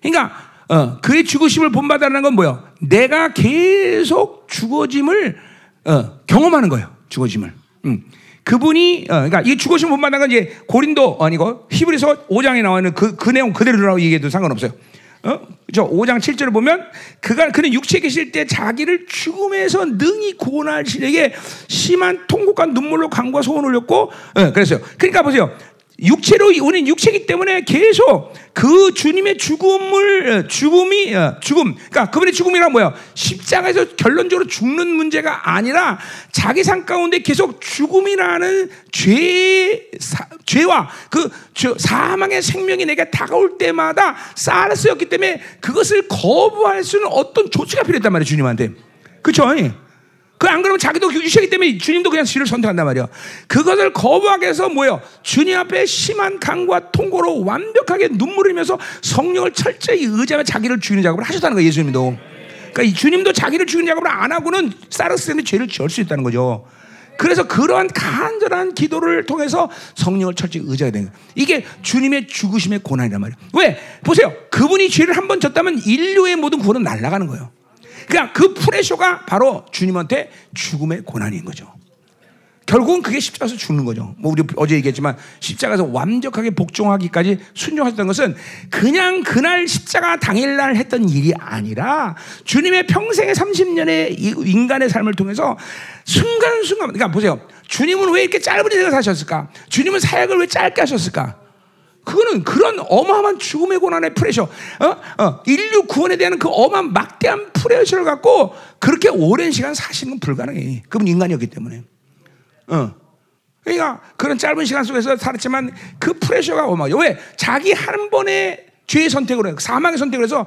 그러니까 어, 그의 죽으심을 본받아라는 건 뭐야? 내가 계속 죽어짐을 어, 경험하는 거예요. 죽어짐을. 음. 그분이 어, 그러니까 이 죽으신 건 이제 고린도 아니고 히브리서 5장에 나와 있는 그, 그 내용 그대로라고 얘기해도 상관없어요. 어? 저 5장 7절을 보면 그가 그는 육체에 계실 때 자기를 죽음에서 능히 구원할 신에게 심한 통곡과 눈물로 강과 소원을 올렸고 어, 그랬어요. 그러니까 보세요. 육체로 우리는 육체이기 때문에 계속 그 주님의 죽음을 어, 죽음이 어, 죽음. 그러니까 그분의 죽음이란 뭐야 십자가에서 결론적으로 죽는 문제가 아니라 자기 삶 가운데 계속 죽음이라는 죄 사, 죄와 그 사망의 생명이 내게 다가올 때마다 쌓아 쓰였기 때문에 그것을 거부할 수는 어떤 조치가 필요했단 말이에요 주님한테. 그렇죠? 그 안 그러면 자기도 유시하기 때문에 주님도 그냥 지를 선택한단 말이야. 그것을 거부하게 해서 뭐예요? 주님 앞에 심한 강과 통고로 완벽하게 눈물 흘리면서 성령을 철저히 의지하며 자기를 죽이는 작업을 하셨다는 거예요. 예수님도. 그러니까 이 주님도 자기를 죽이는 작업을 안 하고는 사르스의 죄를 지을 수 있다는 거죠. 그래서 그러한 간절한 기도를 통해서 성령을 철저히 의지해야 되는 거예요. 이게 주님의 죽으심의 고난이란 말이에요. 왜? 보세요. 그분이 죄를 한 번 졌다면 인류의 모든 구원은 날아가는 거예요. 그냥 그 프레셔가 바로 주님한테 죽음의 고난인 거죠. 결국은 그게 십자가에서 죽는 거죠. 뭐 우리 어제 얘기했지만 십자가에서 완벽하게 복종하기까지 순종하셨던 것은 그냥 그날 십자가 당일날 했던 일이 아니라 주님의 평생의 30년의 인간의 삶을 통해서 순간순간 그러니까 보세요. 주님은 왜 이렇게 짧은 인생을 사셨을까? 주님은 사역을 왜 짧게 하셨을까? 그거는 그런 어마어마한 죽음의 고난의 프레셔, 어? 어, 인류 구원에 대한 그 어마한 막대한 프레셔를 갖고 그렇게 오랜 시간 사시는 건 불가능해. 그분 인간이었기 때문에. 어. 그러니까 그런 짧은 시간 속에서 살았지만 그 프레셔가 어마어마해. 왜? 자기 한 번의 죄의 선택으로, 사망의 선택을 해서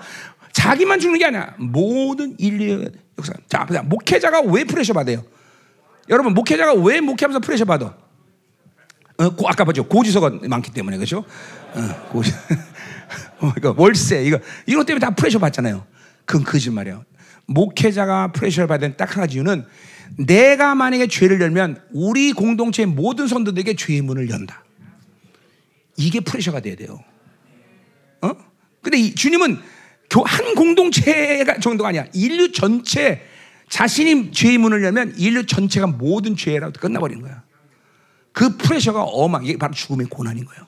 자기만 죽는 게 아니야. 모든 인류의 역사. 자, 목회자가 왜 프레셔 받아요? 여러분, 목회자가 왜 목회하면서 프레셔 받아? 어, 고, 아까 보죠. 고지서가 많기 때문에 그렇죠? 어, 고지. *laughs* 어, 이거 월세 이거 이것 때문에 다 프레셔 받잖아요. 그건 거짓말이에요. 목회자가 프레셔를 받은 딱한 가지 이유는 내가 만약에 죄를 열면 우리 공동체의 모든 성도들에게 죄의 문을 연다. 이게 프레셔가 돼야 돼요. 어? 근데 이, 주님은 한 공동체가 정도가 아니야. 인류 전체 자신이 죄의 문을 열면 인류 전체가 모든 죄라고 끝나버리는 거야. 그 프레셔가 어마 이게 바로 죽음의 고난인 거예요.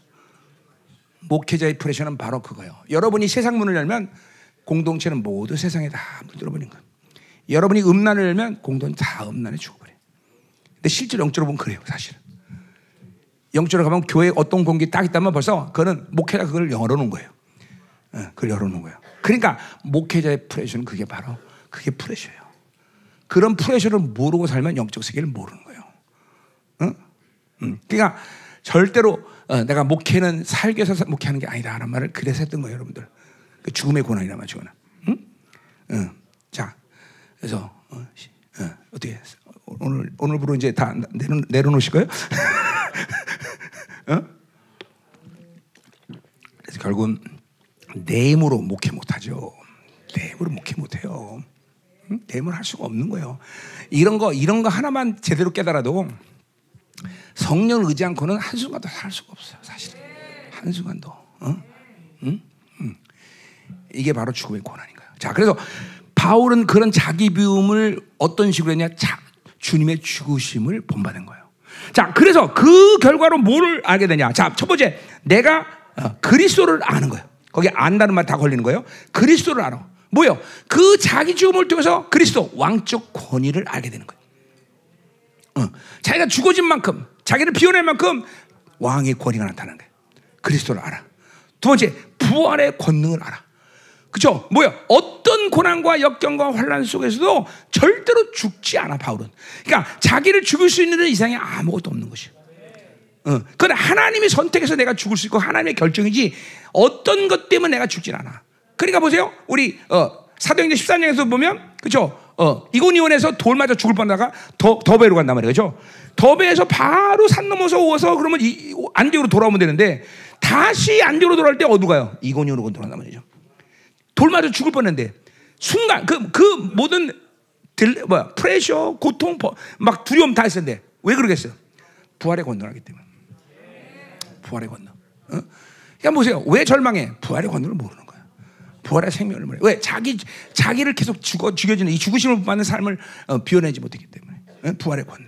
목회자의 프레셔는 바로 그거예요. 여러분이 세상 문을 열면 공동체는 모두 세상에 다 물들어버린 거예요. 여러분이 음란을 열면 공동체 다 음란에 죽어버려. 근데 실제로 영적으로 보면 그래요, 사실은. 영적으로 가면 교회 어떤 공기 딱 있다면 벌써 그거는 목회자 그걸 열어놓은 거예요. 네, 그걸 열어놓은 거예요. 그러니까 목회자의 프레셔는 그게 바로 그게 프레셔예요. 그런 프레셔를 모르고 살면 영적 세계를 모르는 거예요. 응? 음, 그러니까 절대로 어, 내가 목회는 살기 위해서 목회하는 게 아니다라는 말을 그래서 했던 거예요, 여러분들. 그 죽음의 고난이라 말이죠. 응? 응. 자, 그래서 어, 어, 떻게 오늘 오늘부로 이제 다 내려 내려놓으실 거예요? *laughs* 어? 그래서 결국은 내 힘으로 목회 못하죠. 내 힘으로 목회 못해요. 응? 내 힘으로 할 수가 없는 거예요. 이런 거 이런 거 하나만 제대로 깨달아도 성령을 의지 않고는 한순간도 살 수가 없어요, 사실은. 한순간도. 어? 응? 응. 이게 바로 죽음의 고난인 거예요. 자, 그래서 바울은 그런 자기 비움을 어떤 식으로 했냐? 자, 주님의 죽으심을 본받은 거예요. 자, 그래서 그 결과로 뭘 알게 되냐? 자, 첫 번째, 내가 어, 그리스도를 아는 거예요. 거기 안다는 말 다 걸리는 거예요. 그리스도를 알아. 뭐요? 그 자기 죽음을 통해서 그리스도 왕적 권위를 알게 되는 거예요. 어, 자기가 죽어진 만큼 자기를 비워낼 만큼 왕의 권위가 나타나는 거예요. 그리스도를 알아. 두 번째, 부활의 권능을 알아. 그죠? 뭐야? 어떤 고난과 역경과 환란 속에서도 절대로 죽지 않아 바울은. 그러니까 자기를 죽일 수 있는 이상이 아무것도 없는 것이야. 어. 그건 하나님이 선택해서 내가 죽을 수 있고 하나님의 결정이지 어떤 것 때문에 내가 죽진 않아. 그러니까 보세요. 우리 어, 사도행전 14장에서 보면 그죠? 어, 이고니온에서 돌 맞아 죽을 뻔하다가 더, 더베로 간단 말이에요. 그죠? 더베에서 바로 산 넘어서 오서 그러면 이, 안디오로 돌아오면 되는데 다시 안디오로 돌아올 때 어디 가요? 이고니온으로 돌아간단 말이죠. 돌 맞아 죽을 뻔했는데 순간 그, 그 모든 들, 뭐야, 프레셔, 고통, 막 두려움 다 있었는데 왜 그러겠어요? 부활의 권능하기 때문에. 부활의 권능. 어? 그러니까 보세요. 왜 절망해? 부활의 권능을 모르는 부활의 생명을 말해. 왜 자기 자기를 계속 죽어 죽여지는 이 죽으심을 받는 삶을 어, 비워내지 못했기 때문에 어? 부활의 권능.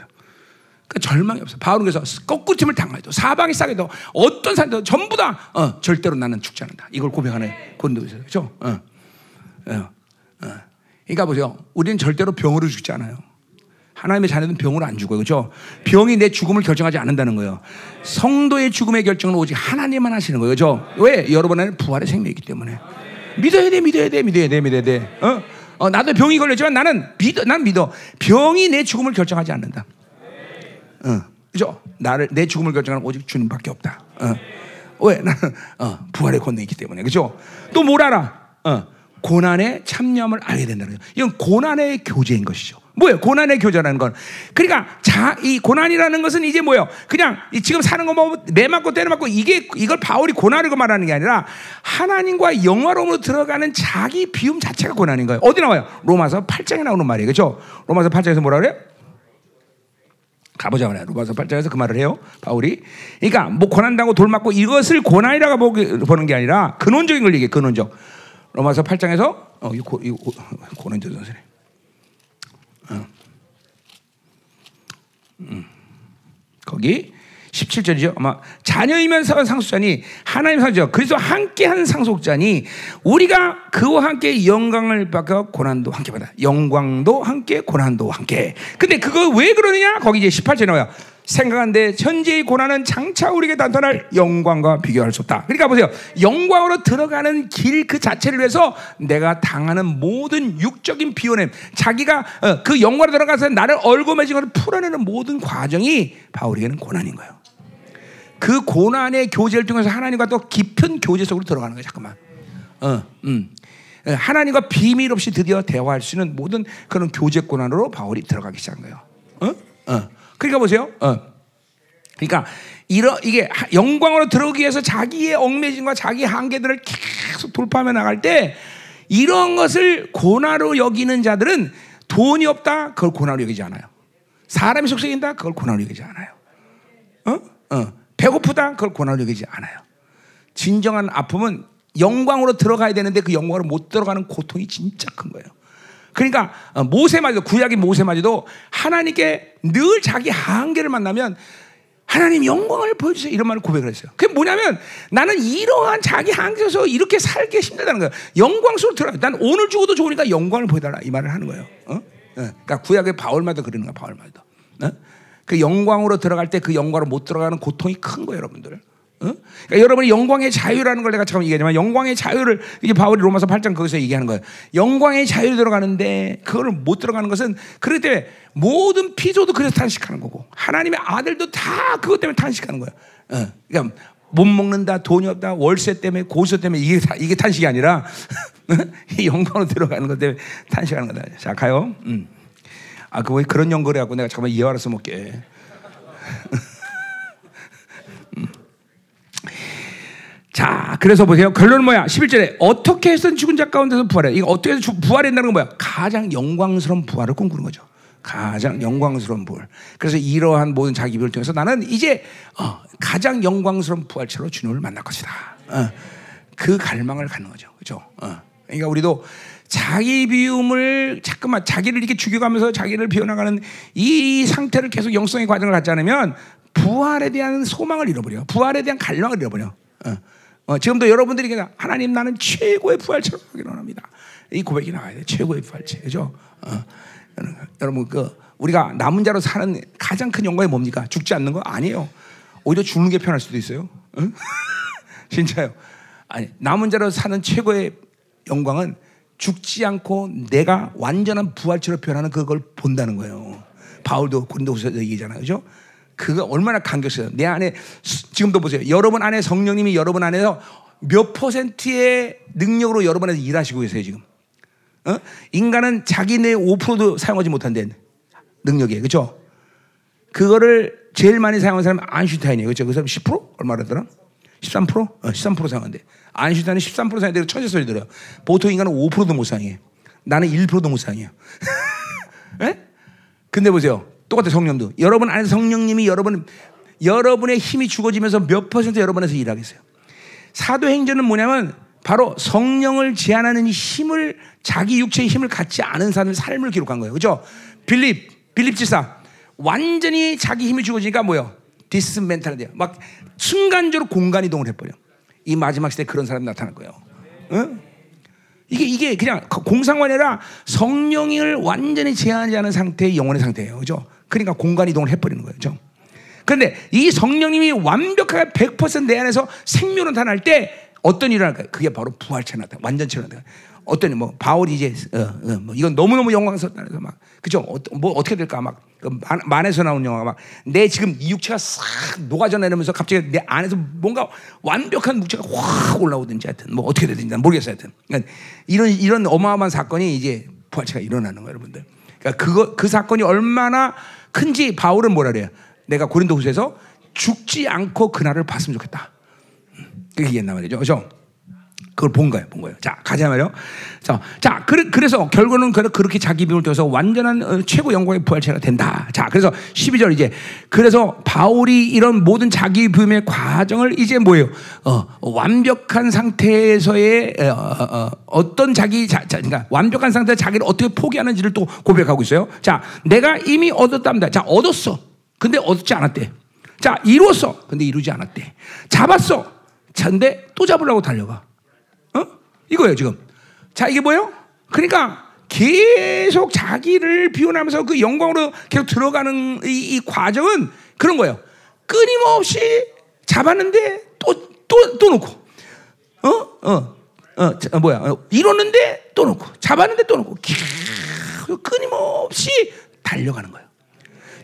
그 절망이 없어. 바울은 그래서 거꾸침을 당해도 사방이 싸게도 어떤 사람도 전부 다 어, 절대로 나는 죽지 않는다. 이걸 고백하는 고린도서 그렇죠? 어. 어. 어. 그러니까 보세요. 우리는 절대로 병으로 죽지 않아요. 하나님의 자녀는 병으로 안 죽어요. 그렇죠? 병이 내 죽음을 결정하지 않는다는 거예요. 성도의 죽음의 결정은 오직 하나님만 하시는 거예요. 그렇죠? 왜? 여러분 안에 부활의 생명이기 때문에. 믿어야 돼, 믿어야 돼, 믿어야 돼, 믿어야 돼. 어? 어, 나도 병이 걸렸지만 나는 믿어, 난 믿어. 병이 내 죽음을 결정하지 않는다. 어, 그죠? 나를 내 죽음을 결정하는 오직 주님밖에 없다. 어. 왜? *laughs* 나는 어, 부활의 권능이 있기 때문에, 그죠? 또 뭘 알아? 어, 고난의 참여함을 알게 된다는 거예요. 이건 고난의 교제인 것이죠. 뭐예요? 고난의 교제라는 건. 그러니까 자, 이 고난이라는 것은 이제 뭐예요? 그냥 이 지금 사는 거 뭐 매 맞고 때려 맞고 이게 이걸 바울이 고난을 말하는 게 아니라 하나님과 영화로움으로 들어가는 자기 비움 자체가 고난인 거예요. 어디 나와요? 로마서 8장에 나오는 말이에요. 그렇죠? 로마서 8장에서 뭐라 그래요? 가보자 말이야. 로마서 8장에서 그 말을 해요. 바울이. 그러니까 뭐 고난당하고 돌 맞고 이것을 고난이라고 보는 게 아니라 근원적인 걸 얘기해. 근원적. 로마서 8장에서 어, 이 고, 이 고, 고난적 선생님. 거기 17절이죠. 아마 자녀이면서 상속자니 하나님 상속자 그래서 함께 한 상속자니 우리가 그와 함께 영광을 받고 고난도 함께 받아. 영광도 함께 고난도 함께. 근데 그거 왜 그러느냐? 거기 이제 18절에 나와요. 생각한데 현재의 고난은 장차 우리에게 나타날 영광과 비교할 수 없다. 그러니까 보세요. 영광으로 들어가는 길 그 자체를 위해서 내가 당하는 모든 육적인 비워냄, 자기가 어, 그 영광으로 들어가서 나를 얼고매진 것을 풀어내는 모든 과정이 바울에게는 고난인 거예요. 그 고난의 교제를 통해서 하나님과 또 깊은 교제 속으로 들어가는 거예요. 잠깐만. 어, 음. 어, 하나님과 비밀 없이 드디어 대화할 수 있는 모든 그런 교제 고난으로 바울이 들어가기 시작한 거예요. 어? 어. 그러니까 보세요. 어. 그러니까 이러, 이게 영광으로 들어오기 위해서 자기의 얽매짐과 자기 한계들을 계속 돌파하며 나갈 때 이런 것을 고난으로 여기는 자들은 돈이 없다 그걸 고난으로 여기지 않아요. 사람이 속삭인다 그걸 고난으로 여기지 않아요. 어? 어. 배고프다 그걸 고난으로 여기지 않아요. 진정한 아픔은 영광으로 들어가야 되는데 그 영광으로 못 들어가는 고통이 진짜 큰 거예요. 그러니까 어, 모세마저도 구약의 모세마저도 하나님께 늘 자기 한계를 만나면 하나님 영광을 보여주세요 이런 말을 고백을 했어요. 그게 뭐냐면 나는 이러한 자기 한계에서 이렇게 살기 힘들다는 거예요. 영광스러워 들어. 난 오늘 죽어도 좋으니까 영광을 보여달라 이 말을 하는 거예요. 어? 그러니까 구약의 바울마다 그러는 거야 바울마다. 어? 그 영광으로 들어갈 때 그 영광으로 못 들어가는 고통이 큰 거예요, 여러분들. 어? 그러니까 여러분이 영광의 자유라는 걸 내가 처음 얘기하지만 영광의 자유를 이게 바울이 로마서 8장 거기서 얘기하는 거예요. 영광의 자유 들어가는데 그거를 못 들어가는 것은 그렇기 때문에 모든 피조도 그래서 탄식하는 거고 하나님의 아들도 다 그것 때문에 탄식하는 거예요. 어. 그러니까 못 먹는다, 돈이 없다, 월세 때문에 고소 때문에 이게 이게 탄식이 아니라 *laughs* 이 영광으로 들어가는 것 때문에 탄식하는 거다. 자 가요. 음. 아, 그왜 그런 연거래 하고 내가 잠깐만 이해하라 써먹게. *laughs* 자, 그래서 보세요. 결론은 뭐야? 11절에 어떻게 해서 죽은 자 가운데서 부활해? 이거 어떻게 해서 부활했다는 건 뭐야? 가장 영광스러운 부활을 꿈꾸는 거죠. 가장 영광스러운 부활. 그래서 이러한 모든 자기 비를 통해서 나는 이제 어, 가장 영광스러운 부활체로 주님을 만날 것이다. 어, 그 갈망을 갖는 거죠. 그죠? 어. 그러니까 우리도 자기 비움을 자꾸만 자기를 이렇게 죽여가면서 자기를 비워나가는 이 상태를 계속 영성의 과정을 갖지 않으면 부활에 대한 소망을 잃어버려. 부활에 대한 갈망을 잃어버려. 어. 어, 지금도 여러분들이 그냥 하나님 나는 최고의 부활체로 가기 원합니다. 이 고백이 나와야 돼. 최고의 부활체. 그죠? 어. 여러분 그 우리가 남은 자로 사는 가장 큰 영광이 뭡니까? 죽지 않는 거 아니에요. 오히려 죽는 게 편할 수도 있어요. 응? *laughs* 진짜요. 아니 남은 자로 사는 최고의 영광은 죽지 않고 내가 완전한 부활체로 변하는 그걸 본다는 거예요. 바울도 고린도후서 얘기잖아요. 그죠? 그거 얼마나 감격스러워요. 내 안에 지금도 보세요. 여러분 안에 성령님이 여러분 안에서 몇 퍼센트의 능력으로 여러분 안에서 일하시고 계세요, 지금. 어? 인간은 자기 내 5%도 사용하지 못한데 능력이 그렇죠? 그거를 제일 많이 사용한 사람은 안슈타인이에요. 그렇죠? 그 사람 10% 얼마라더라? 13%? 어, 13% 사용한대. 안슈타인은 13% 사용한대. 천재 소리 들어요. 보통 인간은 5%도 못 사용해. 나는 1%도 못 사용해요. *laughs* 예? 근데 보세요. 똑같아 성령도. 여러분 안에 성령님이 여러분 여러분의 힘이 죽어지면서 몇 퍼센트 여러분에서 일하겠어요. 사도행전은 뭐냐면 바로 성령을 제한하는 힘을 자기 육체의 힘을 갖지 않은 사람의 삶을 기록한 거예요. 그죠? 빌립 빌립 집사 완전히 자기 힘이 죽어지니까 뭐요? dismantle 돼요. 막 순간적으로 공간 이동을 해버려. 이 마지막 시대 그런 사람이 나타날 거예요. 응? 이게 이게 그냥 공상관이 아니라 성령을 완전히 제한하지 않은 상태의 영혼의 상태예요. 그죠? 그러니까 공간 이동을 해버리는 거죠. 그런데 이 성령님이 완벽하게 100%내 안에서 생명을 나타날 때 어떤 일을 할까요? 그게 바로 부활체 나타, 완전체 나타. 어떤 뭐 바울이 이제 어, 어, 뭐 이건 너무 너무 영광스럽다 해서 막 그죠? 어, 뭐 어떻게 될까 막 그 만 에서 나온 영화가 막 내 지금 이 육체가 싹 녹아져 내리면서 갑자기 내 안에서 뭔가 완벽한 육체가 확 올라오든지 하여튼 뭐 어떻게 되든지 난 모르겠어요 하여튼 그러니까 이런 이런 어마어마한 사건이 이제 부활체가 일어나는 거예요 여러분들 그러니까 그거 그 사건이 얼마나 큰지 바울은 뭐라 그래요? 내가 고린도후서에서 죽지 않고 그날을 봤으면 좋겠다. 음, 그게 옛날 말이죠. 그죠? 그걸 본 거예요, 본 거예요. 자, 가자 말이요. 자, 자, 그래, 서 결국은 그렇게 자기 비움을 통해서 완전한 어, 최고 영광의 부활체가 된다. 자, 그래서 12절 이제 그래서 바울이 이런 모든 자기 비움의 과정을 이제 뭐예요? 어, 완벽한 상태에서의 어, 어, 떤 자기 자, 자, 그러니까 완벽한 상태에 자기를 어떻게 포기하는지를 또 고백하고 있어요. 자, 내가 이미 얻었답니다. 자, 얻었어. 근데 얻지 않았대. 자, 이루었어. 근데 이루지 않았대. 잡았어. 자, 근데 또 잡으려고 달려가. 이거예요, 지금. 자, 이게 뭐예요? 그러니까 계속 자기를 비워나면서 그 영광으로 계속 들어가는 이, 이 과정은 그런 거예요. 끊임없이 잡았는데 또, 또, 또 놓고. 어? 어. 어, 자, 뭐야. 어, 이뤘는데 또 놓고. 잡았는데 또 놓고. 끊임없이 달려가는 거예요.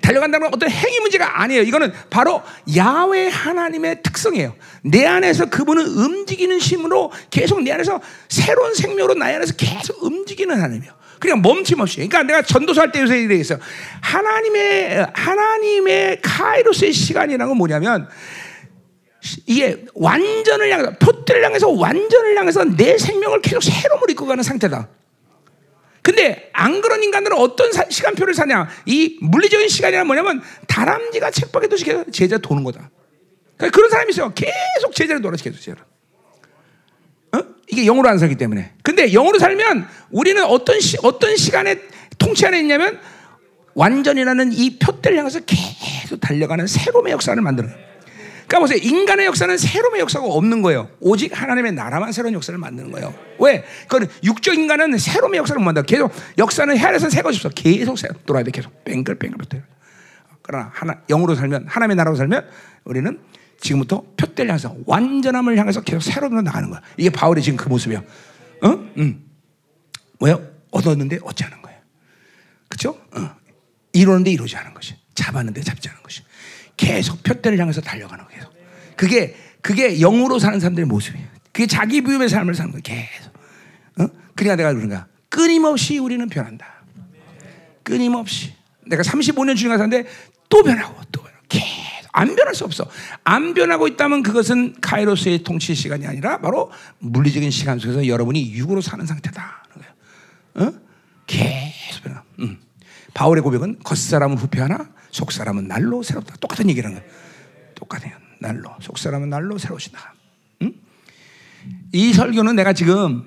달려간다는 건 어떤 행위 문제가 아니에요. 이거는 바로 야외 하나님의 특성이에요. 내 안에서 그분은 움직이는 힘으로 계속 내 안에서 새로운 생명으로 나의 안에서 계속 움직이는 하나님이에요. 그냥 멈춤없이. 그러니까 내가 전도서 할때 요새 얘기했어요. 하나님의 하나님의 카이로스의 시간이라는 건 뭐냐면 이게 완전을 향해서 표들을 향해서 완전을 향해서 내 생명을 계속 새로움을 이끌어가는 상태다. 근데 안 그런 인간들은 어떤 사, 시간표를 사냐? 이 물리적인 시간이란 뭐냐면 다람쥐가 책밖에 도시 제자 도는 거다. 그러니까 그런 사람이 있어요. 계속 제자를 돌아 계속 제자. 어? 이게 영으로 안 살기 때문에. 근데 영으로 살면 우리는 어떤 시, 어떤 시간에 통치 안에 있냐면 완전이라는 이 표대를 향해서 계속 달려가는 새로움의 역사를 거예요. 그러니까 보세요. 인간의 역사는 새로운 역사가 없는 거예요. 오직 하나님의 나라만 새로운 역사를 만드는 거예요. 왜? 그건 육적 인간은 새로운 역사를 못 만들어. 계속 역사는 해안에서 새 것이 없어. 계속 새 돌아야 돼. 계속 뱅글뱅글 붙어요. 그러나 하나 영으로 살면 하나님의 나라로 살면 우리는 지금부터 표대를 향해서 완전함을 향해서 계속 새로운 나가는 거야. 이게 바울의 지금 그 모습이야. 어? 음. 뭐요? 얻었는데 얻지 않은 거예요. 그렇죠? 어. 이루는데 이루지 않은 것이. 잡았는데 잡지 않은 것이. 계속 표대를 향해서 달려가는 거예요. 그게 그게 영으로 사는 사람들의 모습이에요. 그게 자기 부임의 삶을 사는 거예요. 계속. 어? 그러니까 내가 그런가. 끊임없이 우리는 변한다. 끊임없이. 내가 35년 주님과 사는데 또 변하고 또 변하고 계속 안 변할 수 없어. 안 변하고 있다면 그것은 카이로스의 통치 시간이 아니라 바로 물리적인 시간 속에서 여러분이 육으로 사는 상태다. 어? 계속 변화. 음. 바울의 고백은 겉사람은 후패하나 속 사람은 날로 새롭다. 똑같은 얘기라는 거예요. 똑같아요. 날로 속 사람은 날로 새로우시다. 응? 이 설교는 내가 지금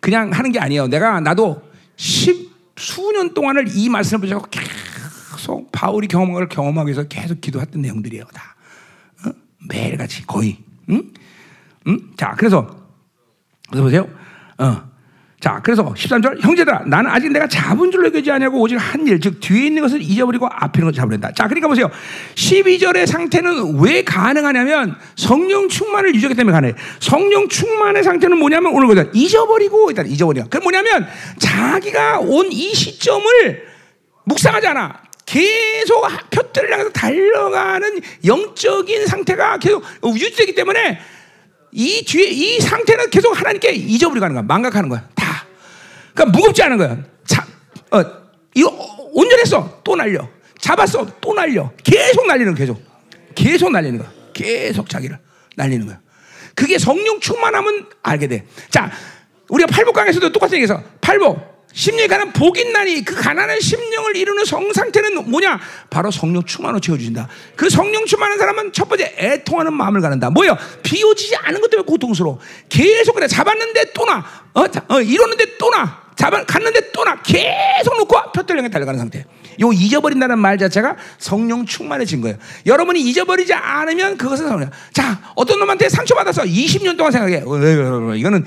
그냥 하는 게 아니에요. 내가 나도 십 수년 동안을 이 말씀을 붙잡고 계속 바울이 경험한 걸 경험하기 위해서 계속 기도했던 내용들이에요. 다 어? 매일같이 거의. 응? 응? 자, 그래서 그래서 보세요. 어. 자, 그래서 13절 형제들아 나는 아직 내가 잡은 줄로 여기지 아니하고 오직 한 일 즉 뒤에 있는 것을 잊어버리고 앞에 있는 것을 잡으려다. 자, 그러니까 보세요. 12절의 상태는 왜 가능하냐면 성령 충만을 유지하기 때문에 가능해. 성령 충만의 상태는 뭐냐면 오늘 보자. 잊어버리고 일단 잊어버려. 그 뭐냐면 자기가 온 이 시점을 묵상하지 않아. 계속 표들을 향해서 달려가는 영적인 상태가 계속 유지되기 때문에 이 뒤에 이 상태는 계속 하나님께 잊어버리고 가는 거야. 망각하는 거야. 다. 그러니까 무겁지 않은 거야. 자, 어, 이거 온전했어. 또 날려. 잡았어. 또 날려. 계속 날리는 거야. 계속. 계속 날리는 거야. 계속 자기를 날리는 거야. 그게 성령 충만하면 알게 돼. 자, 우리가 팔복강에서도 똑같은 얘기해서 팔복 심령에 관한 복인 나니 그 가난한 심령을 이루는 성 상태는 뭐냐? 바로 성령 충만으로 채워주신다. 그 성령 충만한 사람은 첫 번째 애통하는 마음을 갖는다. 뭐요? 비워지지 않은 것 때문에 고통스러워. 계속 그래 잡았는데 또 나, 어, 어 이뤘는데 또 나, 잡아 갔는데 또 나, 계속 놓고 표들 향해 달려가는 상태. 요 잊어버린다는 말 자체가 성령 충만해진 거예요. 여러분이 잊어버리지 않으면 그것은 성령. 자, 어떤 놈한테 상처받아서 20년 동안 생각해. 이거는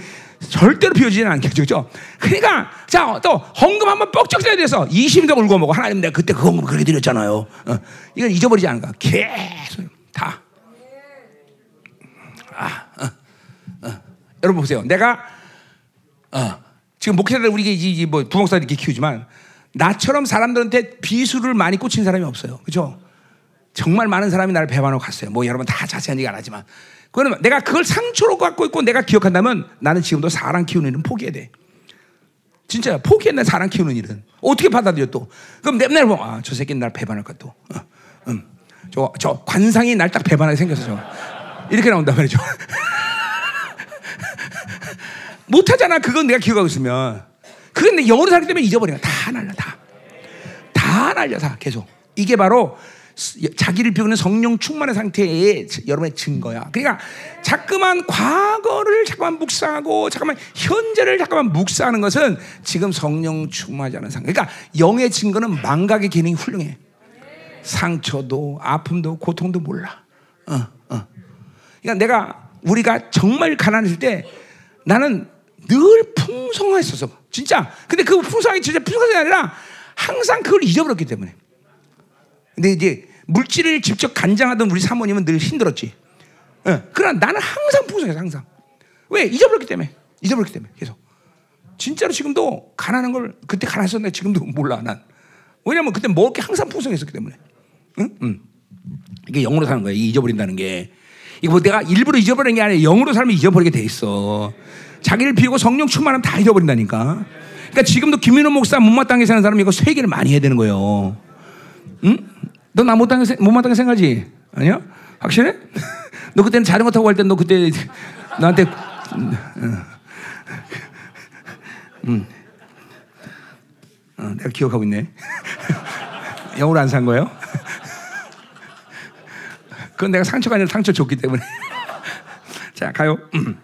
절대로 비워지지는 않겠죠. 그러니까, 자, 또, 헌금 한번 뻑쩍 써야 돼서 20년 울고 먹고, 하나님 내가 그때 그 헌금 그렇게 드렸잖아요. 어, 이건 잊어버리지 거야. 계속, 다. 아, 어, 어. 여러분 보세요. 내가, 어, 지금 목회자들 우리 이제 뭐 부목사 이렇게 키우지만, 나처럼 사람들한테 비수를 많이 꽂힌 사람이 없어요. 그죠? 정말 많은 사람이 나를 배반하고 갔어요. 뭐 여러분 다 자세한 얘기 안 하지만. 그러면 내가 그걸 상처로 갖고 있고 내가 기억한다면 나는 지금도 사람 키우는 일은 포기해야 돼. 진짜 포기했네 사람 키우는 일은 어떻게 받아들여 또 그럼 맨날 보면 아, 저 새끼는 날 배반할 것 또. 어, 음. 저, 저 관상이 날 딱 배반하게 생겨서 저 이렇게 나온단 말이죠. 못하잖아. 그건 내가 기억하고 있으면. 내 영어로 살기 때문에 잊어버려. 다 날려, 다. 다 날려, 다. 계속. 이게 바로 자기를 비우는 성령 충만의 상태의 여러분의 증거야. 그러니까 자꾸만 과거를 자꾸만 묵상하고 자꾸만 현재를 자꾸만 묵상하는 것은 지금 성령 충만하지 않은 상태. 그러니까 영의 증거는 망각의 기능이 훌륭해. 상처도 아픔도 고통도 몰라. 어, 어. 그러니까 내가 우리가 정말 가난했을 때 나는 늘 풍성했었어. 진짜. 근데 그 풍성이 진짜 풍성이 아니라 항상 그걸 잊어버렸기 때문에. 근데 이제 물질을 직접 간장하던 우리 사모님은 늘 힘들었지. 예. 그러나 나는 항상 풍성해서 항상. 왜? 잊어버렸기 때문에. 잊어버렸기 때문에 계속. 진짜로 지금도 가난한 걸 그때 가난했었는데 지금도 몰라 난. 왜냐면 그때 먹을 게 항상 풍성했었기 때문에. 응? 응. 이게 영으로 사는 거야. 잊어버린다는 게. 이거 뭐 내가 일부러 잊어버리는 게 아니라 영으로 살면 잊어버리게 돼 있어. 자기를 비우고 성령 충만하면 다 잊어버린다니까. 그러니까 지금도 김민호 목사 못마땅하게 사는 사람 이거 회개를 많이 해야 되는 거예요. 응? 너 나 못마땅하게, 못마땅하게 생각하지? 아니야? 확실해? *laughs* 너 그때는 자전거 타고 갈 때 너 그때 나한테 응. 응. 어, 내가 기억하고 있네. *laughs* 영어로 안 산 거예요? *laughs* 그건 내가 상처가 아니라 상처 줬기 때문에. 자, 가요.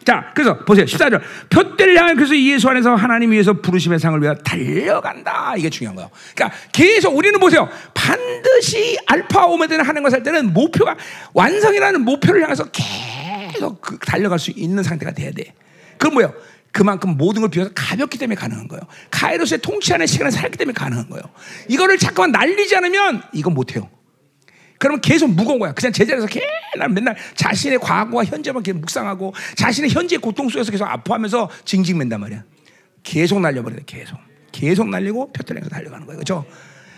자, 그래서 보세요. 14절. 표대를 향해 그래서 예수 안에서 하나님 위해서 부르심의 상을 위하여 달려간다. 이게 중요한 거예요. 그러니까 계속 우리는 보세요. 반드시 알파 오메가를 하는 것을 할 때는 목표가 완성이라는 목표를 향해서 계속 그 달려갈 수 있는 상태가 돼야 돼. 그건 뭐예요? 그만큼 모든 걸 비워서 가볍기 때문에 가능한 거예요. 카이로스의 통치하는 시간을 살기 때문에 가능한 거예요. 이거를 자꾸만 날리지 않으면 이건 못해요. 그러면 계속 무거운 거야. 그냥 제자리에서 계속 맨날 자신의 과거와 현재만 계속 묵상하고 자신의 현재 고통 속에서 계속 아파하면서 징징맨단 말이야. 계속 날려버려. 계속. 계속 날리고 향해서 달려가는 거예요. 그죠?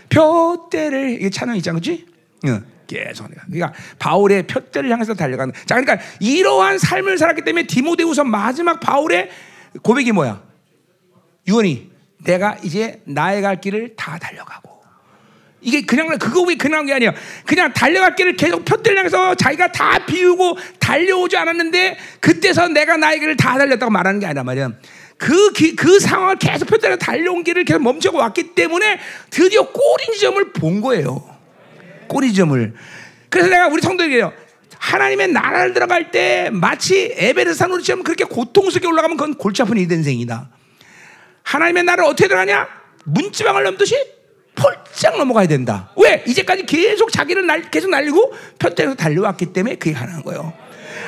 표대를, 이게 찬양 있잖아. 그지? 응. 계속. 그러니까 바울의 표대를 향해서 달려가는. 자, 그러니까 이러한 삶을 살았기 때문에 디모데후서 마지막 바울의 고백이 뭐야? 유언이 내가 이제 나의 갈 길을 다 달려가고 이게 그냥 그거 왜 그냥 게 아니야. 그냥 달려갈 길을 계속 향해서 자기가 다 비우고 달려오지 않았는데 그때서 내가 나의 길을 다 달렸다고 말하는 게 아니라 말이야. 그, 기, 그 상황을 계속 펴들 달려온 길을 계속 멈추고 왔기 때문에 드디어 꼬리 지점을 본 거예요. 꼬리 지점을. 그래서 내가 우리 성도에게요. 하나님의 나라를 들어갈 때 마치 에베레스 산으로처럼 그렇게 고통스럽게 올라가면 그건 골치 아픈 이인생이다. 하나님의 나라를 어떻게 들어가냐? 문지방을 넘듯이 폴짝 넘어가야 된다. 왜? 이제까지 계속 자기를 날, 계속 날리고 편태에서 달려왔기 때문에 그게 가능한 거예요.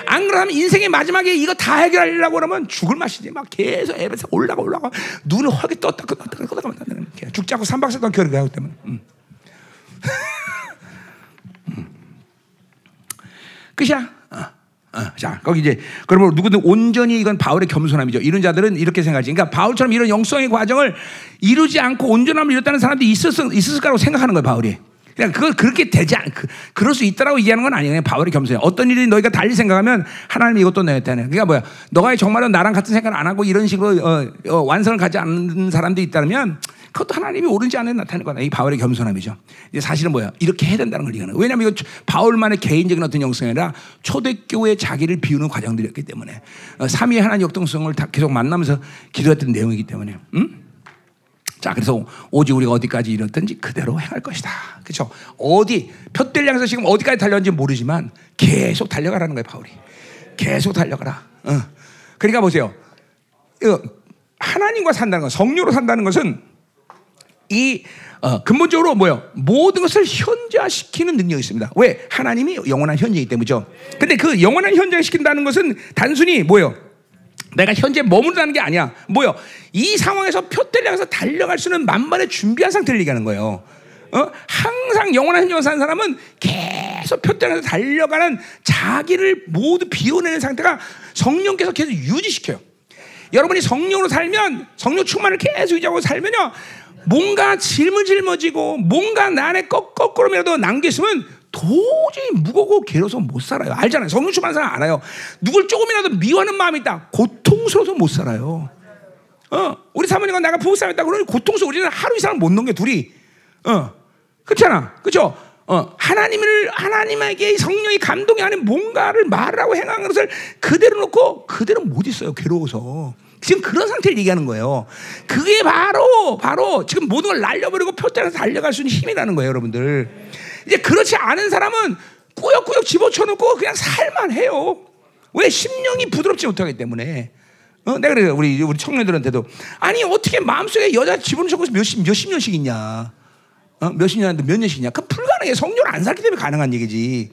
안 그러면 인생의 마지막에 이거 다 해결하려고 그러면 죽을 맛이지. 막 계속 에베레스 올라가 올라가 눈을 허게 떴다 떴다 떴다 떴다 죽지 않고 삼박사 동안 결혼을 하기 때문에. 음. *laughs* 끝이야. 어, 어. 자, 거기 이제 그러면 누구든 온전히 이건 바울의 겸손함이죠. 이런 자들은 이렇게 생각하지. 그러니까 바울처럼 이런 영성의 과정을 이루지 않고 온전함을 이뤘다는 있었, 있었을 거라고 생각하는 거예요, 바울이. 그냥 그걸 그렇게 되지 않, 그, 그럴 수 있다라고 얘기하는 건 아니에요. 바울의 겸손이. 어떤 일이 너희가 달리 생각하면 하나님이 이것도 내었다는. 그러니까 뭐야. 너가 정말로 나랑 같은 생각을 안 하고 이런 식으로 어, 어, 완성을 가지 않는 사람들이 있다면 그것도 하나님이 옳은지 않은지 나타내는 거다. 이 바울의 겸손함이죠. 이제 사실은 뭐야? 이렇게 해야 된다는 걸 얘기하는 거예요. 왜냐하면 이거 바울만의 개인적인 어떤 영성이 아니라 초대교회 자기를 비우는 과정들이었기 때문에 어, 삼위 하나님 역동성을 다 계속 만나면서 기도했던 내용이기 때문에. 음? 자, 그래서 오직 우리가 어디까지 이뤘든지 그대로 행할 것이다. 그렇죠? 어디 표대를 향해서 지금 어디까지 달렸는지 모르지만 계속 달려가라는 거예요, 바울이. 계속 달려가라. 어. 그러니까 보세요. 하나님과 산다는 것, 성령으로 산다는 것은 이 어, 근본적으로 뭐요? 모든 것을 현재화시키는 능력이 있습니다. 왜? 하나님이 영원한 현재이기 때문이죠. 근데 그 영원한 현재화시킨다는 것은 단순히 뭐요? 내가 현재 머무르다는 게 아니야. 뭐요? 이 상황에서 표대를 향해서 달려갈 수 있는 만반의 준비한 상태를 얘기하는 거예요. 어? 항상 영원한 현재를 사는 사람은 계속 표대를 향해서 달려가는 자기를 모두 비워내는 상태가 성령께서 계속 유지시켜요. 여러분이 성령으로 살면 성령 충만을 계속 유지하고 살면요. 뭔가 짊을짊어지고 뭔가 나안에 거꾸로라도 남겼으면 도저히 무겁고 괴로워서 못 살아요. 알잖아요. 성령 충만한 사람 알아요. 누굴 조금이라도 미워하는 마음이 있다. 고통스러워서 못 살아요. 어, 우리 사모님과 내가 부부 싸움 했다 그러니 고통스러워 우리는 하루 이상을 못 넘겨 둘이. 어, 그렇잖아, 그렇죠? 어, 하나님을 하나님에게 성령이 감동이 하는 뭔가를 말하고 행하는 것을 그대로 놓고 그대로 못 있어요. 괴로워서. 지금 그런 상태를 얘기하는 거예요. 그게 바로 바로 지금 모든 걸 날려버리고 표대에서 달려갈 수 있는 힘이라는 거예요, 여러분들. 이제 그렇지 않은 사람은 꾸역꾸역 집어쳐놓고 그냥 살만 해요. 왜 심령이 부드럽지 못하기 때문에. 어, 내가 그래 우리 우리 청년들한테도 아니 어떻게 마음속에 여자 집어넣고 몇십 몇십 년씩 있냐? 어? 몇십 년인데 몇 년씩이냐? 그 불가능해. 성령을 안 살기 때문에 가능한 얘기지.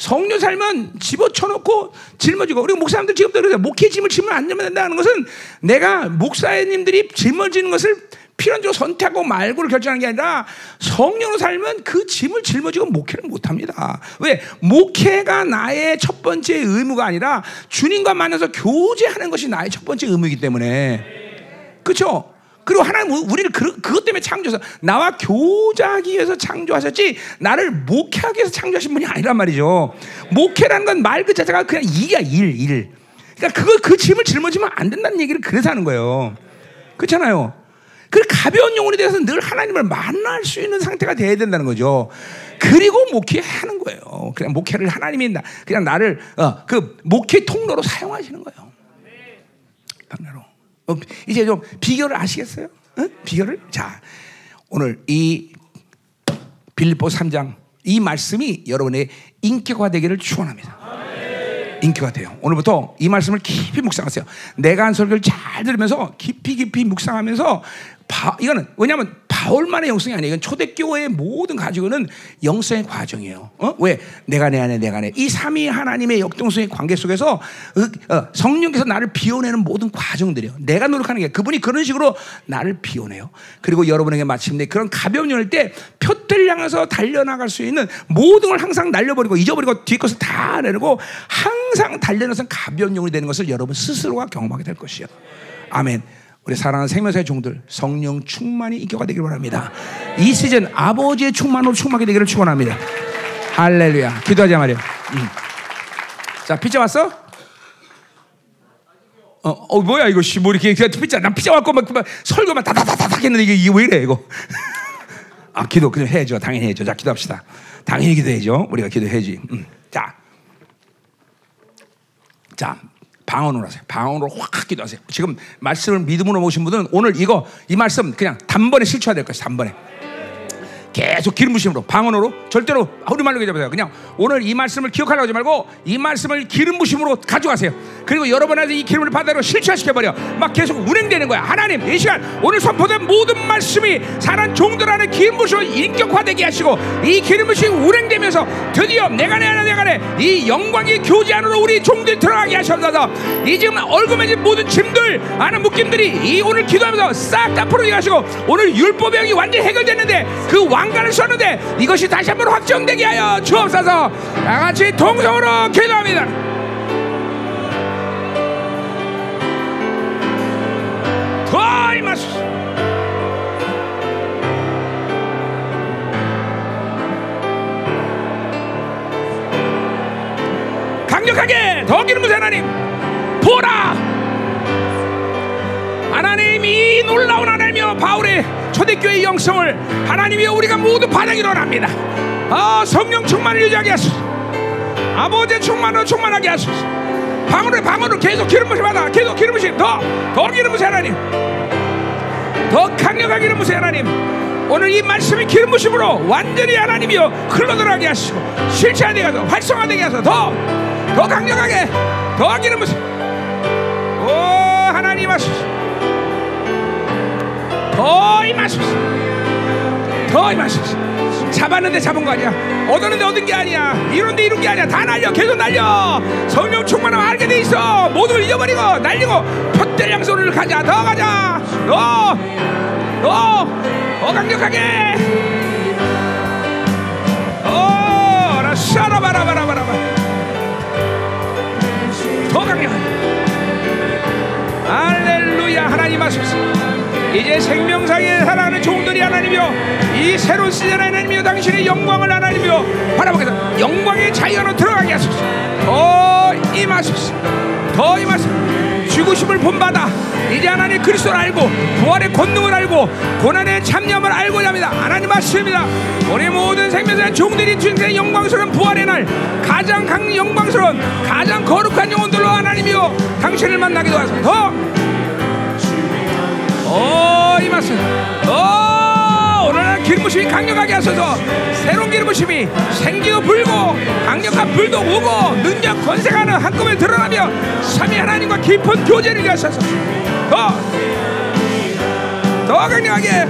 성령 살면 집어쳐놓고 짊어지고 그리고 목사님들 지금도 그래요. 목회 짐을 지면 안 되면 된다는 것은 내가 목사님들이 짊어지는 것을 필연적으로 선택하고 말고를 결정하는 게 아니라 성령으로 살면 그 짐을 짊어지고 목회를 못합니다. 왜? 목회가 나의 첫 번째 의무가 아니라 주님과 만나서 교제하는 것이 나의 첫 번째 의무이기 때문에 그렇죠? 그리고 하나님 우리를 그, 그것 때문에 창조해서 나와 교제하기 위해서 창조하셨지 나를 목회하기 위해서 창조하신 분이 아니란 말이죠. 목회라는 건 말 그 자체가 그냥 일이야 일 일. 그러니까 그거 그 짐을 짊어지면 안 된다는 얘기를 그래서 하는 거예요. 그렇잖아요. 그 가벼운 영혼에 대해서 늘 하나님을 만날 수 있는 상태가 돼야 된다는 거죠. 그리고 목회하는 거예요. 그냥 목회를 하나님이 나, 그냥 나를 어, 그 목회 통로로 사용하시는 거예요. 어, 이제 좀 비결을 아시겠어요? 어? 비결을? 자, 오늘 이 빌립보 3장 이 말씀이 여러분의 인격화 되기를 축원합니다. 인격화 돼요. 오늘부터 이 말씀을 깊이 묵상하세요. 내가 한 설교를 잘 들으면서 깊이 깊이 묵상하면서 바, 이거는 왜냐하면 바울만의 영성이 아니에요. 이건 초대교회의 모든 가지고는 영성의 과정이에요. 어? 왜? 내가 내 안에 내가 내. 이 삼위 하나님의 역동성의 관계 속에서 어, 어, 성령께서 나를 비워내는 모든 과정들이에요. 내가 노력하는 게 그분이 그런 식으로 나를 비워내요. 그리고 여러분에게 마침내 그런 가벼운 영일 때 표를 향해서 달려나갈 수 있는 모든 걸 항상 날려버리고 잊어버리고 뒤 것을 다 내리고 항상 달려나서 가벼운 영이 되는 것을 여러분 스스로가 경험하게 될 것이에요. 아멘. 우리 사랑하는 생명사의 종들 성령 충만이 인격화 되기를 바랍니다. 이 시즌 아버지의 충만으로 충만하게 되기를 축원합니다. 할렐루야. 기도하자 말이야. 음. 자 피자 왔어? 어, 어 뭐야 이거 뭐 이렇게 피자 난 피자 왔고 막, 막 설교만 다다다다닥 했는데 이게, 이게 왜 이래 이거? *laughs* 아 기도 그냥 해야죠. 당연히 해야죠. 자 기도합시다. 당연히 기도해야죠. 우리가 기도해야지. 음. 자, 자 방언으로 하세요. 방언으로 확 기도하세요. 지금 말씀을 믿음으로 모신 분들은 오늘 이거 이 말씀 그냥 단번에 실천해야 될 것이 단번에. 계속 기름 부심으로 방언으로 절대로 우리말로 얘기해보세요. 그냥 오늘 이 말씀을 기억하려고 하지 말고 이 말씀을 기름 부심으로 가져가세요. 그리고 여러분한테 이 기름을 받아로 실천시켜 버려. 막 계속 운행되는 거야. 하나님 이 시간 오늘 선포된 모든 말씀이 사람 종들 안에 기름 부심을 인격화되게 하시고 이 기름 부심이 운행되면서 드디어 내가 내 안에 내가 내이 영광의 교제 안으로 우리 종들 들어가게 하셔서 이 지금 얼굴매진 모든 짐들 아는 묶임들이 이 오늘 기도하면서 싹 다 풀어지게 하시고 오늘 율법의 이 완전히 해결됐는데 그 왕관을 썼는데 이것이 다시 한번 확정되게 하여 주옵소서. 다 같이 동성으로 기도합니다. 더 임하소서. 강력하게 더 기름 부세 하나님 보라 하나님 이 놀라운 하나님이여 바울의 초대교회의 영성을 하나님이여 우리가 모두 반응이 일어납니다. 아 성령 충만을 유지하게 하소서. 아버지의 충만으로 충만하게 하소서. 방으로 방으로 계속 기름 부심 받아. 계속 기름 부심. 더더 기름 부심 하나님. 더 강력하게 기름 부심 하나님. 오늘 이 말씀이 기름 부심으로 완전히 하나님이여 흘러들어가게 하시고 실체화되게 하소서 활성화되게 하소서. 더더 강력하게 더 기름 부심. 오 하나님 하소서 더 임하소서. 더 임하소서. 잡았는데 잡은 거 아니야. 얻었는데 얻은 게 아니야. 이룬데 이룬 게 아니야. 다 날려. 계속 날려. 성령 충만하면 알게 돼 있어. 걸 잃어버리고 날리고 푯대 양손을 가자. 더 가자. 더더더 강력하게. 어라 샤라바라바라바라바 더 강력하게. 할렐루야. 하나님 하소서 이제 생명상에 살아가는 종들이 하나님이여 이 새로운 시즌 하나님이여 당신의 영광을 하나님이여 바라보겠다. 영광의 자연으로 들어가게 하소서. 더 임하소서. 더 임하소서. 죽으심을 본받아 이제 하나님 그리스도를 알고 부활의 권능을 알고 고난의 참념을 알고자 합니다. 하나님 말씀입니다. 우리 모든 생명사의 종들이 주님의 영광스러운 부활의 날 가장 강 영광스러운 가장 거룩한 영혼들로 하나님이여 당신을 만나기도 하소서 더 오, 이 말씀. 오, 오늘 기름부심이 강력하게 하소서. 새로운 기름부심이 생기고 불고 강력한 불도 오고 능력 권세가는 한꺼번에 드러나며 삼위 하나님과 깊은 교제를 하소서. 더, 더 강력하게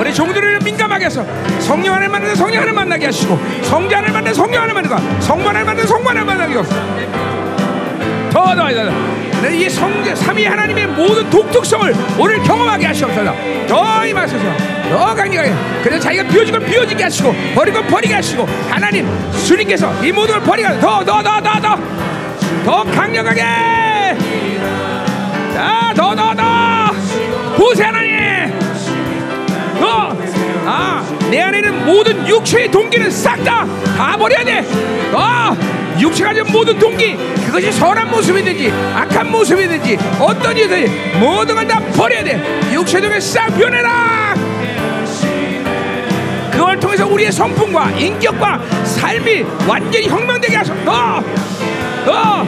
우리 종들을 민감하게 해서 성령 하나님 만나는 성령 하나님 만나게 하시고 성자 하나님 만나는 성령 하나님 만나고 성만 하나님 만나는 성만 하나님 만나게 하시고 더, 더, 더, 더. 이 성제 삼위 하나님의 모든 독특성을 오늘 경험하게 하시옵소서. 더 임하소서. 더 강력하게. 그래서 자기가 비워진 걸 비워지게 하시고 걸 버리게 하시고 하나님 주님께서 이 모든 걸 버리게 더, 더, 더, 더, 더, 더 강력하게. 자, 더, 더, 더. 보세 하나님. 더. 아, 내 안에 있는 모든 육체의 동기는 싹 다 다 버려야 돼. 더. 육체가 가진 모든 동기 그것이 선한 모습이든지 악한 모습이든지 어떤 이든지 모든 걸 다 버려야 돼 육체 동에 싹 변해라 그걸 통해서 우리의 성품과 인격과 삶이 완전히 혁명되게 하소 너! 너!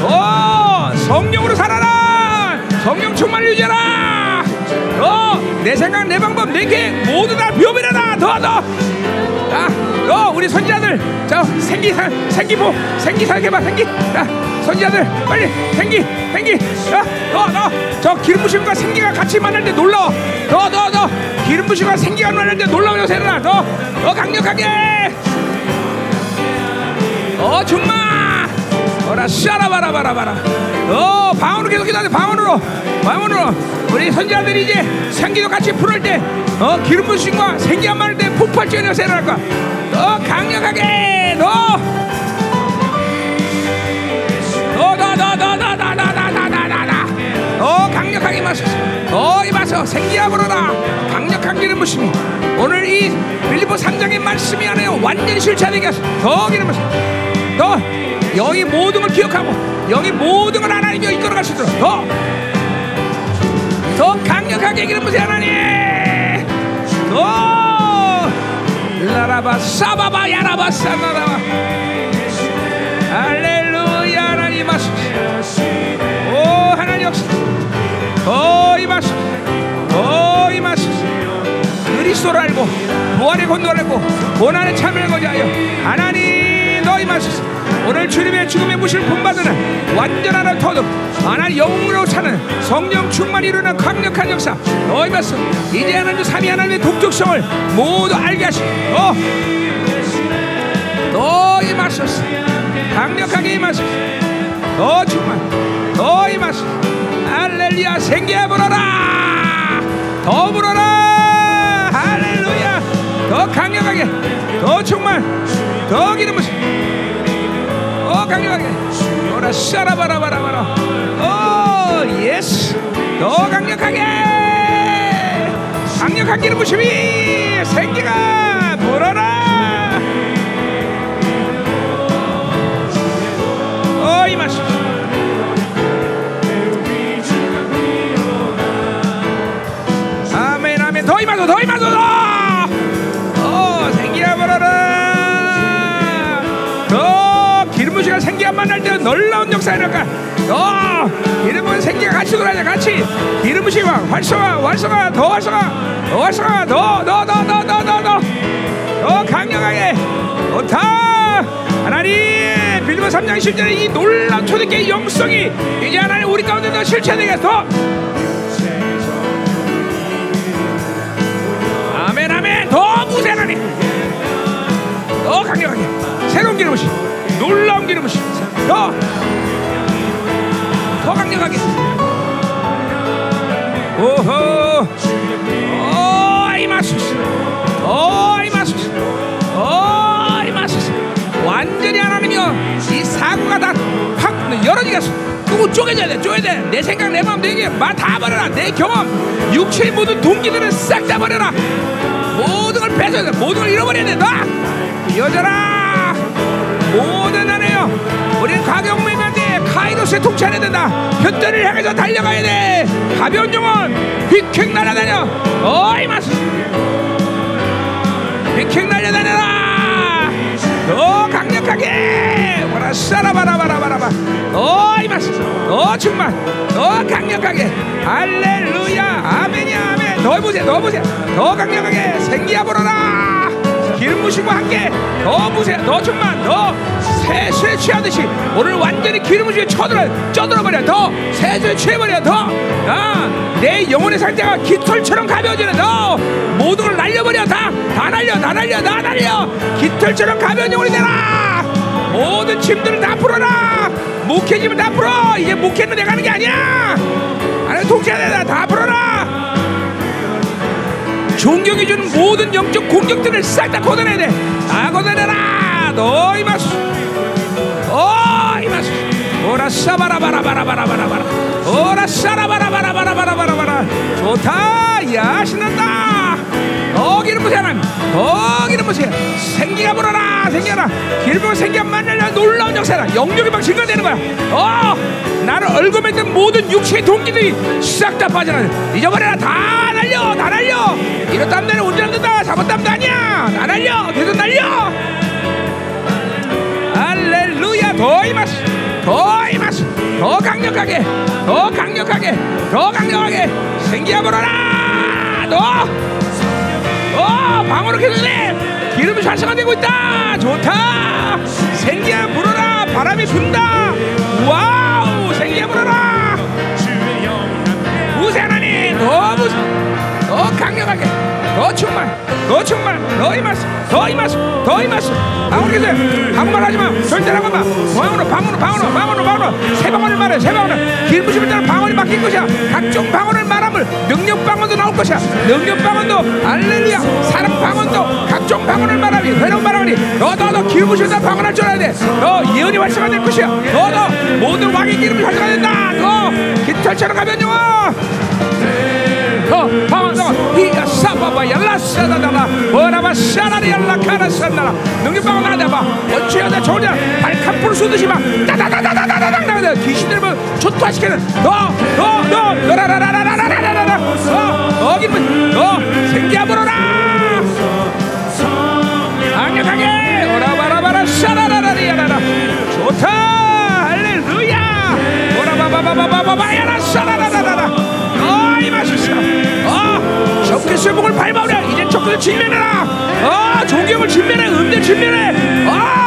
너! 성령으로 살아라 성령 충만을 유지하라 너! 내 생각 내 방법 내 계획 모두 다 비워버려라 더 더! 자, 너 우리 선지자들. 자 생기 살 생기 보 생기 살게 봐 생기. 자 선지자들 빨리 생기 생기. 자 너 너 저 기름 부심과 생기가 같이 만날 때 놀라워 너 너 너 기름 부심과 생기가 만날 때 놀라워 세라 너 너 강력하게. 어 정말 어라 샤라바라바라바라. 어 방언으로 계속 기도하세 방언으로. 방언으로. 우리 선지자들이 이제 생기도 같이 풀을 때 어 기름 부심과 생기가 많을 때 폭발적인 세를 할까 더 강력하게 더 더 강력하게 마셔서 생기야 불어라 강력한 기름 부심이 오늘 이 빌리포 3장의 말씀이 안에 완전히 실체되게 하소 더 기름 부심 더 영이 모든 걸 기억하고 영이 모든 걸 하나님이 이끌어갈 수 있도록 더 더 강력하게 기름 부세요 하나님 더 라라바 사바바 야라바 사나라바. 할렐루야 하나님 하소서 오 하나님 없어 더 임하소서 더 임하소서 그리스도를 알고 부활의 권능을 알고 고난의 참을 거지하여 하나님 너 임하소서 오늘 주님의 죽음의 무시를 본받는 완전한 터득 하나님 영으로 사는 성령 충만히 이루는 강력한 역사. 너희 말씀 이제 하나님 삼위 하나님의 독특성을 모두 알게 어. 너희 말씀 강력하게 임하소서. 더 충만 더 임하소서. 할렐루야 생기해 불어라. 더 불어라. 할렐루야. 더 강력하게 더 충만 더 기름 부시 더 강력하게 오라 샤라바라바라바라. 오 예스 더 강력하게. 강력한 기름 부심이 생기가 불어라. 어 이마시 아멘 아멘. 더 임하소 더 임하소 더! 생기가 불어라. 더 부시가 생기가 만날 때 놀라운 역사니까? 더 기름 부시 생기가 같이 돌아야 같이. 기름 부시와 활성화 활성화 더 활성화 더 활성화 더더더 더 더 더 더. 더 강력하게. 좋다. 하나님 빌리보 3장 10절에 이 놀라운 초대교회 영성이 이제 하나님 우리 가운데 더 실체되게 더 아멘 아멘. 더 무세 하나님. 더 강력하게. 새로운 기름 부시 놀라운 기름 부시 더! 더 강력하게. 오호! 오 이마수스 오 이마수스 오 이마수스 완전히 하나님이여 이 사고가 다확 열어지게 끄고 쪼개져야 돼 쪼개야 돼 내 생각 내 마음 내 얘기 말다 버려라. 내 경험. 육체의 모든 동기들은 싹다 버려라. 모든 걸 뺏어야 돼. 모든 걸 잃어버려야 돼놔! 여자라 모든 하나여 우리는 가격맹한데 카이로스에 통치해야 된다. 뼈들을 향해서 달려가야 돼. 가벼운 영혼 휙휙 날아다녀. 어이 마스. 휙휙 날아다녀라. 더 강력하게. 와라 싸라바라바라바라바. 어이 마스. 더 충만. 더 강력하게. 할렐루야. 아멘이야 아멘. 더 보세요 더 보세요. 더 강력하게 생기야 불어라 기름 부시고 함께 더 부세요 더 충만 더 세수에 취하듯이 오늘 완전히 기름 부시게 쳐들어 쪄들어버려. 더 세수에 취해버려. 더내 영혼의 상태가 깃털처럼 가벼워지는 더 모든 걸 날려버려. 다 다 날려 다 날려 다 날려. 깃털처럼 가벼운 영혼이 되라. 모든 짐들을 다 풀어라. 목회짐을 다 풀어. 이제 목회는 내가 하는 게 아니야. 통치해야 된다. 다 존경해 주는 모든 영적 공격들을 싹 다 걷어내야 돼. 다 걷어내라. 너 이마수. 어 이마수. 오라 싸바라바라바라바라바라. 오라 싸라바라바라바라바라바라. 좋다. 야 신난다. 부세 하나님. 더 기름 부세. 생기가 불어라. 생겨라. 기름 생기가 만나려 놀라운 역사다. 영역이 막 증가되는 거야. 어 나를 얼굴맨던 모든 육체의 동기들이 싹 다 빠져나. 잊어버려라. 다 날려. 다 날려. 땀내는 운전 된다. 잡은 땀도 아니야. 다 날려. 계속 날려. 할렐루야. 더 이마스. 더 이마스. 더 강력하게. 더 강력하게. 더 강력하게. 생기야 불어라. 너. 계속 내 기름이 활성화되고 있다. 좋다. 생기야 불어라. 바람이 분다. 와우 생기야 불어라. 무세 하나님 더 무세 더 강력하게 더 충만 더 충만 더 임하소 더 임하소 더 임하소 방어로 계속 한국말 하지 마. 절대 한국말 방어로 방어로 방어로 방어로 방어로. 세 방언을 말해 세 방언을. 기름 부심을 따라 방언이 바뀔 것이야. 각종 방언을 말함을 능력 방언도 나올 것이야. 능력 방언도 알렐루야. 사랑 방언도 각종 방언을 말하니 회복 말하니 너 너너 기름 부심을 따라 방언할 줄 알아야 돼 너 예언이 활성화될 것이야. 너 너 모든 왕의 기름이 활성화된다. 너 깃털처럼 가면 영 능력 방언 나다 봐 어찌해야 돼? 좋으냐? 발칸 불 쏘듯이 막 따다다다다다다다 귀신들 뭐 초토화시키는 너너너. 너라라라라라라라라 너 기름 너 생기야 불어라 강력하게. 오라바라바라 샤라라라리야라라. 좋다. 할렐루야. 오라바바바바바바 야라 샤라라라라라 마시사 어 적그리스의 목을 밟아오랴 이제 적그리스 진면해라. 어 존경을 진면해. 음대 진면해. 어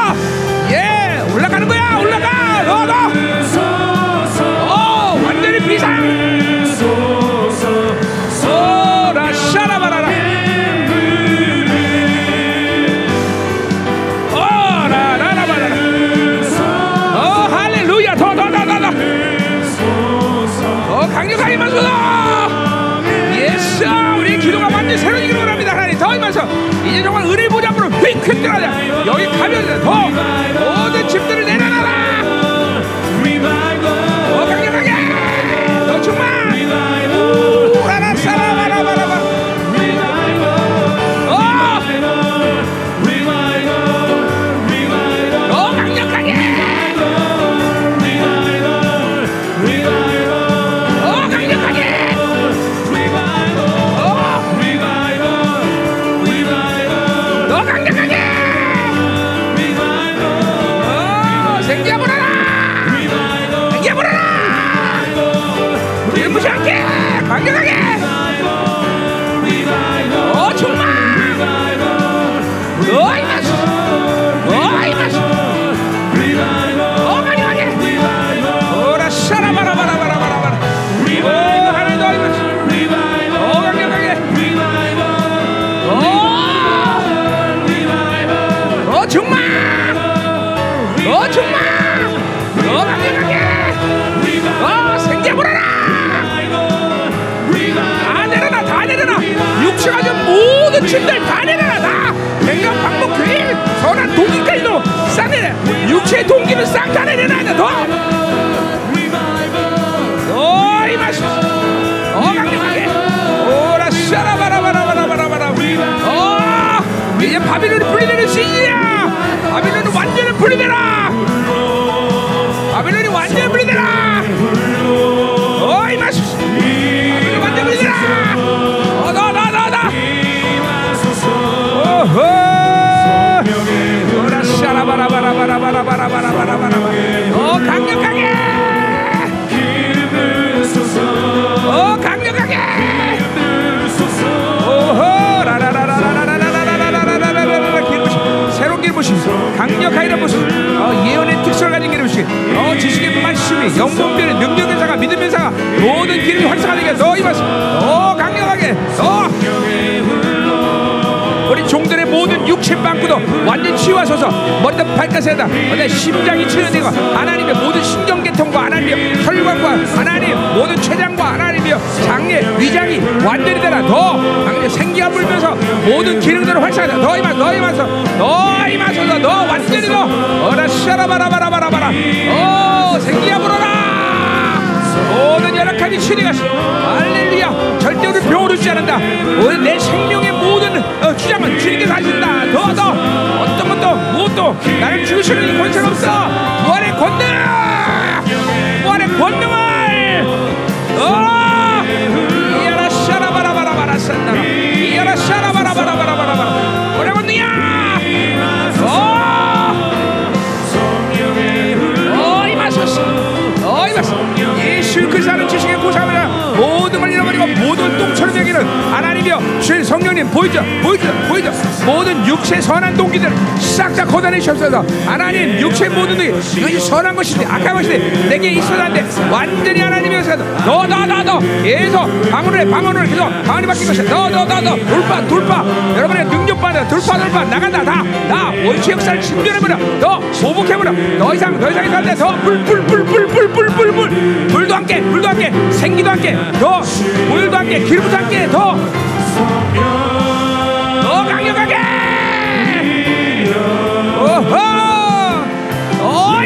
함께 불도 함께 생기도 함께 더 물도 함께 기름도 함께 더 더 강력하게! 오호! 어어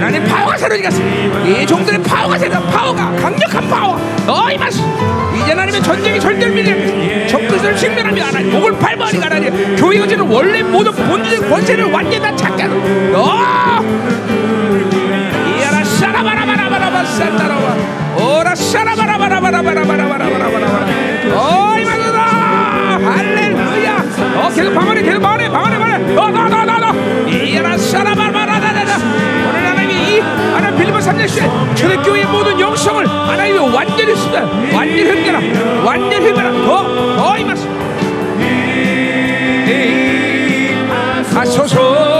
나는 파워가 파워가 강력한 파워. 어 이마스 이제 하나님의 전쟁이 밀려 적그리스도를 식멸하며 하나님. 목을 밟아리가 하나님. 교회 의지는 원래 모든 본질의 권세를 완전히 다 찾게 어! 이야라 샤라바라바라바라바 산다라와 오라 샤라바라바라바라바라바라바라바라바라바라 어 이마스다. 할렐루야. 어 계속 방언해 계속 방언해 방언해 방언해. 너너너너너. 이야라 샤라바라바라바라바라 3장시에 초대교회의 모든 영성을 하나님이 완전히 쓰다. 완전히 흡겨라 완전히 흡겨라 더더 이마스 아소소 너너나라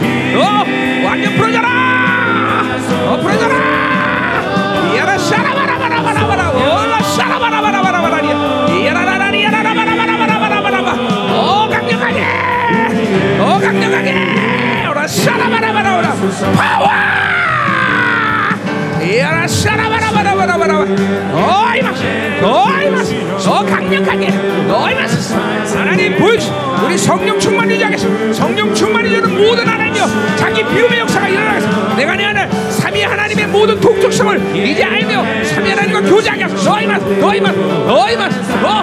어? 완전 풀어져라! 어 풀어져라! 이야라 샤라바라바라바라바라! 오라 샤라바라바라바라바라! 이야라라라 이야라라바라바라바라바라바라 어 강력하게! 어 강력하게! 오라 샤라바라바라바라! 파워! 이야라 샤라바라바라바라바라 더 강력하게 어이마스 하나님 보여주 우리 성령 충만 유지하겠습니다 성령 충만 유지하는 모든 하나님이여 자기 비움의 역사가 일어나겠습니다 내가 내 안에 삼위 하나님의 모든 독특성을 이제 알며 삼위 하나님과 교제하게 하소서 어이마스 어이마스 어이마스 어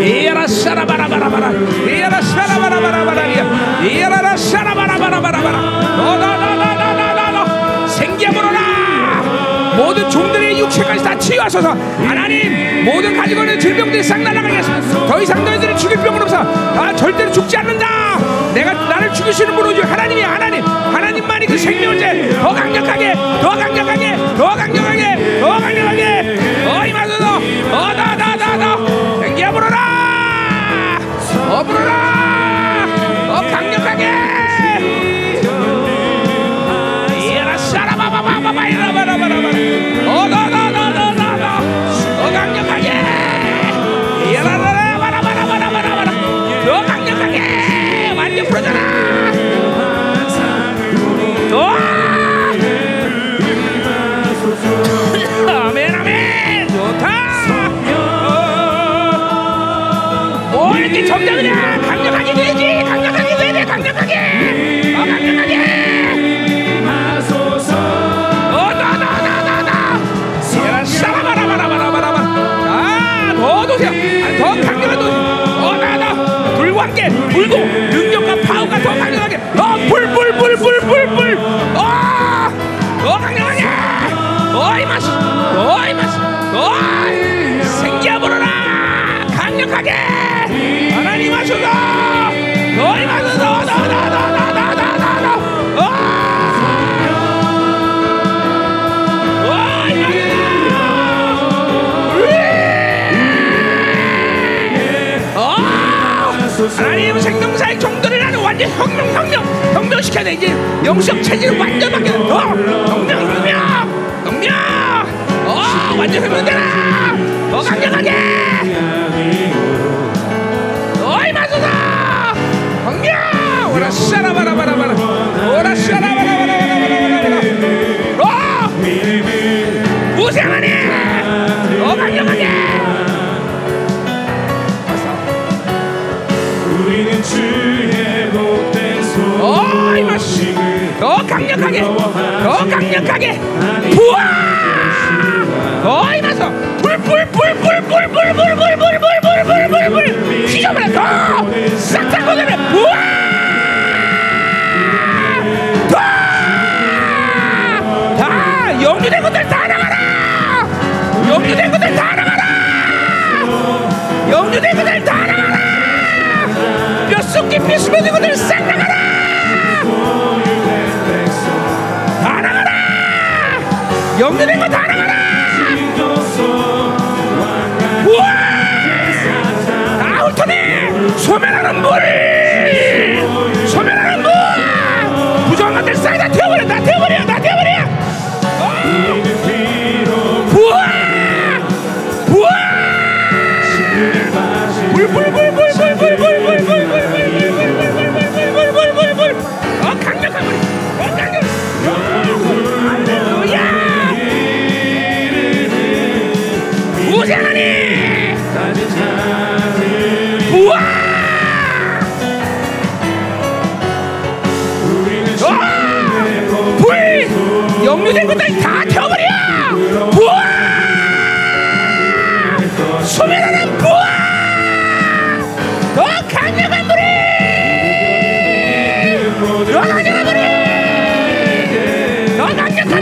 이야라 샤라바라바라바라 이야라 샤라바라바라바라리야 이야라라 샤라바라바라바라바라 너너너너너너너 생기야 불어라 모든 종들의 육체까지 다 치유하소서. 하나님 모든 가지고 있는 질병들이 싹 날아가게 하소서 더 이상 너희들이 죽일 병은 없어. 아 절대로 죽지 않는다. 내가 나를 죽이시는 분은 오직 하나님이 하나님. 하나님만이 그 생명을 더 강력하게 더 강력하게 더 강력하게 더 강력하게. 어 임하소서 어더더더더 생기야 불어라. 어 불어라. 어 강력하게. 이라 샤 그냥 강력하게 되지! 강력하게 돼야 돼 강력하게! 어 강력하게! 함께 불고. 하나님 생명사의 종들을 나는 완전 혁명 혁명 혁명시켜야 돼. 이제 영적 체질을 완전 바뀌어 혁명 혁명 혁명! 어 완전 혁명되라! 더 강력하게! 너희 마소사 혁명! 오라시아라바라바라바라. 오라시아라. 강력하게 더 강력하게 부하 더 임하소 불불불불불불불불불불불불불불 지저분해 더싹다 꺼내면 부하 영주된 것들 다 나가라! 영주된 것들 다 나가라! 영주된 것들 다 나가라! 뼛속 깊이 스며든 것들 싹 나가라! 영접인 거다 알아가라! 우와! 아 훑어내 소멸하는 물!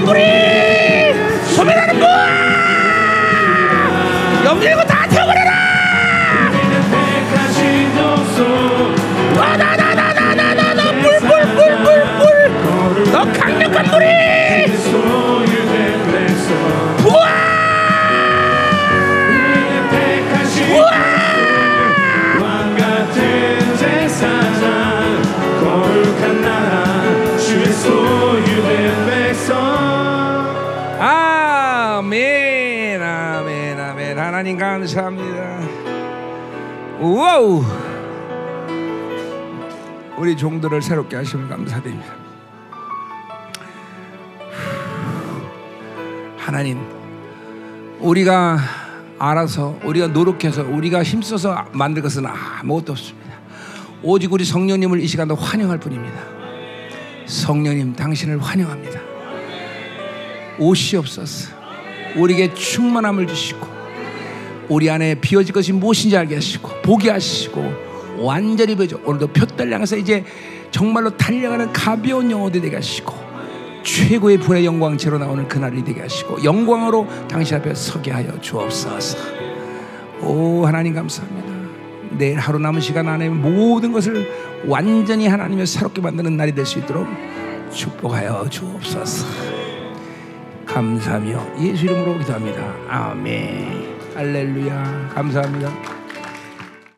강 우리 종들을 새롭게 하시면 감사드립니다. 하나님 우리가 알아서 우리가 노력해서 우리가 힘써서 만들 것은 아무것도 없습니다. 오직 우리 성령님을 이 시간도 환영할 뿐입니다. 성령님 당신을 환영합니다. 오시옵소서 우리에게 충만함을 주시고 우리 안에 비어질 것이 무엇인지 알게 하시고 보게 하시고 완전히 보여줘 오늘도 표달 향해서 이제 정말로 달려가는 가벼운 영혼들이 되게 하시고 최고의 분의 영광체로 나오는 그날이 되게 하시고 영광으로 당신 앞에 서게 하여 주옵소서 오 하나님 감사합니다 내일 하루 남은 시간 안에 모든 것을 완전히 하나님의 새롭게 만드는 날이 될 수 있도록 축복하여 주옵소서 감사하며 예수 이름으로 기도합니다. 아멘. 할렐루야. 감사합니다.